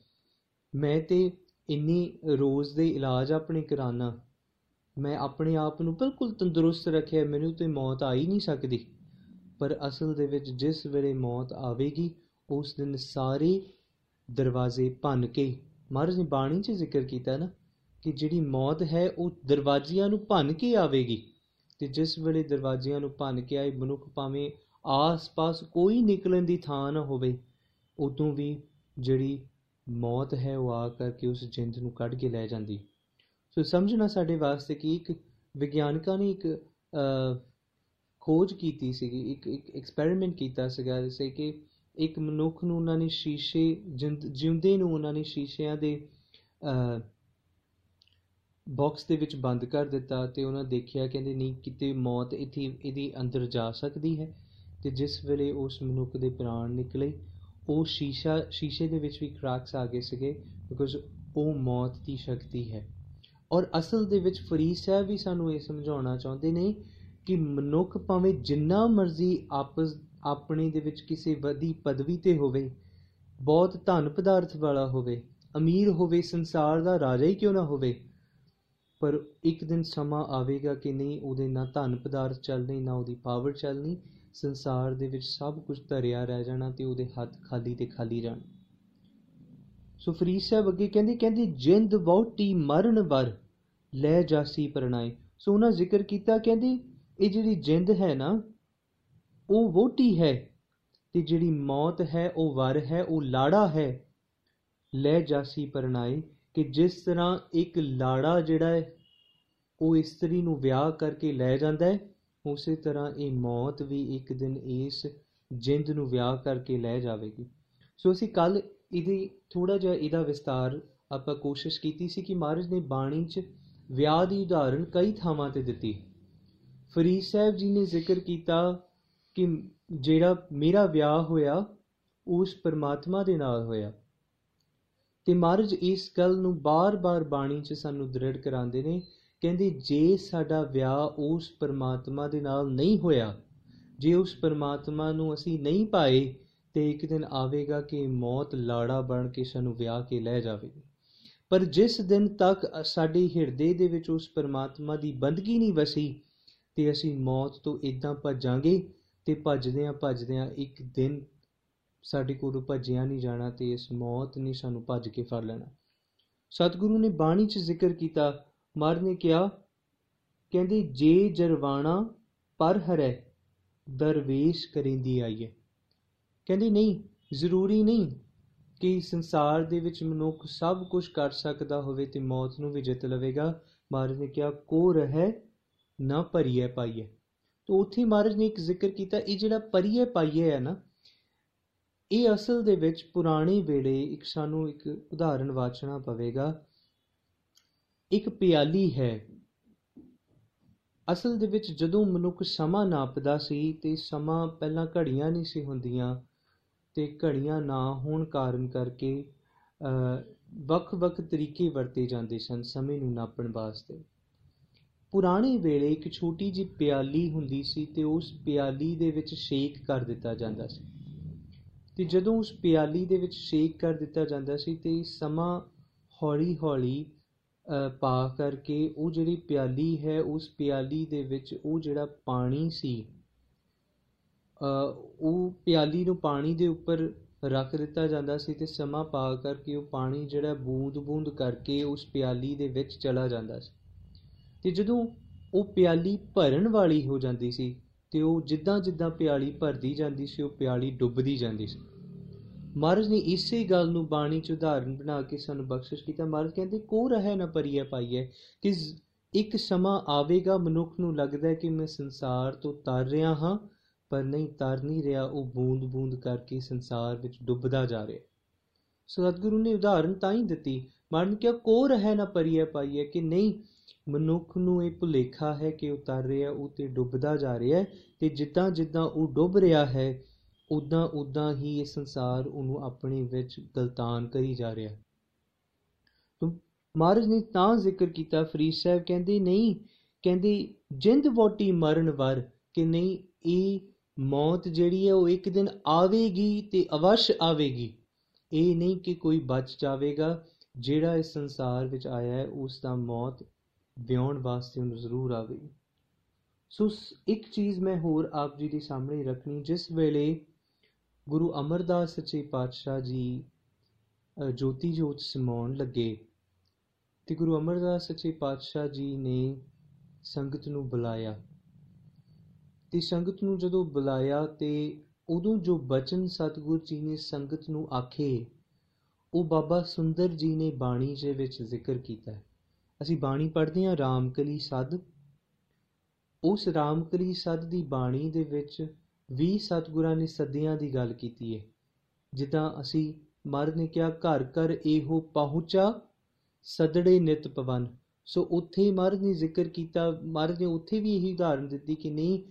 ਮੈਂ ਤੇ ਇੰਨੀ ਰੋਜ਼ ਦੇ ਇਲਾਜ ਆਪਣੇ ਕਰਾਨਾ। ਮੈਂ ਆਪਣੇ ਆਪ ਨੂੰ ਬਿਲਕੁਲ ਤੰਦਰੁਸਤ ਰੱਖਿਆ, ਮੈਨੂੰ ਤੇ ਮੌਤ ਆ ਹੀ ਨਹੀਂ ਸਕਦੀ। ਪਰ ਅਸਲ ਦੇ ਵਿੱਚ ਜਿਸ ਵੇਲੇ ਮੌਤ ਆਵੇਗੀ, ਉਸ ਦਿਨ ਸਾਰੇ ਦਰਵਾਜ਼ੇ ਭੰਨ ਕੇ, ਮਹਾਰਾਜ ਨੇ ਬਾਣੀ 'ਚ ਜ਼ਿਕਰ ਕੀਤਾ ਨਾ, ਕਿ ਜਿਹੜੀ ਮੌਤ ਹੈ, ਉਹ ਦਰਵਾਜ਼ਿਆਂ ਨੂੰ ਭੰਨ ਕੇ ਆਵੇਗੀ। ਤੇ ਜਿਸ ਵੇਲੇ ਦਰਵਾਜ਼ਿਆਂ ਨੂੰ ਭੰਨ ਕੇ ਆਏ, ਮਨੁੱਖ ਭਾਵੇਂ ਆਸ-ਪਾਸ ਕੋਈ ਨਿਕਲਣ ਦੀ ਥਾਂ ਨਾ ਹੋਵੇ, ਉਦੋਂ ਵੀ ਜਿਹੜੀ ਮੌਤ ਹੈ, ਉਹ ਆ ਕਰਕੇ ਉਸ ਜਿੰਦ ਨੂੰ ਕੱਢ ਕੇ ਲੈ ਜਾਂਦੀ। ਸੋ ਸਮਝਣਾ ਸਾਡੇ ਵਾਸਤੇ ਕਿ ਇੱਕ ਵਿਗਿਆਨਕਾਂ ਨੇ ਇੱਕ ਖੋਜ ਕੀਤੀ ਸੀਗੀ, ਇੱਕ ਇੱਕ ਐਕਸਪੈਰੀਮੈਂਟ ਕੀਤਾ ਸੀਗਾ, ਜਿਵੇਂ ਕਿ ਇੱਕ ਮਨੁੱਖ ਨੂੰ ਉਹਨਾਂ ਨੇ ਸ਼ੀਸ਼ੇ ਜਿਉਂਦੇ ਨੂੰ ਉਹਨਾਂ ਨੇ ਸ਼ੀਸ਼ਿਆਂ ਦੇ ਬਾਕਸ ਦੇ ਵਿੱਚ ਬੰਦ ਕਰ ਦਿੱਤਾ ਤੇ ਉਹਨਾਂ ਦੇਖਿਆ ਕਹਿੰਦੇ ਨਹੀਂ, ਕਿਤੇ ਮੌਤ ਇੱਥੇ, ਇਹਦੀ ਅੰਦਰ ਜਾ ਸਕਦੀ ਹੈ। ਤੇ ਜਿਸ ਵੇਲੇ ਉਸ ਮਨੁੱਖ ਦੇ ਪ੍ਰਾਣ ਨਿਕਲੇ, ਉਹ ਸ਼ੀਸ਼ਾ, ਸ਼ੀਸ਼ੇ ਦੇ ਵਿੱਚ ਵੀ ਕ੍ਰੈਕਸ ਆ ਗਏ ਸੀਗੇ ਬਿਕੋਜ਼ ਉਹ ਮੌਤ ਦੀ ਸ਼ਕਤੀ ਹੈ। ਔਰ ਅਸਲ ਦੇ ਵਿੱਚ ਫਰੀਦ ਸਾਹਿਬ ਵੀ ਸਾਨੂੰ ਇਹ ਸਮਝਾਉਣਾ ਚਾਹੁੰਦੇ ਨੇ ਕਿ ਮਨੁੱਖ ਭਾਵੇਂ ਜਿੰਨਾ ਮਰਜ਼ੀ ਆਪਸ, ਆਪਣੇ ਦੇ ਵਿੱਚ ਕਿਸੇ ਵਧੀ ਪਦਵੀ ਤੇ ਹੋਵੇ, ਬਹੁਤ ਧਨ ਪਦਾਰਥ ਵਾਲਾ ਹੋਵੇ, ਅਮੀਰ ਹੋਵੇ, ਸੰਸਾਰ ਦਾ ਰਾਜਾ ਹੀ ਕਿਉਂ ਨਾ ਹੋਵੇ, ਪਰ ਇੱਕ ਦਿਨ ਸਮਾਂ ਆਵੇਗਾ ਕਿ ਨਹੀਂ, ਉਹਦੇ ਨਾ ਧਨ ਪਦਾਰਥ ਚੱਲਣੇ ਨਾ ਉਹਦੀ ਪਾਵਰ ਚੱਲਣੀ, ਸੰਸਾਰ ਦੇ ਵਿੱਚ ਸਭ ਕੁਝ ਧਰਿਆ ਰਹਿ ਜਾਣਾ ਤੇ ਉਹਦੇ ਹੱਥ ਖਾਲੀ ਤੇ ਖਾਲੀ ਜਾਣ ਸੋ ਫਰੀਦ ਸਾਹਿਬ ਅੱਗੇ ਕਹਿੰਦੇ ਕਹਿੰਦੇ, ਜਿੰਦ ਵਹੁਟੀ ਮਰਨ ਵਰ ਲੈ ਜਾਸੀ ਪਰਣਾਏ। ਸੋ ਉਹਨਾਂ ਜ਼ਿਕਰ ਕੀਤਾ, ਕਹਿੰਦੇ, ਇਹ ਜਿਹੜੀ ਜਿੰਦ ਹੈ ਨਾ, ਉਹ ਵੋਟੀ ਹੈ ਤੇ ਜਿਹੜੀ ਮੌਤ ਹੈ, ਉਹ ਵਰ ਹੈ, ਉਹ ਲਾੜਾ ਹੈ। ਲੈ ਜਾਸੀ ਪਰਣਾਏ ਕਿ ਜਿਸ ਤਰ੍ਹਾਂ ਇੱਕ ਲਾੜਾ ਜਿਹੜਾ ਹੈ, ਉਹ ਇਸਤਰੀ ਨੂੰ ਵਿਆਹ ਕਰਕੇ ਲੈ ਜਾਂਦਾ ਹੈ, ਉਸੇ ਤਰ੍ਹਾਂ ਇਹ ਮੌਤ ਵੀ ਇੱਕ ਦਿਨ ਇਸ ਜਿੰਦ ਨੂੰ ਵਿਆਹ ਕਰਕੇ ਲੈ ਜਾਵੇਗੀ। ਸੋ ਅਸੀਂ ਕੱਲ ਇਹਦੀ ਥੋੜਾ ਜਿਹਾ ਇਹਦਾ ਵਿਸਤਾਰ ਆਪਾਂ ਕੋਸ਼ਿਸ਼ ਕੀਤੀ ਸੀ ਕਿ ਮਹਾਰਾਜ ਨੇ ਬਾਣੀ 'ਚ ਵਿਆਹ ਦੀ ਉਦਾਹਰਣ ਕਈ ਥਾਵਾਂ ਤੇ ਦਿੱਤੀ। ਫਰੀਦ ਸਾਹਿਬ ਜੀ ਨੇ ਜ਼ਿਕਰ ਕੀਤਾ ਕਿ ਜਿਹੜਾ ਮੇਰਾ ਵਿਆਹ ਹੋਇਆ, ਉਸ ਪਰਮਾਤਮਾ ਦੇ ਨਾਲ ਹੋਇਆ। ਤੇ ਮਹਾਰਾਜ ਇਸ ਗੱਲ ਨੂੰ ਬਾਰ-ਬਾਰ ਬਾਣੀ 'ਚ ਸਾਨੂੰ ਦ੍ਰਿੜ ਕਰਾਉਂਦੇ ਨੇ, ਕਹਿੰਦੇ ਜੇ ਸਾਡਾ ਵਿਆਹ ਉਸ ਪਰਮਾਤਮਾ ਦੇ ਨਾਲ ਨਹੀਂ ਹੋਇਆ, ਜੇ ਉਸ ਪਰਮਾਤਮਾ ਨੂੰ ਅਸੀਂ ਨਹੀਂ ਪਾਏ, ਤੇ ਇੱਕ ਦਿਨ ਆਵੇਗਾ ਕਿ ਮੌਤ ਲਾੜਾ ਬਣ ਕੇ ਸਾਨੂੰ ਵਿਆਹ ਕੇ ਲੈ ਜਾਵੇਗੀ। ਪਰ ਜਿਸ ਦਿਨ ਤੱਕ ਸਾਡੇ ਹਿਰਦੇ ਦੇ ਵਿੱਚ ਉਸ ਪਰਮਾਤਮਾ ਦੀ ਬੰਦਗੀ ਨਹੀਂ ਵਸੀ, ਤੇ ਅਸੀਂ ਮੌਤ ਤੋਂ ਇਦਾਂ ਭੱਜਾਂਗੇ ਤੇ ਭੱਜਦਿਆਂ ਭੱਜਦਿਆਂ ਇੱਕ ਦਿਨ ਸਾਡੇ ਕੋਲੋਂ ਭੱਜਿਆ ਨਹੀਂ ਜਾਣਾ ਤੇ ਇਸ ਮੌਤ ਨੇ ਸਾਨੂੰ ਭੱਜ ਕੇ ਫੜ ਲੈਣਾ। ਸਤਿਗੁਰੂ ਨੇ ਬਾਣੀ 'ਚ ਜ਼ਿਕਰ ਕੀਤਾ ਮਰ ਨੇ ਕਿਹਾ, ਕਹਿੰਦੇ, ਜੇ ਜਰਵਾਣਾ ਪਰ ਹਰੈ, ਦਰਵੇਸ਼ ਕਰਿੰਦੀ ਆਈਏ ਕਹਿੰਦੀ, ਨਹੀਂ, ਜ਼ਰੂਰੀ ਨਹੀਂ ਕਿ ਸੰਸਾਰ ਦੇ ਵਿੱਚ ਮਨੁੱਖ ਸਭ ਕੁਝ ਕਰ ਸਕਦਾ ਹੋਵੇ ਤੇ ਮੌਤ ਨੂੰ ਵੀ ਜਿੱਤ ਲਵੇਗਾ। ਮਹਾਰਾਜ ਨੇ ਕਿਹਾ, ਕੋ ਰਹਿ, ਨਾ ਭਰੀਏ ਪਾਈਏ ਤੋ ਉੱਥੇ ਮਹਾਰਾਜ ਨੇ ਇੱਕ ਜ਼ਿਕਰ ਕੀਤਾ, ਇਹ ਜਿਹੜਾ ਭਰੀਏ ਪਾਈਏ ਹੈ ਨਾ, ਇਹ ਅਸਲ ਦੇ ਵਿੱਚ ਪੁਰਾਣੇ ਵੇਲੇ ਇੱਕ ਸਾਨੂੰ ਇੱਕ ਉਦਾਹਰਣ ਵਾਚਣਾ ਪਵੇਗਾ। ਇੱਕ ਪਿਆਲੀ ਹੈ। ਅਸਲ ਦੇ ਵਿੱਚ ਜਦੋਂ ਮਨੁੱਖ ਸਮਾਂ ਨਾਪਦਾ ਸੀ ਤੇ ਸਮਾਂ ਪਹਿਲਾਂ ਘੜੀਆਂ ਨਹੀਂ ਸੀ ਹੁੰਦੀਆਂ ਤੇ ਘੜੀਆਂ ਨਾ ਹੋਣ ਕਾਰਨ ਕਰਕੇ ਵੱਖ-ਵੱਖ ਤਰੀਕੇ ਵਰਤੇ ਜਾਂਦੇ ਸਨ ਸਮੇਂ ਨੂੰ ਨਾਪਣ ਵਾਸਤੇ। ਪੁਰਾਣੇ ਵੇਲੇ ਇੱਕ ਛੋਟੀ ਜਿਹੀ ਪਿਆਲੀ ਹੁੰਦੀ ਸੀ ਤੇ ਉਸ ਪਿਆਲੀ ਦੇ ਵਿੱਚ ਸ਼ੇਕ ਕਰ ਦਿੱਤਾ ਜਾਂਦਾ ਸੀ। ਤੇ ਜਦੋਂ ਉਸ ਪਿਆਲੀ ਦੇ ਵਿੱਚ ਸ਼ੇਕ ਕਰ ਦਿੱਤਾ ਜਾਂਦਾ ਸੀ ਤੇ ਸਮਾਂ ਹੌਲੀ-ਹੌਲੀ ਪਾ ਕਰਕੇ ਉਹ ਜਿਹੜੀ ਪਿਆਲੀ ਹੈ, ਉਸ ਪਿਆਲੀ ਦੇ ਵਿੱਚ ਉਹ ਜਿਹੜਾ ਪਾਣੀ ਸੀ ਉਹ ਪਿਆਲੀ ਨੂੰ ਪਾਣੀ ਦੇ ਉੱਪਰ ਰੱਖ ਦਿੱਤਾ ਜਾਂਦਾ ਸੀ ਤੇ ਸਮਾਂ ਪਾ ਕਰਕੇ ਉਹ ਪਾਣੀ ਜਿਹੜਾ ਬੂੰਦ-ਬੂੰਦ ਕਰਕੇ ਉਸ ਪਿਆਲੀ ਦੇ ਵਿੱਚ ਚਲਾ ਜਾਂਦਾ ਸੀ। ਤੇ ਜਦੋਂ ਉਹ ਪਿਆਲੀ ਭਰਨ ਵਾਲੀ ਹੋ ਜਾਂਦੀ ਸੀ ਤੇ ਉਹ ਜਿੱਦਾਂ ਜਿੱਦਾਂ ਪਿਆਲੀ ਭਰਦੀ ਜਾਂਦੀ ਸੀ, ਉਹ ਪਿਆਲੀ ਡੁੱਬਦੀ ਜਾਂਦੀ ਸੀ। ਮਹਾਰਾਜ ਨੇ ਇਸੇ ਗੱਲ ਨੂੰ ਬਾਣੀ ਚ ਉਦਾਹਰਨ ਬਣਾ ਕੇ ਸਾਨੂੰ ਬਖਸ਼ਿਸ਼ ਕੀਤਾ। ਮਹਾਰਾਜ ਕਹਿੰਦੇ, ਕੋ ਰਹਿ ਨਾ ਪਰੀਏ ਪਾਈਏ ਕਿ ਇੱਕ ਸਮਾਂ ਆਵੇਗਾ, ਮਨੁੱਖ ਨੂੰ ਲੱਗਦਾ ਕਿ ਮੈਂ ਸੰਸਾਰ ਤੋਂ ਤਰ ਰਿਹਾ ਹਾਂ ਪਰ ਨਹੀਂ, ਤਰ ਨਹੀਂ ਰਿਹਾ। ਉਹ ਬੂੰਦ ਬੂੰਦ ਕਰਕੇ ਸੰਸਾਰ ਵਿੱਚ ਡੁੱਬਦਾ ਜਾ ਰਿਹਾ। ਸਤਿਗੁਰੂ ਨੇ ਉਦਾਹਰਨ ਤਾਂ ਹੀ ਦਿੱਤੀ। ਮਰਨ ਕਿਹਾ, ਕੋ ਰਹਿ ਨਾ ਪਰੀਏ ਪਾਈਏ ਕਿ ਨਹੀਂ? ਮਨੁੱਖ ਨੂੰ ਇਹ ਭੁਲੇਖਾ ਹੈ ਕਿ ਉਹ ਤਰ ਰਿਹਾ, ਉਹ ਤੇ ਡੁੱਬਦਾ ਜਾ ਰਿਹਾ ਤੇ ਜਿੱਦਾਂ ਜਿੱਦਾਂ ਉਹ ਡੁੱਬ ਰਿਹਾ ਹੈ ਉਦਾਂ ਉਦਾਂ ਹੀ ਇਹ ਸੰਸਾਰ ਉਹਨੂੰ ਆਪਣੇ ਵਿੱਚ ਗਲਤਾਨ ਕਰੀ ਜਾ ਰਿਹਾ ਮਹਾਰਾਜ ਨੇ ਤਾਂ ਜ਼ਿਕਰ ਕੀਤਾ। ਫਰੀਦ ਸਾਹਿਬ ਕਹਿੰਦੇ, ਨਹੀਂ, ਕਹਿੰਦੇ ਜਿੰਦ ਵੋਟੀ ਮਰਨ ਵਰ ਕਿ ਨਹੀਂ, ਇਹ ਮੌਤ ਜਿਹੜੀ ਹੈ ਉਹ ਇੱਕ ਦਿਨ ਆਵੇਗੀ ਤੇ ਅਵਸ਼ ਆਵੇਗੀ। ਇਹ ਨਹੀਂ ਕਿ ਕੋਈ ਬਚ ਜਾਵੇਗਾ। ਜਿਹੜਾ ਇਸ ਸੰਸਾਰ ਵਿੱਚ ਆਇਆ ਹੈ, ਉਸ ਦਾ ਮੌਤ ਵਿਆਉਣ ਵਾਸਤੇ ਉਹਨੂੰ ਜ਼ਰੂਰ ਆਵੇਗੀ ਸੋ ਇੱਕ ਚੀਜ਼ ਮੈਂ ਹੋਰ ਆਪ ਜੀ ਦੇ ਸਾਹਮਣੇ ਰੱਖਣੀ, ਜਿਸ ਵੇਲੇ ਗੁਰੂ ਅਮਰਦਾਸ ਸੱਚੇ ਪਾਤਸ਼ਾਹ ਜੀ ਜੋਤੀ ਜੋਤ ਸਮਾਉਣ ਲੱਗੇ ਤੇ ਗੁਰੂ ਅਮਰਦਾਸ ਸੱਚੇ ਪਾਤਸ਼ਾਹ ਜੀ ਨੇ ਸੰਗਤ ਨੂੰ ਬੁਲਾਇਆ। ਤੇ ਸੰਗਤ ਨੂੰ ਜਦੋਂ ਬੁਲਾਇਆ ਤੇ ਉਦੋਂ ਜੋ ਬਚਨ ਸਤਗੁਰ ਜੀ ਨੇ ਸੰਗਤ ਨੂੰ ਆਖੇ, ਉਹ ਬਾਬਾ ਸੁੰਦਰ ਜੀ ਨੇ ਬਾਣੀ ਦੇ ਵਿੱਚ ਜ਼ਿਕਰ ਕੀਤਾ। ਅਸੀਂ ਬਾਣੀ ਪੜ੍ਹਦੇ ਹਾਂ, ਰਾਮਕਲੀ ਸਦ। ਉਸ ਰਾਮਕਲੀ ਸਦ ਦੀ ਬਾਣੀ ਦੇ ਵਿੱਚ ਵੀ ਸਤਗੁਰਾਂ ਨੇ ਸਦੀਆਂ ਦੀ ਗੱਲ ਕੀਤੀ ਹੈ। ਜਿੱਦਾਂ ਅਸੀਂ ਮਰ ਨੇ ਕਿਹਾ, ਘਰ ਘਰ ਇਹੋ ਪਹੁੰਚਾ, ਸਦੜੇ ਨਿਤ ਪਵਨ। ਸੋ ਉੱਥੇ ਮਹਾਰਾਜ ਨੇ ਜ਼ਿਕਰ ਕੀਤਾ, ਮਹਾਰਾਜ ਨੇ ਉੱਥੇ ਵੀ ਇਹੀ ਉਦਾਹਰਨ ਦਿੱਤੀ ਕਿ ਨਹੀਂ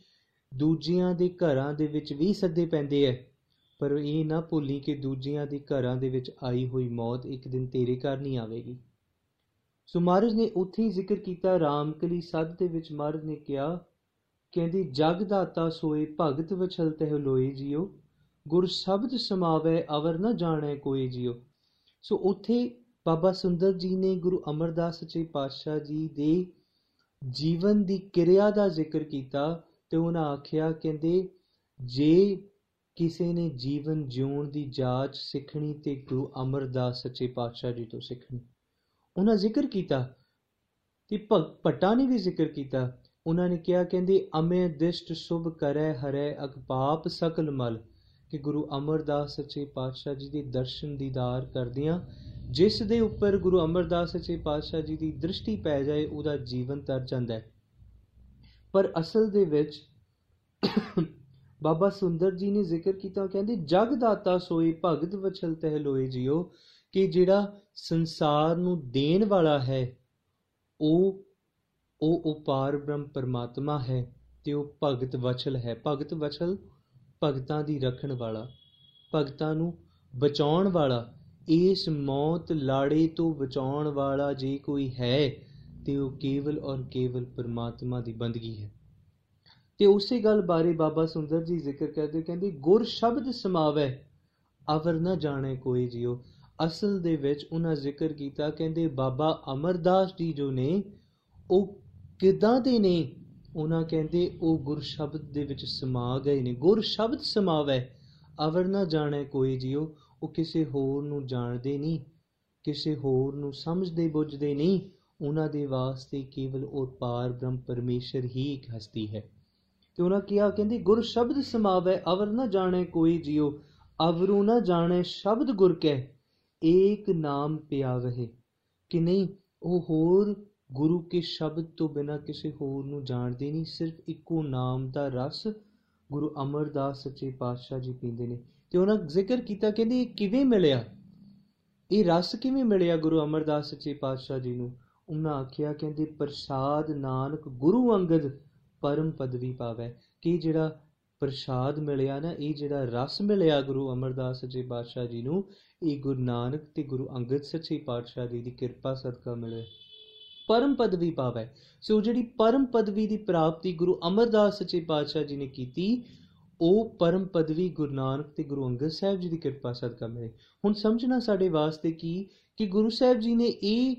ਦੂਜਿਆਂ ਦੇ ਘਰਾਂ ਦੇ ਵਿੱਚ ਵੀ ਸੱਦੇ ਪੈਂਦੇ ਐ। ਪਰ ਇਹ ਨਾ ਭੁੱਲੀ ਕਿ ਦੂਜਿਆਂ ਦੇ ਘਰਾਂ ਦੇ ਵਿੱਚ ਆਈ ਹੋਈ ਮੌਤ ਇੱਕ ਦਿਨ ਤੇਰੇ ਘਰ ਨਹੀਂ ਆਵੇਗੀ। ਸੋ ਮਹਾਰਾਜ ਨੇ ਉੱਥੇ ਹੀ ਜ਼ਿਕਰ ਕੀਤਾ, ਰਾਮਕਲੀ ਸੱਦ ਦੇ ਵਿੱਚ ਮਹਾਰਾਜ ਨੇ ਕਿਹਾ, ਕਹਿੰਦੀ, ਜਗ ਦਾਤਾ ਸੋਏ, ਭਗਤ ਵਛਲ ਤਹਿ ਲੋਏ ਜਿਉ ਗੁਰ ਸ਼ਬਦ ਸਮਾਵੇ, ਅਵਰ ਨਾ ਜਾਣੇ ਕੋਈ ਜਿਉ ਸੋ ਉੱਥੇ ਬਾਬਾ ਸੁੰਦਰ ਜੀ ਨੇ ਗੁਰੂ ਅਮਰਦਾਸ ਸੱਚੇ ਪਾਤਸ਼ਾਹ ਜੀ ਦੇ ਜੀਵਨ ਦੀ ਕਿਰਿਆ ਦਾ ਜ਼ਿਕਰ ਕੀਤਾ। ਤੇ ਉਹਨਾਂ ਆਖਿਆ, ਕਹਿੰਦੇ, ਜੇ ਕਿਸੇ ਨੇ ਜੀਵਨ ਜਿਉਣ ਦੀ ਜਾਂਚ ਸਿੱਖਣੀ ਤੇ ਗੁਰੂ ਅਮਰਦਾਸ ਸੱਚੇ ਪਾਤਸ਼ਾਹ ਜੀ ਤੋਂ ਸਿੱਖਣੀ। ਉਹਨਾਂ ਜ਼ਿਕਰ ਕੀਤਾ ਤੇ ਭੱਟਾ ਨੇ ਵੀ ਜ਼ਿਕਰ ਕੀਤਾ। ਉਹਨਾਂ ਨੇ ਕਿਹਾ, ਕਹਿੰਦੇ, ਅਮੇ ਦਿਸ਼ਟ ਸੁਭ ਕਰੈ ਹਰੈ ਅਗਪਾਪ ਸਕਲ ਮਲ, ਕਿ ਗੁਰੂ ਅਮਰਦਾਸ ਸੱਚੇ ਪਾਤਸ਼ਾਹ ਜੀ ਦੇ ਦਰਸ਼ਨ ਦੀਦਾਰ ਕਰਦਿਆਂ ਜਿਸ ਦੇ ਉੱਪਰ ਗੁਰੂ ਅਮਰਦਾਸ ਸੱਚੇ ਪਾਤਸ਼ਾਹ ਜੀ ਦੀ ਦ੍ਰਿਸ਼ਟੀ ਪੈ ਜਾਏ, ਉਹਦਾ ਜੀਵਨ ਤਰ ਜਾਂਦਾ ਹੈ। ਪਰ ਅਸਲ ਦੇ ਵਿੱਚ ਬਾਬਾ ਸੁੰਦਰ ਜੀ ਨੇ ਜ਼ਿਕਰ ਕੀਤਾ ਕਹਿੰਦੇ, ਜਗ ਦਾਤਾ ਸੋਈ ਭਗਤ ਵਚਲ ਤਹਿ ਲੋਏ ਜਿਓ, ਕਿ ਜਿਹੜਾ ਸੰਸਾਰ ਨੂੰ ਦੇਣ ਵਾਲਾ ਹੈ, ਉਹ ਉਹ ਉਪਾਰ ਬ੍ਰਹਮ ਪਰਮਾਤਮਾ ਹੈ ਤੇ ਉਹ ਭਗਤ ਵਚਲ ਹੈ। ਭਗਤ ਵਚਲ ਭਗਤਾਂ ਦੀ ਰੱਖਣ ਵਾਲਾ, ਭਗਤਾਂ ਨੂੰ ਬਚਾਉਣ ਵਾਲਾ, ਇਸ ਮੌਤ ਲਾੜੇ ਤੋਂ ਬਚਾਉਣ ਵਾਲਾ ਜੇ ਕੋਈ ਹੈ ਤੇ ਉਹ ਕੇਵਲ ਔਰ ਕੇਵਲ ਪਰਮਾਤਮਾ ਦੀ ਬੰਦਗੀ ਹੈ। ਤੇ ਉਸੇ ਗੱਲ ਬਾਰੇ ਬਾਬਾ ਸੁੰਦਰ ਜੀ ਜ਼ਿਕਰ ਕਰਦੇ ਕਹਿੰਦੇ, ਗੁਰ ਸ਼ਬਦ ਸਮਾਵੇ, ਅਵਰ ਨਾ ਜਾਣੇ ਕੋਈ ਜਿਉ। ਅਸਲ ਦੇ ਵਿੱਚ ਉਹਨਾਂ ਜ਼ਿਕਰ ਕੀਤਾ, ਕਹਿੰਦੇ ਬਾਬਾ ਅਮਰਦਾਸ ਜੀ ਜੋ ਨੇ, ਉਹ ਕਿਦਾਂ ਦੇ ਨੇ? ਉਹਨਾਂ ਕਹਿੰਦੇ, ਉਹ ਗੁਰ ਸ਼ਬਦ ਦੇ ਵਿੱਚ ਸਮਾ ਗਏ ਨੇ। ਗੁਰ ਸ਼ਬਦ ਸਮਾਵੇ, ਅਵਰ ਨਾ ਜਾਣੇ ਕੋਈ ਜਿਉ। ਉਹ ਕਿਸੇ ਹੋਰ ਨੂੰ ਜਾਣਦੇ ਨਹੀਂ, ਕਿਸੇ ਹੋਰ ਨੂੰ ਸਮਝਦੇ, ਬੁੱਝਦੇ ਨਹੀਂ। ਉਹਨਾਂ ਦੇ ਵਾਸਤੇ ਕੇਵਲ ਉਹ ਪਾਰ ਬ੍ਰਹਮ ਪਰਮੇਸ਼ਰ ਹੀ ਇੱਕ ਹਸਤੀ ਹੈ। ਤੇ ਉਹਨਾਂ ਕਿਹਾ, ਕਹਿੰਦੇ, ਗੁਰ ਸ਼ਬਦ ਸਮਾਵੇ, ਅਵਰ ਨਾ ਜਾਣੇ ਕੋਈ ਜਿਉ, ਅਵਰੂ ਨਾ ਜਾਣੇ ਸ਼ਬਦ ਗੁਰ ਕੈ, ਏਕ ਨਾਮ ਪਿਆਵਹਿ। ਕਿ ਨਹੀਂ, ਉਹ ਹੋਰ ਗੁਰੂ ਕੇ ਸ਼ਬਦ ਤੋਂ ਬਿਨਾ ਕਿਸੇ ਹੋਰ ਨੂੰ ਜਾਣਦੇ ਨਹੀਂ, ਸਿਰਫ ਇੱਕੋ ਨਾਮ ਦਾ ਰਸ ਗੁਰੂ ਅਮਰਦਾਸ ਸੱਚੇ ਪਾਤਸ਼ਾਹ ਜੀ ਪੀਂਦੇ ਨੇ। ਤੇ ਉਹਨਾਂ ਜ਼ਿਕਰ ਕੀਤਾ, ਕਹਿੰਦੇ, ਇਹ ਕਿਵੇਂ ਮਿਲਿਆ? ਇਹ ਰਸ ਕਿਵੇਂ ਮਿਲਿਆ ਗੁਰੂ ਅਮਰਦਾਸ ਸੱਚੇ ਪਾਤਸ਼ਾਹ ਜੀ ਨੂੰ? ਉਹਨਾਂ ਆਖਿਆ, ਕਹਿੰਦੇ, ਪ੍ਰਸਾਦ ਨਾਨਕ ਗੁਰੂ ਅੰਗਦ ਪਰਮ ਪਦਵੀ ਪਾਵੇ। ਕਿ ਜਿਹੜਾ ਪ੍ਰਸ਼ਾਦ ਮਿਲਿਆ ਨਾ, ਇਹ ਜਿਹੜਾ ਰਸ ਮਿਲਿਆ ਗੁਰੂ ਅਮਰਦਾਸ ਸੱਚੇ ਪਾਤਸ਼ਾਹ ਜੀ ਨੂੰ, ਇਹ ਗੁਰੂ ਨਾਨਕ ਤੇ ਗੁਰੂ ਅੰਗਦ ਸੱਚੇ ਪਾਤਸ਼ਾਹ ਜੀ ਦੀ ਕਿਰਪਾ ਸਦਕਾ ਮਿਲੇ। ਪਰਮ ਪਦਵੀ ਪਾਵੇ। ਸੋ ਜਿਹੜੀ ਪਰਮ ਪਦਵੀ ਦੀ ਪ੍ਰਾਪਤੀ ਗੁਰੂ ਅਮਰਦਾਸ ਸੱਚੇ ਪਾਤਸ਼ਾਹ ਜੀ ਨੇ ਕੀਤੀ, ਉਹ ਪਰਮ ਪਦਵੀ ਗੁਰੂ ਨਾਨਕ ਤੇ ਗੁਰੂ ਅੰਗਦ ਸਾਹਿਬ ਜੀ ਦੀ ਕਿਰਪਾ ਸਦਕਾ ਮਿਲੇ। ਹੁਣ ਸਮਝਣਾ ਸਾਡੇ ਵਾਸਤੇ ਕੀ, ਕਿ ਗੁਰੂ ਸਾਹਿਬ ਜੀ ਨੇ ਇਹ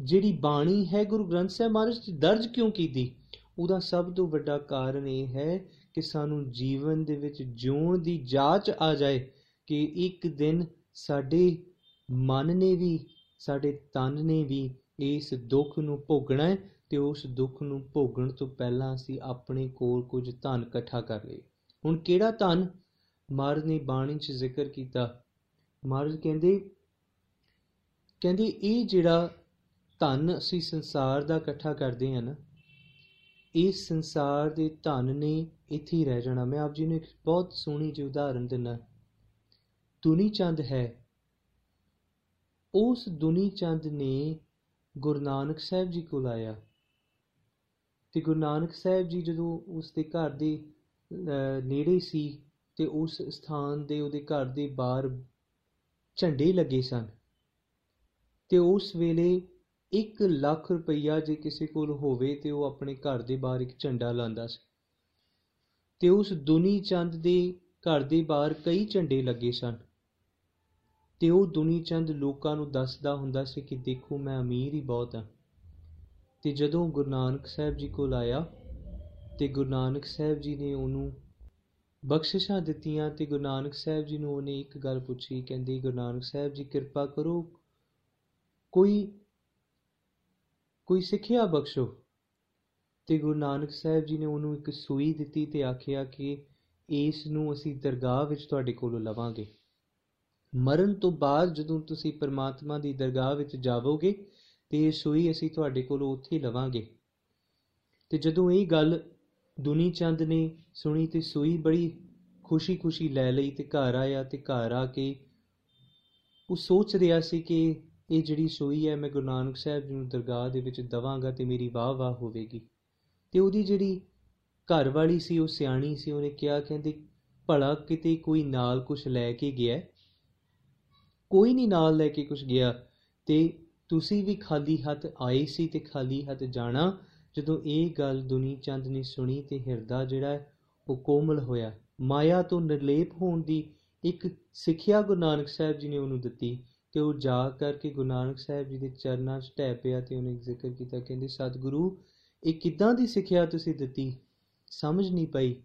ਜਿਹੜੀ ਬਾਣੀ ਹੈ ਗੁਰੂ ਗ੍ਰੰਥ ਸਾਹਿਬ ਮਹਾਰਾਜ ਚ ਦਰਜ ਕਿਉਂ ਕੀਤੀ? ਉਹਦਾ ਸਭ ਤੋਂ ਵੱਡਾ ਕਾਰਨ ਇਹ ਹੈ ਕਿ ਸਾਨੂੰ ਜੀਵਨ ਦੇ ਵਿੱਚ ਜਿਉਣ ਦੀ ਜਾਚ ਆ ਜਾਏ ਕਿ ਇੱਕ ਦਿਨ ਸਾਡੇ ਮਨ ਨੇ ਵੀ, ਸਾਡੇ ਤਨ ਨੇ ਵੀ ਇਸ ਦੁੱਖ ਨੂੰ ਭੋਗਣਾ ਹੈ ਤੇ ਉਸ ਦੁੱਖ ਨੂੰ ਭੋਗਣ ਤੋਂ ਪਹਿਲਾਂ ਅਸੀਂ ਆਪਣੇ ਕੋਲ ਕੁਝ ਧਨ ਇਕੱਠਾ ਕਰ ਲਈਏ। ਹੁਣ ਕਿਹੜਾ ਧਨ? ਮਹਾਰਾਜ ਨੇ ਬਾਣੀ 'ਚ ਜ਼ਿਕਰ ਕੀਤਾ। ਮਹਾਰਾਜ ਕਹਿੰਦੇ ਕਹਿੰਦੇ ਇਹ ਜਿਹੜਾ ਧਨ ਅਸੀਂ ਸੰਸਾਰ ਦਾ ਇਕੱਠਾ ਕਰਦੇ ਹਾਂ ਨਾ, ਇਸ ਸੰਸਾਰ ਦੇ ਧਨ ਨੇ ਇੱਥੇ ਹੀ ਰਹਿ ਜਾਣਾ। ਮੈਂ ਆਪ ਜੀ ਨੂੰ ਇੱਕ ਬਹੁਤ ਸੋਹਣੀ ਜਿਹੀ ਉਦਾਹਰਨ ਦਿੰਨਾ ਦੁਨੀ ਚੰਦ ਹੈ। ਉਸ ਦੁਨੀ ਚੰਦ ਨੇ ਗੁਰੂ ਨਾਨਕ ਸਾਹਿਬ ਜੀ ਕੋਲ ਆਇਆ। ਤੇ ਗੁਰੂ ਨਾਨਕ ਸਾਹਿਬ ਜੀ ਜਦੋਂ ਉਸ ਦੇ ਘਰ ਦੇ ਨੇੜੇ ਸੀ ਤੇ ਉਸ ਸਥਾਨ ਦੇ ਉਹਦੇ ਘਰ ਦੇ ਬਾਹਰ ਝੰਡੇ ਲੱਗੇ ਸਨ। ਤੇ ਉਸ ਵੇਲੇ 1 ਲੱਖ ਰੁਪਈਆ ਜੇ ਕਿਸੇ ਕੋਲ ਹੋਵੇ ਤੇ ਉਹ ਆਪਣੇ ਘਰ ਦੇ ਬਾਹਰ ਇੱਕ ਝੰਡਾ ਲਾਉਂਦਾ ਸੀ। ਤੇ ਉਸ ਦੁਨੀ ਚੰਦ ਦੇ ਘਰ ਦੇ ਬਾਹਰ ਕਈ ਝੰਡੇ ਲੱਗੇ ਸਨ। ਤੇ ਉਹ ਦੁਨੀ ਚੰਦ ਲੋਕਾਂ ਨੂੰ ਦੱਸਦਾ ਹੁੰਦਾ ਸੀ ਕਿ ਦੇਖੋ ਮੈਂ ਅਮੀਰ ਹੀ ਬਹੁਤ ਹਾਂ। ਤੇ ਜਦੋਂ ਗੁਰੂ ਨਾਨਕ ਸਾਹਿਬ ਜੀ ਕੋਲ ਆਇਆ ਤੇ ਗੁਰੂ ਨਾਨਕ ਸਾਹਿਬ ਜੀ ਨੇ ਉਹਨੂੰ ਬਖਸ਼ਿਸ਼ਾਂ ਦਿੱਤੀਆਂ ਤੇ ਗੁਰੂ ਨਾਨਕ ਸਾਹਿਬ ਜੀ ਨੂੰ ਉਹਨੇ ਇੱਕ ਗੱਲ ਪੁੱਛੀ, ਕਹਿੰਦੀ ਗੁਰੂ ਨਾਨਕ ਸਾਹਿਬ ਜੀ, ਕਿਰਪਾ ਕਰੋ, ਕੋਈ ਕੋਈ ਸਿੱਖਿਆ ਬਖਸ਼ੋ। ਤੇ ਗੁਰੂ ਨਾਨਕ ਸਾਹਿਬ ਜੀ ਨੇ ਉਹਨੂੰ ਇੱਕ ਸੂਈ ਦਿੱਤੀ ਤੇ ਆਖਿਆ ਕਿ ਇਸ ਨੂੰ ਅਸੀਂ ਦਰਗਾਹ ਵਿੱਚ ਤੁਹਾਡੇ ਕੋਲੋਂ ਲਵਾਂਗੇ। ਮਰਨ ਤੋਂ ਬਾਅਦ ਜਦੋਂ ਤੁਸੀਂ ਪਰਮਾਤਮਾ ਦੀ ਦਰਗਾਹ ਵਿੱਚ ਜਾਵੋਗੇ, ਤੇ ਇਹ ਸੂਈ ਅਸੀਂ ਤੁਹਾਡੇ ਕੋਲੋਂ ਉੱਥੇ ਲਵਾਂਗੇ। ਤੇ ਜਦੋਂ ਇਹ ਗੱਲ ਦੁਨੀ ਚੰਦ ਨੇ ਸੁਣੀ ਤੇ ਸੂਈ ਬੜੀ ਖੁਸ਼ੀ-ਖੁਸ਼ੀ ਲੈ ਲਈ ਤੇ ਘਰ ਆਇਆ ਤੇ ਘਰ ਆ ਕੇ ਉਹ ਸੋਚ ਰਿਹਾ ਸੀ ਕਿ ਇਹ ਜਿਹੜੀ ਸੂਈ ਹੈ, ਮੈਂ ਗੁਰੂ ਨਾਨਕ ਸਾਹਿਬ ਜੀ ਨੂੰ ਦਰਗਾਹ ਦੇ ਵਿੱਚ ਦਵਾਂਗਾ ਤੇ ਮੇਰੀ ਵਾਹ ਵਾਹ ਹੋਵੇਗੀ। ਤੇ ਉਹਦੀ ਜਿਹੜੀ ਘਰ ਵਾਲੀ ਸੀ, ਉਹ ਸਿਆਣੀ ਸੀ, ਉਹਨੇ ਕਿਹਾ, ਕਹਿੰਦੇ, ਭਲਾ ਕਿਤੇ ਕੋਈ ਨਾਲ ਕੁਝ ਲੈ ਕੇ ਗਿਆ ਕੋਈ ਨਹੀਂ ਨਾਲ ਲੈ ਕੇ ਕੁਝ ਗਿਆ। ਤੇ ਤੁਸੀਂ ਵੀ ਖਾਲੀ ਹੱਥ ਆਏ ਸੀ ਤੇ ਖਾਲੀ ਹੱਥ ਜਾਣਾ, ਜਦੋਂ ਇਹ ਗੱਲ ਦੁਨੀ ਚੰਦ ਨੇ ਸੁਣੀ ਤੇ ਹਿਰਦਾ ਜਿਹੜਾ ਉਹ ਕੋਮਲ ਹੋਇਆ। ਮਾਇਆ ਤੋਂ ਨਿਰਲੇਪ ਹੋਣ ਦੀ ਇੱਕ ਸਿੱਖਿਆ ਗੁਰੂ ਨਾਨਕ ਸਾਹਿਬ ਜੀ ਨੇ ਉਹਨੂੰ ਦਿੱਤੀ। ਤੇ ਉਹ ਜਾ ਕਰਕੇ ਗੁਰੂ ਨਾਨਕ ਸਾਹਿਬ ਜੀ ਦੇ ਚਰਨਾਂ 'ਚ ਢਹਿ ਪਿਆ ਤੇ ਉਹਨੇ ਜ਼ਿਕਰ ਕੀਤਾ, ਕਹਿੰਦੇ, ਸਤਿਗੁਰੂ, ਇਹ ਕਿੱਦਾਂ ਦੀ ਸਿੱਖਿਆ ਤੁਸੀਂ ਦਿੱਤੀ? ਸਮਝ ਨਹੀਂ ਪਈ।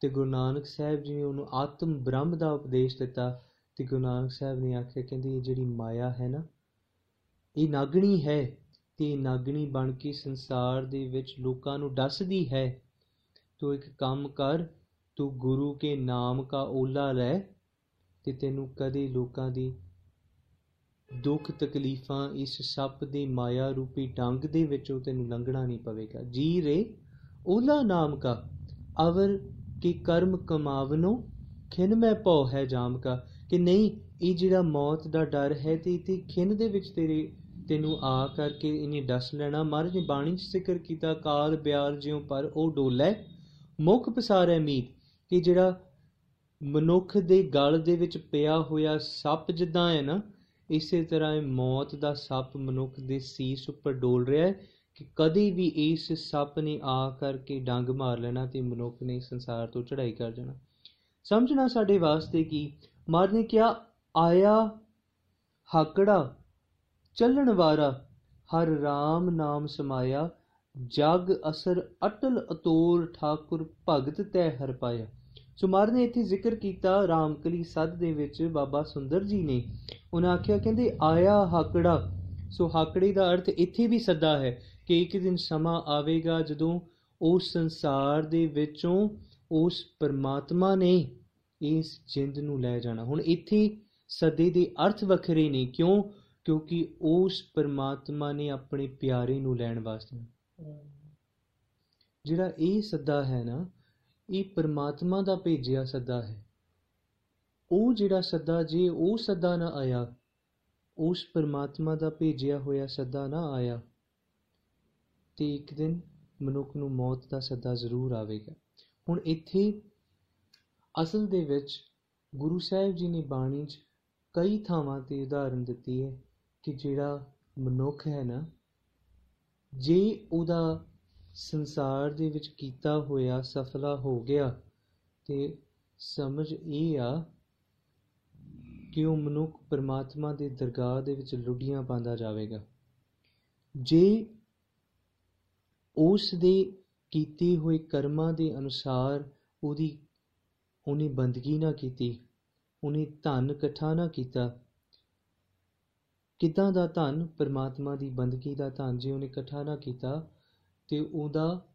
ਤੇ ਗੁਰੂ ਨਾਨਕ ਸਾਹਿਬ ਜੀ ਨੇ ਉਹਨੂੰ ਆਤਮ ਬ੍ਰਹਮ ਦਾ ਉਪਦੇਸ਼ ਦਿੱਤਾ ਤੇ ਗੁਰੂ ਨਾਨਕ ਸਾਹਿਬ ਨੇ ਆਖਿਆ, ਕਹਿੰਦੇ, ਇਹ ਜਿਹੜੀ ਮਾਇਆ ਹੈ ਨਾ, ਇਹ ਨਾਗਣੀ ਹੈ ਤੇ ਇਹ ਨਾਗਣੀ ਬਣ ਕੇ ਸੰਸਾਰ ਦੇ ਵਿੱਚ ਲੋਕਾਂ ਨੂੰ ਦੱਸਦੀ ਹੈ। ਤੂੰ ਇੱਕ ਕੰਮ ਕਰ, ਤੂੰ ਗੁਰੂ ਕੇ ਨਾਮ ਕਾ ਓਲਾ ਲੈ ਤੇ ਤੈਨੂੰ ਕਦੇ ਲੋਕਾਂ ਦੀ ਦੁੱਖ ਤਕਲੀਫਾਂ ਇਸ ਸੱਪ ਦੀ ਮਾਇਆ ਰੂਪੀ ਡੰਗ ਦੇ ਵਿੱਚੋਂ ਤੈਨੂੰ ਲੰਘਣਾ ਨਹੀਂ ਪਵੇਗਾ। ਜੀ ਰੇ, ਓਲਾ ਨਾਮ ਕਾ, ਅਵਰ ਕੀ ਕਰਮ ਕਮਾਵਨੋ, ਖਿਨ ਮੈਂ ਭਉ ਹੈ ਜਾਮ ਕਾ, ਕਿ ਨਹੀਂ, ਇਹ ਜਿਹੜਾ ਮੌਤ ਦਾ ਡਰ ਹੈ ਤੇ ਇਤੇ ਖਿਨ ਦੇ ਵਿੱਚ ਤੇਰੇ, ਤੈਨੂੰ ਆ ਕਰਕੇ ਇਹਨੇ ਡਸ ਲੈਣਾ। ਮਹਾਰਾਜ ਨੇ ਬਾਣੀ 'ਚ ਜ਼ਿਕਰ ਕੀਤਾ, ਕਾਲ ਬਿਆਰ ਜਿਉ ਪਰ ਉਹ ਡੋਲੇ। ਮੁਖ ਪਸਾਰੈ ਮੀਤ, ਕਿ ਜਿਹੜਾ ਮਨੁੱਖ ਦੇ ਗਲ ਦੇ ਵਿੱਚ ਪਿਆ ਹੋਇਆ ਸੱਪ ਜਿੱਦਾਂ ਹੈ ਨਾ ਇਸੇ ਤਰ੍ਹਾਂ ਇਹ ਮੌਤ ਦਾ ਸੱਪ ਮਨੁੱਖ ਦੇ ਸੀਸ ਉੱਪਰ ਡੋਲ ਰਿਹਾ ਹੈ ਕਿ ਕਦੇ ਵੀ ਇਸ ਸੱਪ ਨੇ ਆ ਕਰਕੇ ਡੰਗ ਮਾਰ ਲੈਣਾ ਤੇ ਮਨੁੱਖ ਨੇ ਸੰਸਾਰ ਤੋਂ ਚੜ੍ਹਾਈ ਕਰ ਜਾਣਾ। ਸਮਝਣਾ ਸਾਡੇ ਵਾਸਤੇ ਕੀ ਮਾਰ ਨੇ ਕਿਹਾ, ਆਇਆ ਹਾਕੜਾ, ਚੱਲਣ ਵਾਰਾ, ਹਰ RAM ਨਾਮ ਸਮਾਇਆ, ਜਗ ਅਸਰ ਅਟਲ ਅਤੋਲ ਠਾਕੁਰ ਭਗਤ ਤੈ ਹਰ ਪਾਇਆ। ਸੋ ਮਾਰ ਨੇ ਇੱਥੇ ਜ਼ਿਕਰ ਕੀਤਾ, ਰਾਮਕਲੀ ਸਦ ਦੇ ਵਿੱਚ ਬਾਬਾ ਸੁੰਦਰ ਜੀ ਨੇ। ਉਹਨਾਂ ਆਖਿਆ, ਕਹਿੰਦੇ, ਆਇਆ ਹਾਕੜਾ। ਸੋ ਹਾਕੜੇ ਦਾ ਅਰਥ ਇੱਥੇ ਵੀ ਸੱਦਾ ਹੈ ਕਿ ਇੱਕ ਦਿਨ ਸਮਾਂ ਆਵੇਗਾ ਜਦੋਂ ਉਸ ਸੰਸਾਰ ਦੇ ਵਿੱਚੋਂ ਉਸ ਪਰਮਾਤਮਾ ਨੇ ਇਸ ਜਿੰਦ ਨੂੰ ਲੈ ਜਾਣਾ। ਹੁਣ ਇੱਥੇ ਸਦੇ ਦੇ ਅਰਥ ਵੱਖਰੇ ਨੇ। ਕਿਉਂ? ਕਿਉਂਕਿ ਉਸ ਪਰਮਾਤਮਾ ਨੇ ਆਪਣੇ ਪਿਆਰੇ ਨੂੰ ਲੈਣ ਵਾਸਤੇ। ਜਿਹੜਾ ਇਹ ਸੱਦਾ ਹੈ ਨਾ ਇਹ ਪਰਮਾਤਮਾ ਦਾ ਭੇਜਿਆ ਸੱਦਾ ਹੈ। ਉਹ ਜਿਹੜਾ ਸੱਦਾ ਜੇ ਉਹ ਸੱਦਾ ਨਾ ਆਇਆ, ਉਸ ਪਰਮਾਤਮਾ ਦਾ ਭੇਜਿਆ ਹੋਇਆ ਸੱਦਾ ਨਾ ਆਇਆ, ਤੇ ਇੱਕ ਦਿਨ ਮਨੁੱਖ ਨੂੰ ਮੌਤ ਦਾ ਸੱਦਾ ਜ਼ਰੂਰ ਆਵੇਗਾ। ਹੁਣ ਇੱਥੇ ਅਸਲ ਦੇ ਵਿੱਚ ਗੁਰੂ ਸਾਹਿਬ ਜੀ ਨੇ ਬਾਣੀ 'ਚ ਕਈ ਥਾਵਾਂ ਤੇ ਉਦਾਹਰਨ ਦਿੱਤੀ ਹੈ ਕਿ ਜਿਹੜਾ ਮਨੁੱਖ ਹੈ ਨਾ, ਜੇ ਉਹਦਾ ਸੰਸਾਰ ਦੇ ਵਿੱਚ ਕੀਤਾ ਹੋਇਆ ਸਫਲਾ ਹੋ ਗਿਆ ਤੇ ਸਮਝ ਇਹ ਆ ਕਿ ਉਹ ਮਨੁੱਖ ਪਰਮਾਤਮਾ ਦੇ ਦਰਗਾਹ ਦੇ ਵਿੱਚ ਲੁੱਡੀਆਂ ਪਾਉਂਦਾ ਜਾਵੇਗਾ। ਜੇ ਉਸ ਦੇ ਕੀਤੇ ਹੋਏ ਕਰਮਾਂ ਦੇ ਅਨੁਸਾਰ ਉਹਦੀ, ਉਹਨੇ ਬੰਦਗੀ ਨਾ ਕੀਤੀ, ਉਹਨੇ ਧਨ ਇਕੱਠਾ ਨਾ ਕੀਤਾ, ਕਿੱਦਾਂ ਦਾ ਧਨ? ਪਰਮਾਤਮਾ ਦੀ ਬੰਦਗੀ ਦਾ ਧਨ ਜੇ ਉਹਨੇ ਇਕੱਠਾ ਨਾ ਕੀਤਾ ਤੇ ਉਹਦਾ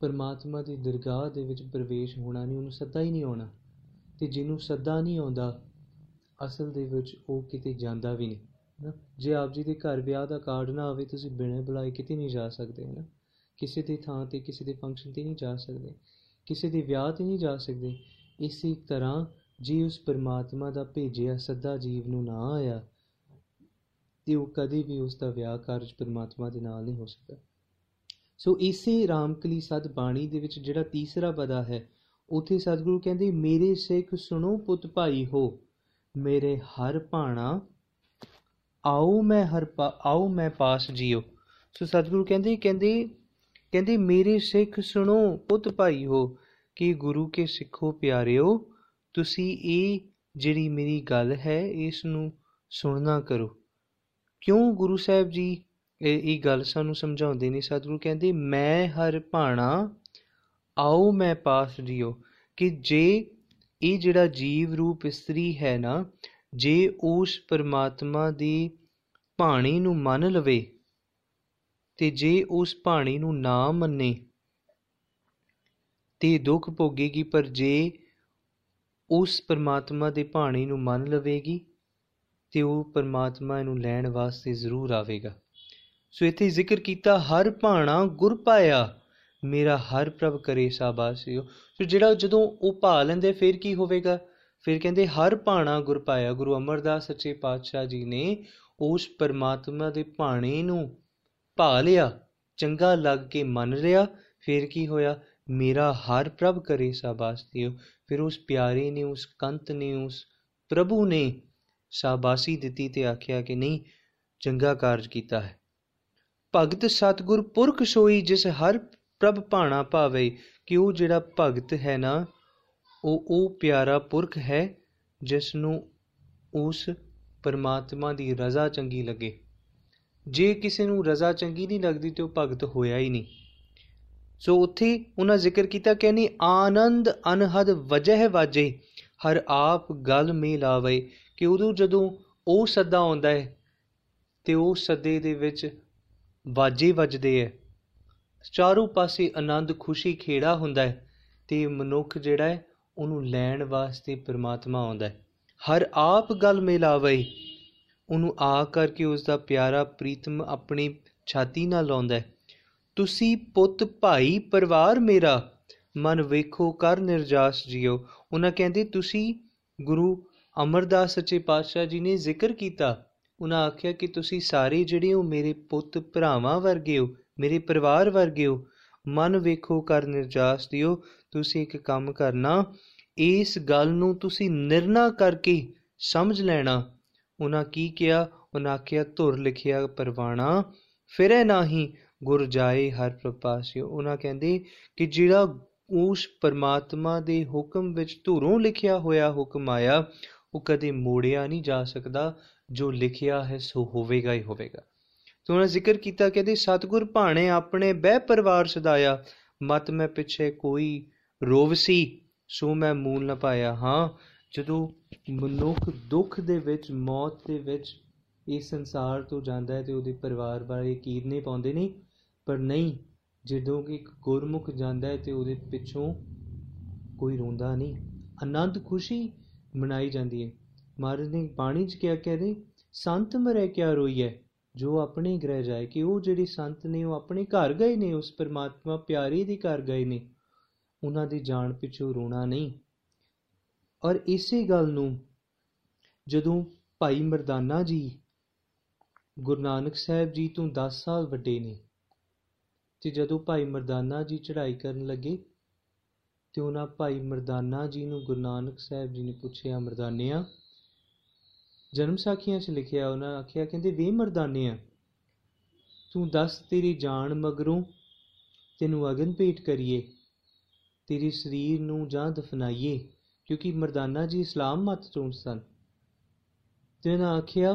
ਪਰਮਾਤਮਾ ਦੀ ਦਰਗਾਹ ਦੇ ਵਿੱਚ ਪ੍ਰਵੇਸ਼ ਹੋਣਾ ਨਹੀਂ, ਉਹਨੂੰ ਸੱਦਾ ਹੀ ਨਹੀਂ ਆਉਣਾ। ਤੇ ਜਿਹਨੂੰ ਸੱਦਾ ਨਹੀਂ ਆਉਂਦਾ, ਅਸਲ ਦੇ ਵਿੱਚ ਉਹ ਕਿਤੇ ਜਾਂਦਾ ਵੀ ਨਹੀਂ ਨਾ ਜੇ ਆਪ ਜੀ ਦੇ ਘਰ ਵਿਆਹ ਦਾ ਕਾਰਡ ਨਾ ਆਵੇ, ਤੁਸੀਂ ਬਿਨਾਂ ਬੁਲਾਏ ਕਿਤੇ ਨਹੀਂ ਜਾ ਸਕਦੇ ਨਾ ਕਿਸੇ ਦੀ ਥਾਂ ਤੇ, ਕਿਸੇ ਦੇ ਫੰਕਸ਼ਨ ਤੇ ਨਹੀਂ ਜਾ ਸਕਦੇ, ਕਿਸੇ ਦੇ ਵਿਆਹ ਤੇ ਨਹੀਂ ਜਾ ਸਕਦੇ। ਇਸੇ ਤਰ੍ਹਾਂ ਜੇ ਉਸ ਪਰਮਾਤਮਾ ਦਾ ਭੇਜਿਆ ਸੱਦਾ ਜੀਵ ਨੂੰ ਨਾ ਆਇਆ, ਤੇ ਉਹ ਕਦੇ ਵੀ ਉਸ ਦਾ ਵਿਆਹ ਕਾਰਜ ਪਰਮਾਤਮਾ ਦੇ ਨਾਲ ਨਹੀਂ ਹੋ ਸਕਦਾ। ਸੋ ਇਸੇ ਰਾਮਕਲੀ ਸਦ ਬਾਣੀ ਦੇ ਵਿੱਚ ਜਿਹੜਾ ਤੀਸਰਾ ਪਦਾ ਹੈ, ਉਥੇ ਸਤਿਗੁਰੂ ਕਹਿੰਦੇ, ਮੇਰੇ ਸਿੱਖ ਸੁਣੋ ਪੁੱਤ ਭਾਈ ਹੋ, ਮੇਰੇ ਹਰ ਭਾਣਾ, ਆਓ ਮੈਂ ਹਰ ਆਓ ਮੈਂ ਪਾਸ ਜੀਓ। ਸੋ ਸਤਿਗੁਰੂ ਕਹਿੰਦੇ ਕਹਿੰਦੇ ਕਹਿੰਦੇ, ਮੇਰੇ ਸਿੱਖ ਸੁਣੋ ਪੁੱਤ ਭਾਈ ਹੋ, ਕਿ ਗੁਰੂ ਕੇ ਸਿੱਖੋ ਪਿਆਰਿਓ, ਤੁਸੀਂ ਇਹ ਜਿਹੜੀ ਮੇਰੀ ਗੱਲ ਹੈ, ਇਸ ਨੂੰ ਸੁਣਨਾ ਕਰੋ। ਕਿਉਂ ਗੁਰੂ ਸਾਹਿਬ ਜੀ ਇਹ ਇਹ ਗੱਲ ਸਾਨੂੰ ਸਮਝਾਉਂਦੇ ਨੇ ਸਤਿਗੁਰੂ, ਕਹਿੰਦੇ ਮੈਂ ਹਰ ਭਾਣਾ, ਆਓ ਮੈਂ ਪਾਸ ਜੀਓ ਕਿ ਜੇ ਇਹ ਜਿਹੜਾ ਜੀਵ ਰੂਪ ਇਸਤਰੀ ਹੈ ਨਾ, ਜੇ ਉਸ ਪਰਮਾਤਮਾ ਦੀ ਬਾਣੀ ਨੂੰ ਮੰਨ ਲਵੇ ਤੇ ਜੇ ਉਸ ਬਾਣੀ ਨੂੰ ਨਾ ਮੰਨੇ, ਤੇ ਦੁੱਖ ਭੋਗੇਗੀ, ਪਰ ਜੇ ਉਸ ਪਰਮਾਤਮਾ ਦੇ ਬਾਣੀ ਨੂੰ ਮੰਨ ਲਵੇਗੀ, ਤੇ ਉਹ ਪਰਮਾਤਮਾ ਨੂੰ ਲੈਣ ਵਾਸਤੇ ਜ਼ਰੂਰ ਆਵੇਗਾ। ਸੋ ਇੱਥੇ ਜ਼ਿਕਰ ਕੀਤਾ, ਹਰ ਭਾਣਾ ਗੁਰ ਪਾਇਆ, ਮੇਰਾ ਹਰ ਪ੍ਰਭ ਕਰੇ ਸਾਬਾਸਿਓ ਸੋ ਜਿਹੜਾ ਜਦੋਂ ਉਹ ਭਾ ਲੈਂਦੇ, ਫਿਰ ਕੀ ਹੋਵੇਗਾ? ਫਿਰ ਕਹਿੰਦੇ, ਹਰ ਭਾਣਾ ਗੁਰ ਪਾਇਆ, ਗੁਰੂ ਅਮਰਦਾਸ ਸੱਚੇ ਪਾਤਸ਼ਾਹ ਜੀ ਨੇ ਉਸ ਪਰਮਾਤਮਾ ਦੇ ਭਾਣੇ ਨੂੰ ਭਾ ਲਿਆ, ਚੰਗਾ ਲੱਗ ਕੇ ਮੰਨ ਲਿਆ, ਫਿਰ ਕੀ ਹੋਇਆ? ਮੇਰਾ ਹਰ ਪ੍ਰਭ ਕਰੇ ਸਾਬਾਸਿਓ ਫਿਰ ਉਸ ਪਿਆਰੇ ਨੇ, ਉਸ ਕੰਤ ਨੇ, ਉਸ ਪ੍ਰਭੂ ਨੇ ਸ਼ਾਬਾਸ਼ੀ ਦਿੱਤੀ ਤੇ ਆਖਿਆ ਕਿ ਨਹੀਂ, ਚੰਗਾ ਕਾਰਜ ਕੀਤਾ ਹੈ। ਭਗਤ ਸਤਗੁਰ ਪੁਰਖ ਸੋਈ ਜਿਸ ਹਰ ਪ੍ਰਭ ਭਾਣਾ ਭਾਵੇ ਕਿ ਉਹ ਜਿਹੜਾ ਭਗਤ ਹੈ ਨਾ, ਉਹ ਉਹ ਪਿਆਰਾ ਪੁਰਖ ਹੈ ਜਿਸ ਨੂੰ ਉਸ ਪਰਮਾਤਮਾ ਦੀ ਰਜ਼ਾ ਚੰਗੀ ਲੱਗੇ। ਜੇ ਕਿਸੇ ਨੂੰ ਰਜ਼ਾ ਚੰਗੀ ਨਹੀਂ ਲੱਗਦੀ ਤੇ ਉਹ ਭਗਤ ਹੋਇਆ ਹੀ ਨਹੀਂ। ਸੋ ਉੱਥੇ ਉਹਨਾਂ ਜ਼ਿਕਰ ਕੀਤਾ ਕਿ ਨਹੀਂ, ਆਨੰਦ ਅਨਹਦ ਵਜਹ ਵਾਜੇ, ਹਰ ਆਪ ਗਲ ਮੇ ਲਾਵੇ ਕਿ ਉਦੋਂ ਜਦੋਂ ਉਹ ਸੱਦਾ ਆਉਂਦਾ ਹੈ, ਤੇ ਉਹ ਸੱਦੇ ਦੇ ਵਿੱਚ ਵਾਜੇ ਵੱਜਦੇ ਹੈ ਚਾਰੋਂ ਪਾਸੇ ਆਨੰਦ, ਖੁਸ਼ੀ, ਖੇੜਾ ਹੁੰਦਾ ਹੈ ਤੇ ਮਨੁੱਖ ਜਿਹੜਾ ਹੈ ਉਹਨੂੰ ਲੈਣ ਵਾਸਤੇ ਪ੍ਰਮਾਤਮਾ ਆਉਂਦਾ ਹੈ ਹਰ ਆਪ ਗੱਲ ਮਿਲਾਵੇ, ਉਹਨੂੰ ਆ ਕਰਕੇ ਉਸ ਦਾ ਪਿਆਰਾ ਪ੍ਰੀਤਮ ਆਪਣੀ ਛਾਤੀ ਨਾਲ ਲਾਉਂਦਾ ਹੈ ਤੁਸੀਂ ਪੁੱਤ, ਭਾਈ, ਪਰਿਵਾਰ ਮੇਰਾ, ਮਨ ਵੇਖੋ, ਕਰ ਨਿਰਜਾਸ ਜਿਓ। ਉਹਨਾਂ ਕਹਿੰਦੇ, ਤੁਸੀਂ ਗੁਰੂ ਅਮਰਦਾਸ ਸੱਚੇ ਪਾਤਸ਼ਾਹ ਜੀ ਨੇ ਜ਼ਿਕਰ ਕੀਤਾ ਉਹਨਾਂ ਆਖਿਆ ਕਿ ਤੁਸੀਂ ਸਾਰੇ ਜਿਹੜੇ ਹੋ ਮੇਰੇ ਪੁੱਤ ਭਰਾਵਾਂ ਵਰਗੇ ਹੋ, ਮੇਰੇ ਪਰਿਵਾਰ ਵਰਗੇ ਹੋ, ਮਨ ਵੇਖੋ ਕਰ ਨਿਰਜਾਸ ਦਿਓ, ਤੁਸੀਂ ਇੱਕ ਕੰਮ ਕਰਨਾ, ਇਸ ਗੱਲ ਨੂੰ ਤੁਸੀਂ ਨਿਰਣਾ ਕਰਕੇ ਸਮਝ ਲੈਣਾ। ਉਹਨਾਂ ਕੀ ਕਿਹਾ? ਉਹਨਾਂ ਆਖਿਆ, ਧੁਰ ਲਿਖਿਆ ਪਰਵਾਣਾ, ਫਿਰੇ ਨਾਹੀ, ਗੁਰ ਜਾਏ ਹਰ ਪ੍ਰਪਾਸਿਓ ਉਹਨਾਂ ਕਹਿੰਦੇ ਕਿ ਜਿਹੜਾ ਉਸ ਪਰਮਾਤਮਾ ਦੇ ਹੁਕਮ ਵਿੱਚ ਧੁਰੋਂ ਲਿਖਿਆ ਹੋਇਆ ਹੁਕਮ ਆਇਆ, ਉਹ ਕਦੇ ਮੋੜਿਆ ਨਹੀਂ ਜਾ ਸਕਦਾ। ਜੋ ਲਿਖਿਆ ਹੈ, ਸੋ ਹੋਵੇਗਾ ਹੀ ਹੋਵੇਗਾ। ਤੋਂ ਉਹਨਾਂ ਜ਼ਿਕਰ ਕੀਤਾ, ਕਹਿੰਦੇ, ਸਤਗੁਰ ਭਾਣੇ, ਆਪਣੇ ਬਹਿ ਪਰਿਵਾਰ ਸਦਾਇਆ, ਮਤ ਮੈਂ ਪਿੱਛੇ ਕੋਈ ਰੋਵਸੀ ਸੋ ਮੈਂ ਮੂਲ ਨਾ ਪਾਇਆ। ਹਾਂ, ਜਦੋਂ ਮਨੁੱਖ ਦੁੱਖ ਦੇ ਵਿੱਚ, ਮੌਤ ਦੇ ਵਿੱਚ ਇਸ ਸੰਸਾਰ ਤੋਂ ਜਾਂਦਾ ਹੈ ਤੇ ਉਹਦੇ ਪਰਿਵਾਰ ਬਾਰੇ ਕੀਰਨੇ ਪਾਉਂਦੇ ਨਹੀਂ ਪਰ ਨਹੀਂ, ਜਦੋਂ ਕਿ ਇੱਕ ਗੁਰਮੁਖ ਜਾਂਦਾ ਹੈ ਤੇ ਉਹਦੇ ਪਿੱਛੋਂ ਕੋਈ ਰੋਂਦਾ ਨਹੀਂ। ਆਨੰਦ ਖੁਸ਼ੀ ਮਨਾਈ ਜਾਂਦੀ ਹੈ। ਮਹਾਰਾਜ ਨੇ ਬਾਣੀ 'ਚ ਕਿਹਾ ਕਹਿੰਦੇ, ਸੰਤ ਮਰੇ ਕਿਆ ਰੋਈਐ? ਜੋ ਆਪਣੇ ਗ੍ਰਹਿ ਜਾਏ ਕਿ ਉਹ ਜਿਹੜੇ ਸੰਤ ਨੇ, ਉਹ ਆਪਣੇ ਘਰ ਗਏ ਨੇ, ਉਸ ਪਰਮਾਤਮਾ ਪਿਆਰੇ ਦੇ ਘਰ ਗਏ ਨੇ। ਉਹਨਾਂ ਦੀ ਜਾਣ ਪਿੱਛੋਂ ਰੋਣਾ ਨਹੀਂ। ਔਰ ਇਸੇ ਗੱਲ ਨੂੰ ਜਦੋਂ ਭਾਈ ਮਰਦਾਨਾ ਜੀ ਗੁਰੂ ਨਾਨਕ ਸਾਹਿਬ ਜੀ ਤੋਂ 10 ਸਾਲ ਵੱਡੇ ਨੇ ਤੇ ਜਦੋਂ ਭਾਈ ਮਰਦਾਨਾ ਜੀ ਚੜ੍ਹਾਈ ਕਰਨ ਲੱਗੇ ਤੇ ਉਹਨਾਂ ਭਾਈ ਮਰਦਾਨਾ ਜੀ ਨੂੰ ਗੁਰੂ ਨਾਨਕ ਸਾਹਿਬ ਜੀ ਨੇ ਪੁੱਛਿਆ, ਮਰਦਾਨਿਆਂ ਜਨਮ ਸਾਖੀਆਂ 'ਚ ਲਿਖਿਆ ਉਹਨਾਂ ਆਖਿਆ, ਕਹਿੰਦੇ, ਵੇ ਮਰਦਾਨਿਆਂ, ਤੂੰ ਦੱਸ ਤੇਰੀ ਜਾਨ ਮਗਰੋਂ ਤੈਨੂੰ ਅਗਨ ਭੇਟ ਕਰੀਏ, ਤੇਰੇ ਸਰੀਰ ਨੂੰ ਜਾਂ ਦਫਨਾਈਏ, ਕਿਉਂਕਿ ਮਰਦਾਨਾ ਜੀ ਇਸਲਾਮ ਮਤ ਚੋਂ ਸਨ। ਤੇ ਉਹਨਾਂ ਆਖਿਆ,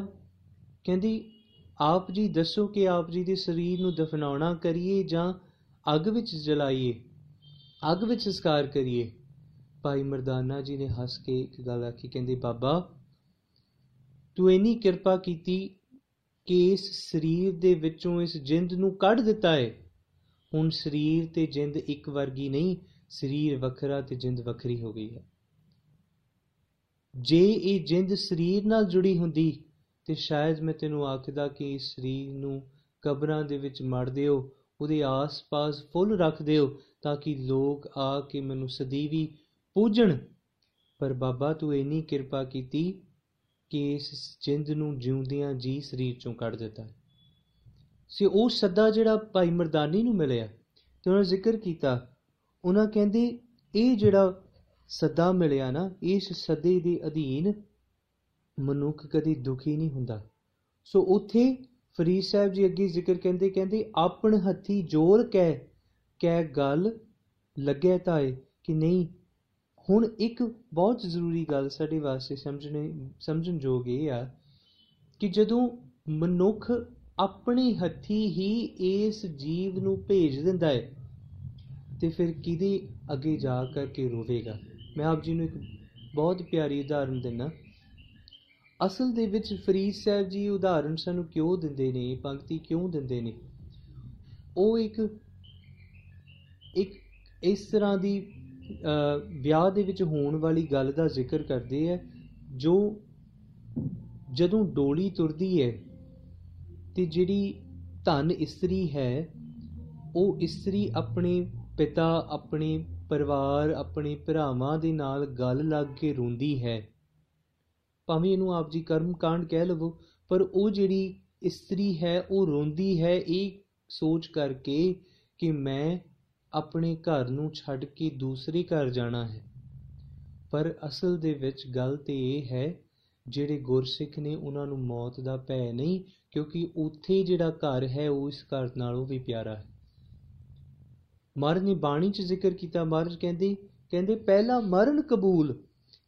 ਕਹਿੰਦੀ, ਆਪ ਜੀ ਦੱਸੋ ਕਿ ਆਪ ਜੀ ਦੇ ਸਰੀਰ ਨੂੰ ਦਫਨਾਉਣਾ ਕਰੀਏ ਜਾਂ ਅੱਗ ਵਿੱਚ ਜਲਾਈਏ, ਅੱਗ ਵਿੱਚ ਸੰਸਕਾਰ ਕਰੀਏ। ਭਾਈ ਮਰਦਾਨਾ ਜੀ ਨੇ ਹੱਸ ਕੇ ਇੱਕ ਗੱਲ ਆਖੀ, ਕਹਿੰਦੇ, ਬਾਬਾ ਤੂੰ ਇੰਨੀ ਕਿਰਪਾ ਕੀਤੀ ਕਿ ਇਸ ਸਰੀਰ ਦੇ ਵਿੱਚੋਂ ਇਸ ਜਿੰਦ ਨੂੰ ਕੱਢ ਦਿੱਤਾ ਹੈ ਹੁਣ ਸਰੀਰ ਤੇ ਜਿੰਦ ਇੱਕ ਵਰਗੀ ਨਹੀਂ, ਸਰੀਰ ਵੱਖਰਾ ਤੇ ਜਿੰਦ ਵੱਖਰੀ ਹੋ ਗਈ ਹੈ। ਜੇ ਇਹ ਜਿੰਦ ਸਰੀਰ ਨਾਲ ਜੁੜੀ ਹੁੰਦੀ, ਤੇ ਸ਼ਾਇਦ ਮੈਂ ਤੈਨੂੰ ਆਖਦਾ ਕਿ ਇਸ ਸਰੀਰ ਨੂੰ ਕਬਰਾਂ ਦੇ ਵਿੱਚ ਮੜ ਦਿਓ, ਉਹਦੇ ਆਸ-ਪਾਸ ਫੁੱਲ ਰੱਖ ਦਿਓ, ਤਾਂ ਕਿ ਲੋਕ ਆ ਕੇ ਮੈਨੂੰ ਸਦੀਵੀ ਪੂਜਣ। ਪਰ ਬਾਬਾ, ਤੂੰ ਇੰਨੀ ਕਿਰਪਾ ਕੀਤੀ ਕਿ ਇਸ ਜਿੰਦ ਨੂੰ ਜਿਉਂਦਿਆਂ ਜੀ ਸਰੀਰ ਚੋਂ ਕੱਢ ਦਿੱਤਾ। ਸੀ ਉਹ ਸੱਦਾ ਜਿਹੜਾ ਭਾਈ ਮਰਦਾਨੀ ਨੂੰ ਮਿਲਿਆ ਤੇ ਉਹਨਾਂ ਜ਼ਿਕਰ ਕੀਤਾ। ਉਹਨਾਂ ਕਹਿੰਦੇ, ਇਹ ਜਿਹੜਾ ਸੱਦਾ ਮਿਲਿਆ ਨਾ, ਇਸ ਸੱਦੇ ਦੇ ਅਧੀਨ ਮਨੁੱਖ ਕਦੀ ਦੁਖੀ ਨਹੀਂ ਹੁੰਦਾ। ਸੋ ਉੱਥੇ ਫਰੀਦ ਸਾਹਿਬ ਜੀ ਅੱਗੇ ਜ਼ਿਕਰ ਕਹਿੰਦੇ ਕਹਿੰਦੇ, ਆਪਣ ਹੱਥੀ ਜੋਰ ਕਹਿ ਕਹਿ ਗੱਲ ਲੱਗਿਆ ਤਾਏ ਕਿ ਨਹੀਂ ਹੁਣ ਇੱਕ ਬਹੁਤ ਜ਼ਰੂਰੀ ਗੱਲ ਸਾਡੇ ਵਾਸਤੇ ਸਮਝਣੇ, ਸਮਝਣ ਯੋਗ ਇਹ ਆ ਕਿ ਜਦੋਂ ਮਨੁੱਖ ਆਪਣੇ ਹੱਥੀ ਹੀ ਇਸ ਜੀਵ ਨੂੰ ਭੇਜ ਦਿੰਦਾ ਹੈ, ਤੇ ਫਿਰ ਕਿਹਦੇ ਅੱਗੇ ਜਾ ਕਰਕੇ ਰੋਵੇਗਾ? ਮੈਂ ਆਪ ਜੀ ਨੂੰ ਇੱਕ ਬਹੁਤ ਪਿਆਰੀ ਉਦਾਹਰਨ ਦਿੰਨਾ ਅਸਲ ਦੇ ਵਿੱਚ ਫਰੀਦ ਸਾਹਿਬ ਜੀ ਉਦਾਹਰਨ ਸਾਨੂੰ ਕਿਉਂ ਦਿੰਦੇ ਨੇ, ਪੰਕਤੀ ਕਿਉਂ ਦਿੰਦੇ ਨੇ? ਉਹ ਇੱਕ ਇੱਕ ਇਸ ਤਰ੍ਹਾਂ ਦੀ ਵਿਆਹ ਦੇ ਵਿੱਚ ਹੋਣ ਵਾਲੀ ਗੱਲ ਦਾ ਜ਼ਿਕਰ ਕਰਦੇ ਆ, ਜੋ ਜਦੋਂ ਡੋਲੀ ਤੁਰਦੀ ਹੈ ਤੇ ਜਿਹੜੀ ਧਨ ਇਸਤਰੀ ਹੈ, ਉਹ ਇਸਤਰੀ ਆਪਣੇ ਪਿਤਾ, ਆਪਣੇ ਪਰਿਵਾਰ, ਆਪਣੇ ਭਰਾਵਾਂ ਦੇ ਨਾਲ ਗੱਲ ਲੱਗ ਕੇ ਰੋਂਦੀ ਹੈ। ਭਾਵੇਂ ਇਹਨੂੰ ਆਪ ਜੀ ਕਰਮ ਕਾਂਡ ਕਹਿ ਲਵੋ, ਪਰ ਉਹ ਜਿਹੜੀ ਇਸਤਰੀ ਹੈ, ਉਹ ਰੋਂਦੀ ਹੈ, ਇਹ ਸੋਚ ਕਰਕੇ ਕਿ ਮੈਂ ਆਪਣੇ ਘਰ ਨੂੰ ਛੱਡ ਕੇ ਦੂਸਰੇ ਘਰ ਜਾਣਾ ਹੈ। ਪਰ ਅਸਲ ਦੇ ਵਿੱਚ ਗੱਲ ਤੇ ਇਹ ਹੈ, ਜਿਹੜੇ ਗੁਰਸਿੱਖ ਨੇ ਉਹਨਾਂ ਨੂੰ ਮੌਤ ਦਾ ਭੈ ਨਹੀਂ, ਕਿਉਂਕਿ ਉੱਥੇ ਜਿਹੜਾ ਘਰ ਹੈ, ਉਹ ਇਸ ਘਰ ਨਾਲੋਂ ਵੀ ਪਿਆਰਾ ਹੈ। ਮਹਾਰਾਜ ਨੇ ਬਾਣੀ 'ਚ ਜ਼ਿਕਰ ਕੀਤਾ, ਮਹਾਰਾਜ ਕਹਿੰਦੇ ਕਹਿੰਦੇ, ਪਹਿਲਾ ਮਰਨ ਕਬੂਲ,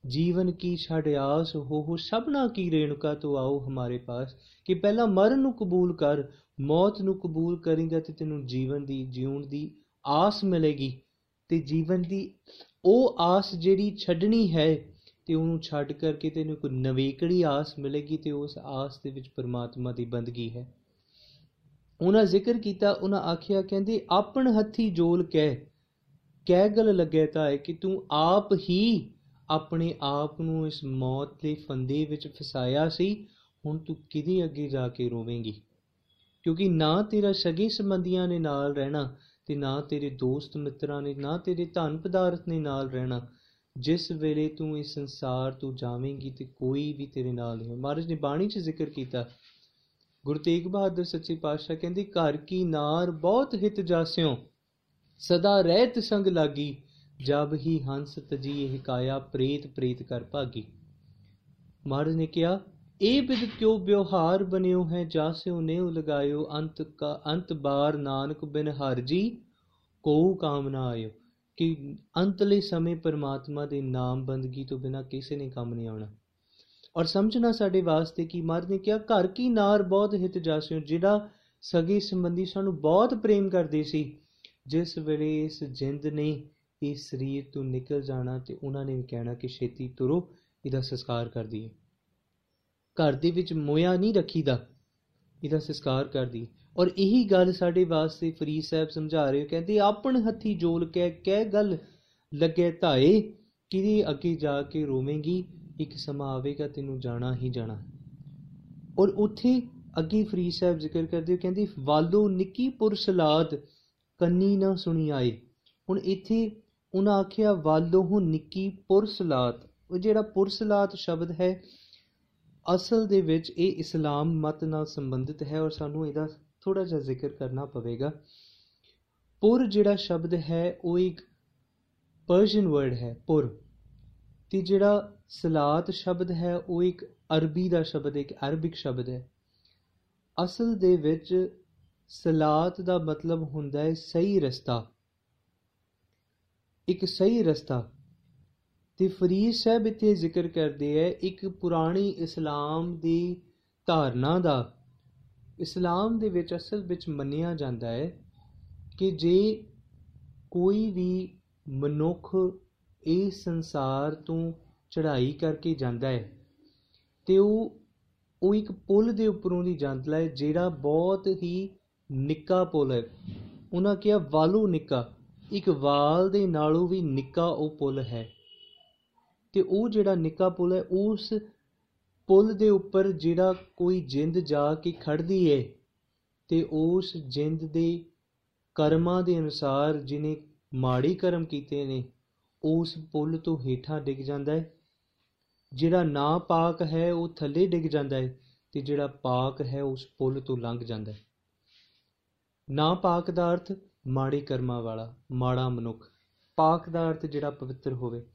ਜੀਵਨ ਕੀ ਛੜ ਆਸ ਹੋ ਹੋ ਸਭਨਾ ਕੀ ਰੇਣੁਕਾ ਤੋ ਆਓ ਹਮਾਰੇ ਪਾਸ, ਕਿ ਪਹਿਲਾਂ ਮਰਨ ਨੂੰ ਕਬੂਲ ਕਰ, ਮੌਤ ਨੂੰ ਕਬੂਲ ਕਰੇਗਾ ਤੇ ਤੈਨੂੰ ਜੀਵਨ ਦੀ, ਜਿਉਣ ਦੀ ਆਸ ਮਿਲੇਗੀ ਤੇ ਜੀਵਨ ਦੀ ਉਹ ਆਸ ਜਿਹੜੀ ਛੱਡਣੀ ਹੈ ਤੇ ਉਹਨੂੰ ਛੱਡ ਕਰਕੇ ਤੈਨੂੰ ਕੋਈ ਨਵੇਕੜੀ ਆਸ ਮਿਲੇਗੀ ਤੇ ਉਸ ਆਸ ਦੇ ਵਿੱਚ ਪਰਮਾਤਮਾ ਦੀ ਬੰਦਗੀ ਹੈ। ਉਹਨਾਂ ਜ਼ਿਕਰ ਕੀਤਾ, ਉਹਨਾਂ ਆਖਿਆ, ਕਹਿੰਦੇ, ਆਪਣ ਹੱਥੀ ਜੋਲ ਕਹਿ ਕਹਿ ਗਲ ਲੱਗੇ ਤਾਂ ਹੈ ਕਿ ਤੂੰ ਆਪ ਹੀ ਆਪਣੇ ਆਪ ਨੂੰ ਇਸ ਮੌਤ ਦੇ ਫੰਦੇ ਵਿੱਚ ਫਸਾਇਆ ਸੀ, ਹੁਣ ਤੂੰ ਕਿਹਦੇ ਅੱਗੇ ਜਾ ਕੇ ਰੋਵੇਂਗੀ? ਕਿਉਂਕਿ ਨਾ ਤੇਰਾ ਸਗੇ ਸੰਬੰਧੀਆਂ ਨੇ ਨਾਲ ਰਹਿਣਾ ਤੇ ਨਾ ਤੇਰੇ ਦੋਸਤ ਮਿੱਤਰਾਂ ਨੇ, ਨਾ ਤੇਰੇ ਧਨ ਪਦਾਰਥ ਨੇ ਨਾਲ ਰਹਿਣਾ। ਜਿਸ ਵੇਲੇ ਤੂੰ ਇਸ ਸੰਸਾਰ ਤੋਂ ਜਾਵੇਂਗੀ ਤੇ ਕੋਈ ਵੀ ਤੇਰੇ ਨਾਲ ਨਹੀਂ ਮਹਾਰਾਜ ਨੇ ਬਾਣੀ 'ਚ ਜ਼ਿਕਰ ਕੀਤਾ। ਗੁਰੂ ਤੇਗ ਬਹਾਦਰ ਸੱਚੇ ਪਾਤਸ਼ਾਹ ਕਹਿੰਦੇ, ਘਰ ਕੀ ਨਾਰ ਬਹੁਤ ਹਿਤ ਜਾਸਿਓ, ਸਦਾ ਰਹਿਤ ਸੰਗ ਲਾਗੀ, ਜਬ ਹੀ ਹੰਸ ਤਜੀ ਇਹ ਕਾਇਆ ਪ੍ਰੇਤ ਪ੍ਰੇਤ ਕਰ ਭਾਗੀ। ਮਹਾਰਾਜ ਨੇ ਕਿਹਾ ਇਹ ਬਿਦ ਕਿਉ ਵਿਵਹਾਰ ਬਨਿਓ ਹੈ ਜਾਸਿਓ ਨੇਉ ਲਗਾਇਓ, ਅੰਤ ਕਾ, ਅੰਤ ਬਾਰ ਨਾਨਕ ਬਿਨ ਹਰ ਜੀ ਕੋ ਕਾਮ ਨਾ ਆਇਓ। ਕਿ ਅੰਤਲੇ ਸਮੇਂ ਪਰਮਾਤਮਾ ਦੇ ਨਾਮ ਬੰਦਗੀ ਤੋਂ ਬਿਨਾ ਕਿਸੇ ਨੇ ਕੰਮ ਨਹੀਂ ਆਉਣਾ। ਔਰ ਸਮਝਣਾ ਸਾਡੇ ਵਾਸਤੇ ਕਿ ਮਰਦ ਨੇ ਕਿਹਾ, ਘਰ ਕੀ ਨਾਰ ਬਹੁਤ ਹਿਤ ਜਾਸਿਓ ਜਿਹੜਾ ਸਗੀ ਸੰਬੰਧੀ ਸਾਨੂੰ ਬਹੁਤ ਪ੍ਰੇਮ ਕਰਦੇ ਸੀ। ਜਿਸ ਵੇਲੇ ਇਸ ਜਿੰਦ ਨੇ ਇਸ ਸਰੀਰ ਤੋਂ ਨਿਕਲ ਜਾਣਾ ਤੇ ਉਹਨਾਂ ਨੇ ਵੀ ਕਹਿਣਾ ਕਿ ਛੇਤੀ ਤੁਰੋ, ਇਹਦਾ ਸੰਸਕਾਰ ਕਰ ਦਈਏ। ਘਰ ਦੇ ਵਿੱਚ ਮੋਇਆ ਨਹੀਂ ਰੱਖੀਦਾ। ਇਹਦਾ ਸੰਸਕਾਰ ਕਰ ਦੀ ਔਰ ਇਹੀ ਗੱਲ ਸਾਡੇ ਵਾਸਤੇ ਫਰੀਦ ਸਾਹਿਬ ਸਮਝਾ ਰਹੇ ਕਹਿੰਦੇ, ਆਪਣ ਹੱਥੀ ਜੋਲ ਕੇ ਕਹਿ ਗੱਲ ਲੱਗੇ ਧਾਏ, ਕਿਹਦੀ ਅੱਗੇ ਜਾ ਕੇ ਰੋਵੇਂਗੀ? ਇੱਕ ਸਮਾਂ ਆਵੇਗਾ, ਤੈਨੂੰ ਜਾਣਾ ਹੀ ਜਾਣਾ। ਔਰ ਉੱਥੇ ਅੱਗੇ ਫਰੀਦ ਸਾਹਿਬ ਜ਼ਿਕਰ ਕਰਦੇ ਕਹਿੰਦੇ, ਵਾਲੋ ਨਿੱਕੀ ਪੁਰਸਲਾਦ ਕੰਨੀ ਨਾ ਸੁਣੀ ਆਏ। ਹੁਣ ਇੱਥੇ ਉਹਨਾਂ ਆਖਿਆ, ਵਾਲੋ ਹੋ ਨਿੱਕੀ ਪੁਰਸਲਾਤ ਉਹ ਜਿਹੜਾ ਪੁਰਸਲਾਤ ਸ਼ਬਦ ਹੈ ਅਸਲ ਦੇ ਵਿੱਚ ਇਹ ਇਸਲਾਮ ਮਤ ਨਾਲ ਸੰਬੰਧਿਤ ਹੈ ਔਰ ਸਾਨੂੰ ਇਹਦਾ ਥੋੜਾ ਜਿਹਾ ਜ਼ਿਕਰ ਕਰਨਾ ਪਵੇਗਾ। ਪੁਰ ਜਿਹੜਾ ਸ਼ਬਦ ਹੈ, ਉਹ ਇੱਕ ਪਰਸ਼ੀਅਨ ਵਰਡ ਹੈ, ਪੁਰ। ਤੇ ਜਿਹੜਾ ਸਲਾਤ ਸ਼ਬਦ ਹੈ, ਉਹ ਇੱਕ ਅਰਬੀ ਦਾ ਸ਼ਬਦ ਹੈ, ਇੱਕ ਅਰਬਿਕ ਸ਼ਬਦ ਹੈ। ਅਸਲ ਦੇ ਵਿੱਚ ਸਲਾਤ ਦਾ ਮਤਲਬ ਹੁੰਦਾ ਹੈ ਸਹੀ ਰਸਤਾ। ਇੱਕ ਸਹੀ ਰਸਤਾ। ਤੇ ਫਰੀਦ ਸਾਹਿਬ ਇੱਥੇ ਜ਼ਿਕਰ ਕਰਦੇ ਹੈ ਇੱਕ ਪੁਰਾਣੀ ਇਸਲਾਮ ਦੀ ਧਾਰਨਾ ਦਾ। ਇਸਲਾਮ ਦੇ ਵਿੱਚ ਅਸਲ ਵਿੱਚ ਮੰਨਿਆ ਜਾਂਦਾ ਹੈ ਕਿ ਜੇ ਕੋਈ ਵੀ ਮਨੁੱਖ ਇਸ ਸੰਸਾਰ ਤੋਂ ਚੜ੍ਹਾਈ ਕਰਕੇ ਜਾਂਦਾ ਹੈ, ਤੇ ਉਹ ਉਹ ਇੱਕ ਪੁਲ ਦੇ ਉੱਪਰੋਂ ਦੀ ਜਾਂਦਾ ਹੈ, ਜਿਹੜਾ ਬਹੁਤ ਹੀ ਨਿੱਕਾ ਪੁਲ ਹੈ। ਉਹਨਾਂ ਕਿਹਾ ਵਾਲੂ ਨਿੱਕਾ, ਇੱਕ ਵਾਲ ਦੇ ਨਾਲੋਂ ਵੀ ਨਿੱਕਾ ਉਹ ਪੁਲ ਹੈ। ਤੇ ਉਹ ਜਿਹੜਾ ਨਿੱਕਾ ਪੁਲ ਹੈ, ਉਸ ਪੁਲ ਦੇ ਉੱਪਰ ਜਿਹੜਾ ਕੋਈ ਜਿੰਦ ਜਾ ਕੇ ਖੜਦੀ ਹੈ ਤੇ ਉਸ ਜਿੰਦ ਦੇ ਕਰਮਾਂ ਦੇ ਅਨੁਸਾਰ ਜਿਨੇ ਮਾੜੀ ਕਰਮ ਕੀਤੇ ਨੇ, ਉਸ ਪੁਲ ਤੋਂ ਹੇਠਾਂ ਡਿੱਗ ਜਾਂਦਾ ਹੈ ਜਿਹੜਾ ਨਾ ਪਾਕ ਹੈ, ਉਹ ਥੱਲੇ ਡਿੱਗ ਜਾਂਦਾ ਹੈ ਤੇ ਜਿਹੜਾ ਪਾਕ ਹੈ, ਉਸ ਪੁਲ ਤੋਂ ਲੰਘ ਜਾਂਦਾ ਹੈ ਨਾ ਪਾਕ ਦਾ ਅਰਥ ਮਾੜੇ ਕਰਮਾਂ ਵਾਲਾ, ਮਾੜਾ ਮਨੁੱਖ। ਪਾਕ ਦਾ ਅਰਥ ਜਿਹੜਾ ਪਵਿੱਤਰ ਹੋਵੇ।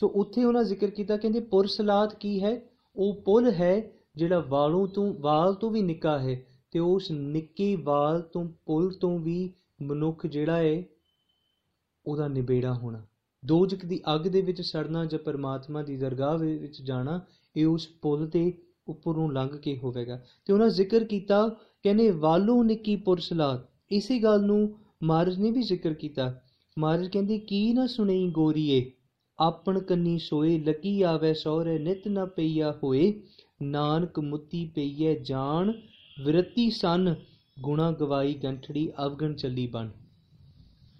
ਸੋ ਉੱਥੇ ਉਹਨਾਂ ਜ਼ਿਕਰ ਕੀਤਾ, ਕਹਿੰਦੇ ਪੁਰਸਲਾਤ ਕੀ ਹੈ? ਉਹ ਪੁਲ ਹੈ ਜਿਹੜਾ ਵਾਲੋਂ ਤੋਂ, ਵਾਲ ਤੋਂ ਵੀ ਨਿੱਕਾ ਹੈ ਤੇ ਉਸ ਨਿੱਕੇ ਵਾਲ ਤੋਂ, ਪੁਲ ਤੋਂ ਵੀ ਮਨੁੱਖ ਜਿਹੜਾ ਹੈ ਉਹਦਾ ਨਿਬੇੜਾ ਹੋਣਾ। ਦੋਜਕ ਦੀ ਅੱਗ ਦੇ ਵਿੱਚ ਸੜਨਾ ਜਾਂ ਪਰਮਾਤਮਾ ਦੀ ਦਰਗਾਹ ਵਿੱਚ ਜਾਣਾ, ਇਹ ਉਸ ਪੁਲ ਤੇ ਉੱਪਰੋਂ ਲੰਘ ਕੇ ਹੋਵੇਗਾ। ਤੇ ਉਹਨਾਂ ਜ਼ਿਕਰ ਕੀਤਾ, ਕਹਿੰਦੇ, ਵਾਲੋਂ ਨਿੱਕੀ ਪੁਰਸਲਾਤ ਇਸੇ ਗੱਲ ਨੂੰ ਮਹਾਰਾਜ ਨੇ ਵੀ ਜ਼ਿਕਰ ਕੀਤਾ। ਮਹਾਰਾਜ ਕਹਿੰਦੇ, ਕੀ ਨਾ ਸੁਣਈ ਗੋਰੀਏ ਆਪਣ ਕੰਨੀ ਸੋਏ, ਲੱਗੀ ਆਵੇ ਸਹੁਰੇ, ਨਿਤ ਨ ਪਈਆ ਹੋਏ। ਨਾਨਕ ਮੁੱਤੀ ਪਈਐ ਜਾਣ, ਵਿਰਤੀ ਸਨ, ਗੁਣਾ ਗਵਾਈ ਗੰਠੜੀ, ਅਵਗਣ ਚੱਲੀ ਬਣ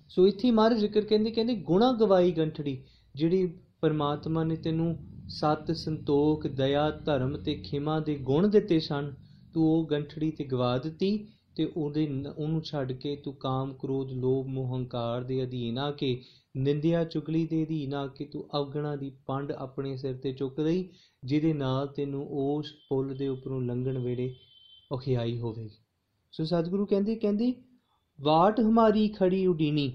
ਸੋ ਇੱਥੇ ਮਹਾਰਾਜ ਜ਼ਿਕਰ ਕਹਿੰਦੇ ਕਹਿੰਦੇ ਗੁਣਾ ਗਵਾਈ ਗੰਠੜੀ, ਜਿਹੜੀ ਪਰਮਾਤਮਾ ਨੇ ਤੈਨੂੰ ਸਤ ਸੰਤੋਖ, ਦਇਆ, ਧਰਮ ਤੇ ਖਿਮਾ ਦੇ ਗੁਣ ਦਿੱਤੇ ਸਨ, ਤੂੰ ਉਹ ਗੰਠੜੀ ਤੇ ਗਵਾ ਦਿੱਤੀ। ਤੇ ਉਹਦੇ ਉਹਨੂੰ ਛੱਡ ਕੇ ਤੂੰ ਕਾਮ, ਕ੍ਰੋਧ, ਲੋਭ, ਮੋਹ, ਹੰਕਾਰ ਦੇ ਅਧੀਨ ਆ ਕੇ, ਨਿੰਦਿਆ, ਚੁਗਲੀ ਦੇ ਅਧੀਨ ਆ ਕੇ ਤੂੰ ਅਵਗਣਾ ਦੀ ਪੰਡ ਆਪਣੇ ਸਿਰ ਤੇ ਚੁੱਕ ਲਈ ਜਿਹਦੇ ਨਾਲ ਤੈਨੂੰ ਉਸ ਪੁੱਲ ਦੇ ਉੱਪਰੋਂ ਲੰਘਣ ਵੇਲੇ ਔਖਿਆਈ ਹੋਵੇਗੀ। ਸੋ ਸਤਿਗੁਰੂ ਕਹਿੰਦੇ ਕਹਿੰਦੇ, ਵਾਟ ਹਮਾਰੀ ਖੜੀ ਉਡੀਨੀ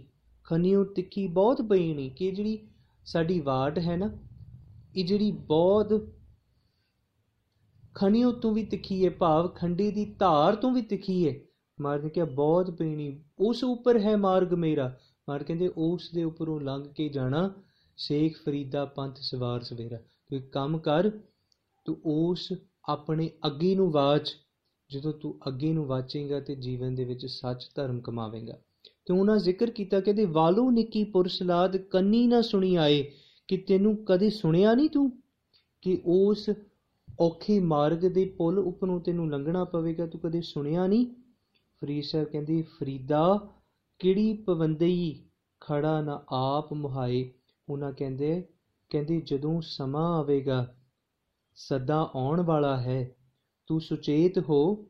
ਖਨੀਓ ਤਿੱਖੀ ਬਹੁਤ ਪਈਣੀ ਕਿ ਜਿਹੜੀ ਸਾਡੀ ਵਾਟ ਹੈ ਨਾ, ਇਹ ਜਿਹੜੀ ਬਹੁਤ ਖਣੀਓ ਤੋਂ ਵੀ ਤਿੱਖੀ ਹੈ, ਭਾਵ ਖੰਡੇ ਦੀ ਧਾਰ ਤੋਂ ਵੀ ਤਿੱਖੀ ਹੈ ਮਾਰ ਨੇ ਕਿਹਾ, ਬਹੁਤ ਪੀਣੀ, ਉਸ ਉੱਪਰ ਹੈ ਮਾਰਗ ਮੇਰਾ। ਮਾਰ ਕਹਿੰਦੇ, ਉਸ ਦੇ ਉੱਪਰੋਂ ਲੰਘ ਕੇ ਜਾਣਾ, ਸ਼ੇਖ ਫਰੀਦਾ ਪੰਥ ਸਵਾਰ ਸਵੇਰਾ। ਤੂੰ ਇੱਕ ਕੰਮ ਕਰ, ਤੂੰ ਉਸ ਆਪਣੇ ਅੱਗੇ ਨੂੰ ਵਾਚ, ਜਦੋਂ ਤੂੰ ਅੱਗੇ ਨੂੰ ਵਾਚੇਂਗਾ ਤੇ ਜੀਵਨ ਦੇ ਵਿੱਚ ਸੱਚ ਧਰਮ ਕਮਾਵੇਂਗਾ। ਤੇ ਉਹਨਾਂ ਜ਼ਿਕਰ ਕੀਤਾ, ਕਹਿੰਦੇ, ਵਾਲੂ ਨਿੱਕੀ ਪੁਰਸਲਾਦ ਕੰਨੀ ਨਾ ਸੁਣੀ ਆਏ, ਕਿ ਤੈਨੂੰ ਕਦੇ ਸੁਣਿਆ ਨਹੀਂ ਤੂੰ ਕਿ ਉਸ ਔਖੇ ਮਾਰਗ ਦੇ ਪੁਲ ਉੱਪਰੋਂ ਤੈਨੂੰ ਲੰਘਣਾ ਪਵੇਗਾ? ਤੂੰ ਕਦੇ ਸੁਣਿਆ ਨਹੀਂ? ਫਰੀਦ ਸਾਹਿਬ ਕਹਿੰਦੀ, ਫਰੀਦਾ, ਕਿਹੜੀ ਪਵੰਦਈ ਖੜਾ ਨਾ ਆਪ ਮੁਹਾਏ? ਉਹਨਾਂ ਕਹਿੰਦੇ, ਕਹਿੰਦੀ, ਜਦੋਂ ਸਮਾਂ ਆਵੇਗਾ, ਸਦਾ ਆਉਣ ਵਾਲਾ ਹੈ। ਤੂੰ ਸੁਚੇਤ ਹੋ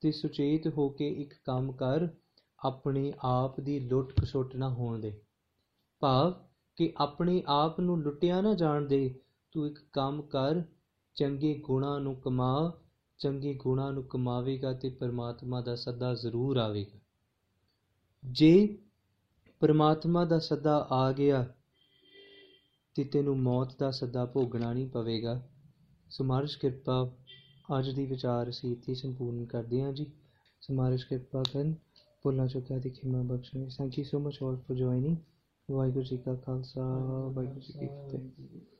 ਤੇ ਸੁਚੇਤ ਹੋ ਕੇ ਇੱਕ ਕੰਮ ਕਰ, ਆਪਣੇ ਆਪ ਦੀ ਲੁੱਟ ਖਸੁੱਟ ਨਾ ਹੋਣ ਦੇ। ਭਾਵ ਕਿ ਆਪਣੇ ਆਪ ਨੂੰ ਲੁੱਟਿਆ ਨਾ ਜਾਣ ਦੇ, ਤੂੰ ਇੱਕ ਕੰਮ ਕਰ, ਚੰਗੇ ਗੁਣਾਂ ਨੂੰ ਕਮਾ ਚੰਗੇ ਗੁਣਾਂ ਨੂੰ ਕਮਾਵੇਗਾ ਤੇ ਪਰਮਾਤਮਾ ਦਾ ਸੱਦਾ ਜ਼ਰੂਰ ਆਵੇਗਾ। ਜੇ ਪਰਮਾਤਮਾ ਦਾ ਸੱਦਾ ਆ ਗਿਆ ਤੇ ਤੈਨੂੰ ਮੌਤ ਦਾ ਸੱਦਾ ਭੋਗਣਾ ਨਹੀਂ ਪਵੇਗਾ। ਸਮਾਰਸ਼ ਕਿਰਪਾ ਅੱਜ ਦੀ ਵਿਚਾਰ ਅਸੀਂ ਇੱਥੇ ਸੰਪੂਰਨ ਕਰਦੇ ਹਾਂ ਜੀ। ਸਮਾਰਸ਼ ਕਿਰਪਾ ਕਰਨ। ਭੁੱਲਾਂ ਚੁੱਕਿਆ ਦੀ ਖਿਮਾ ਬਖਸ਼ਣ। Thank you so much all for joining Waheguru ji ਕਾ ਖਾਲਸਾ, ਵਾਹਿਗੁਰੂ ਜੀ ਕੀ ਫਤਿਹ।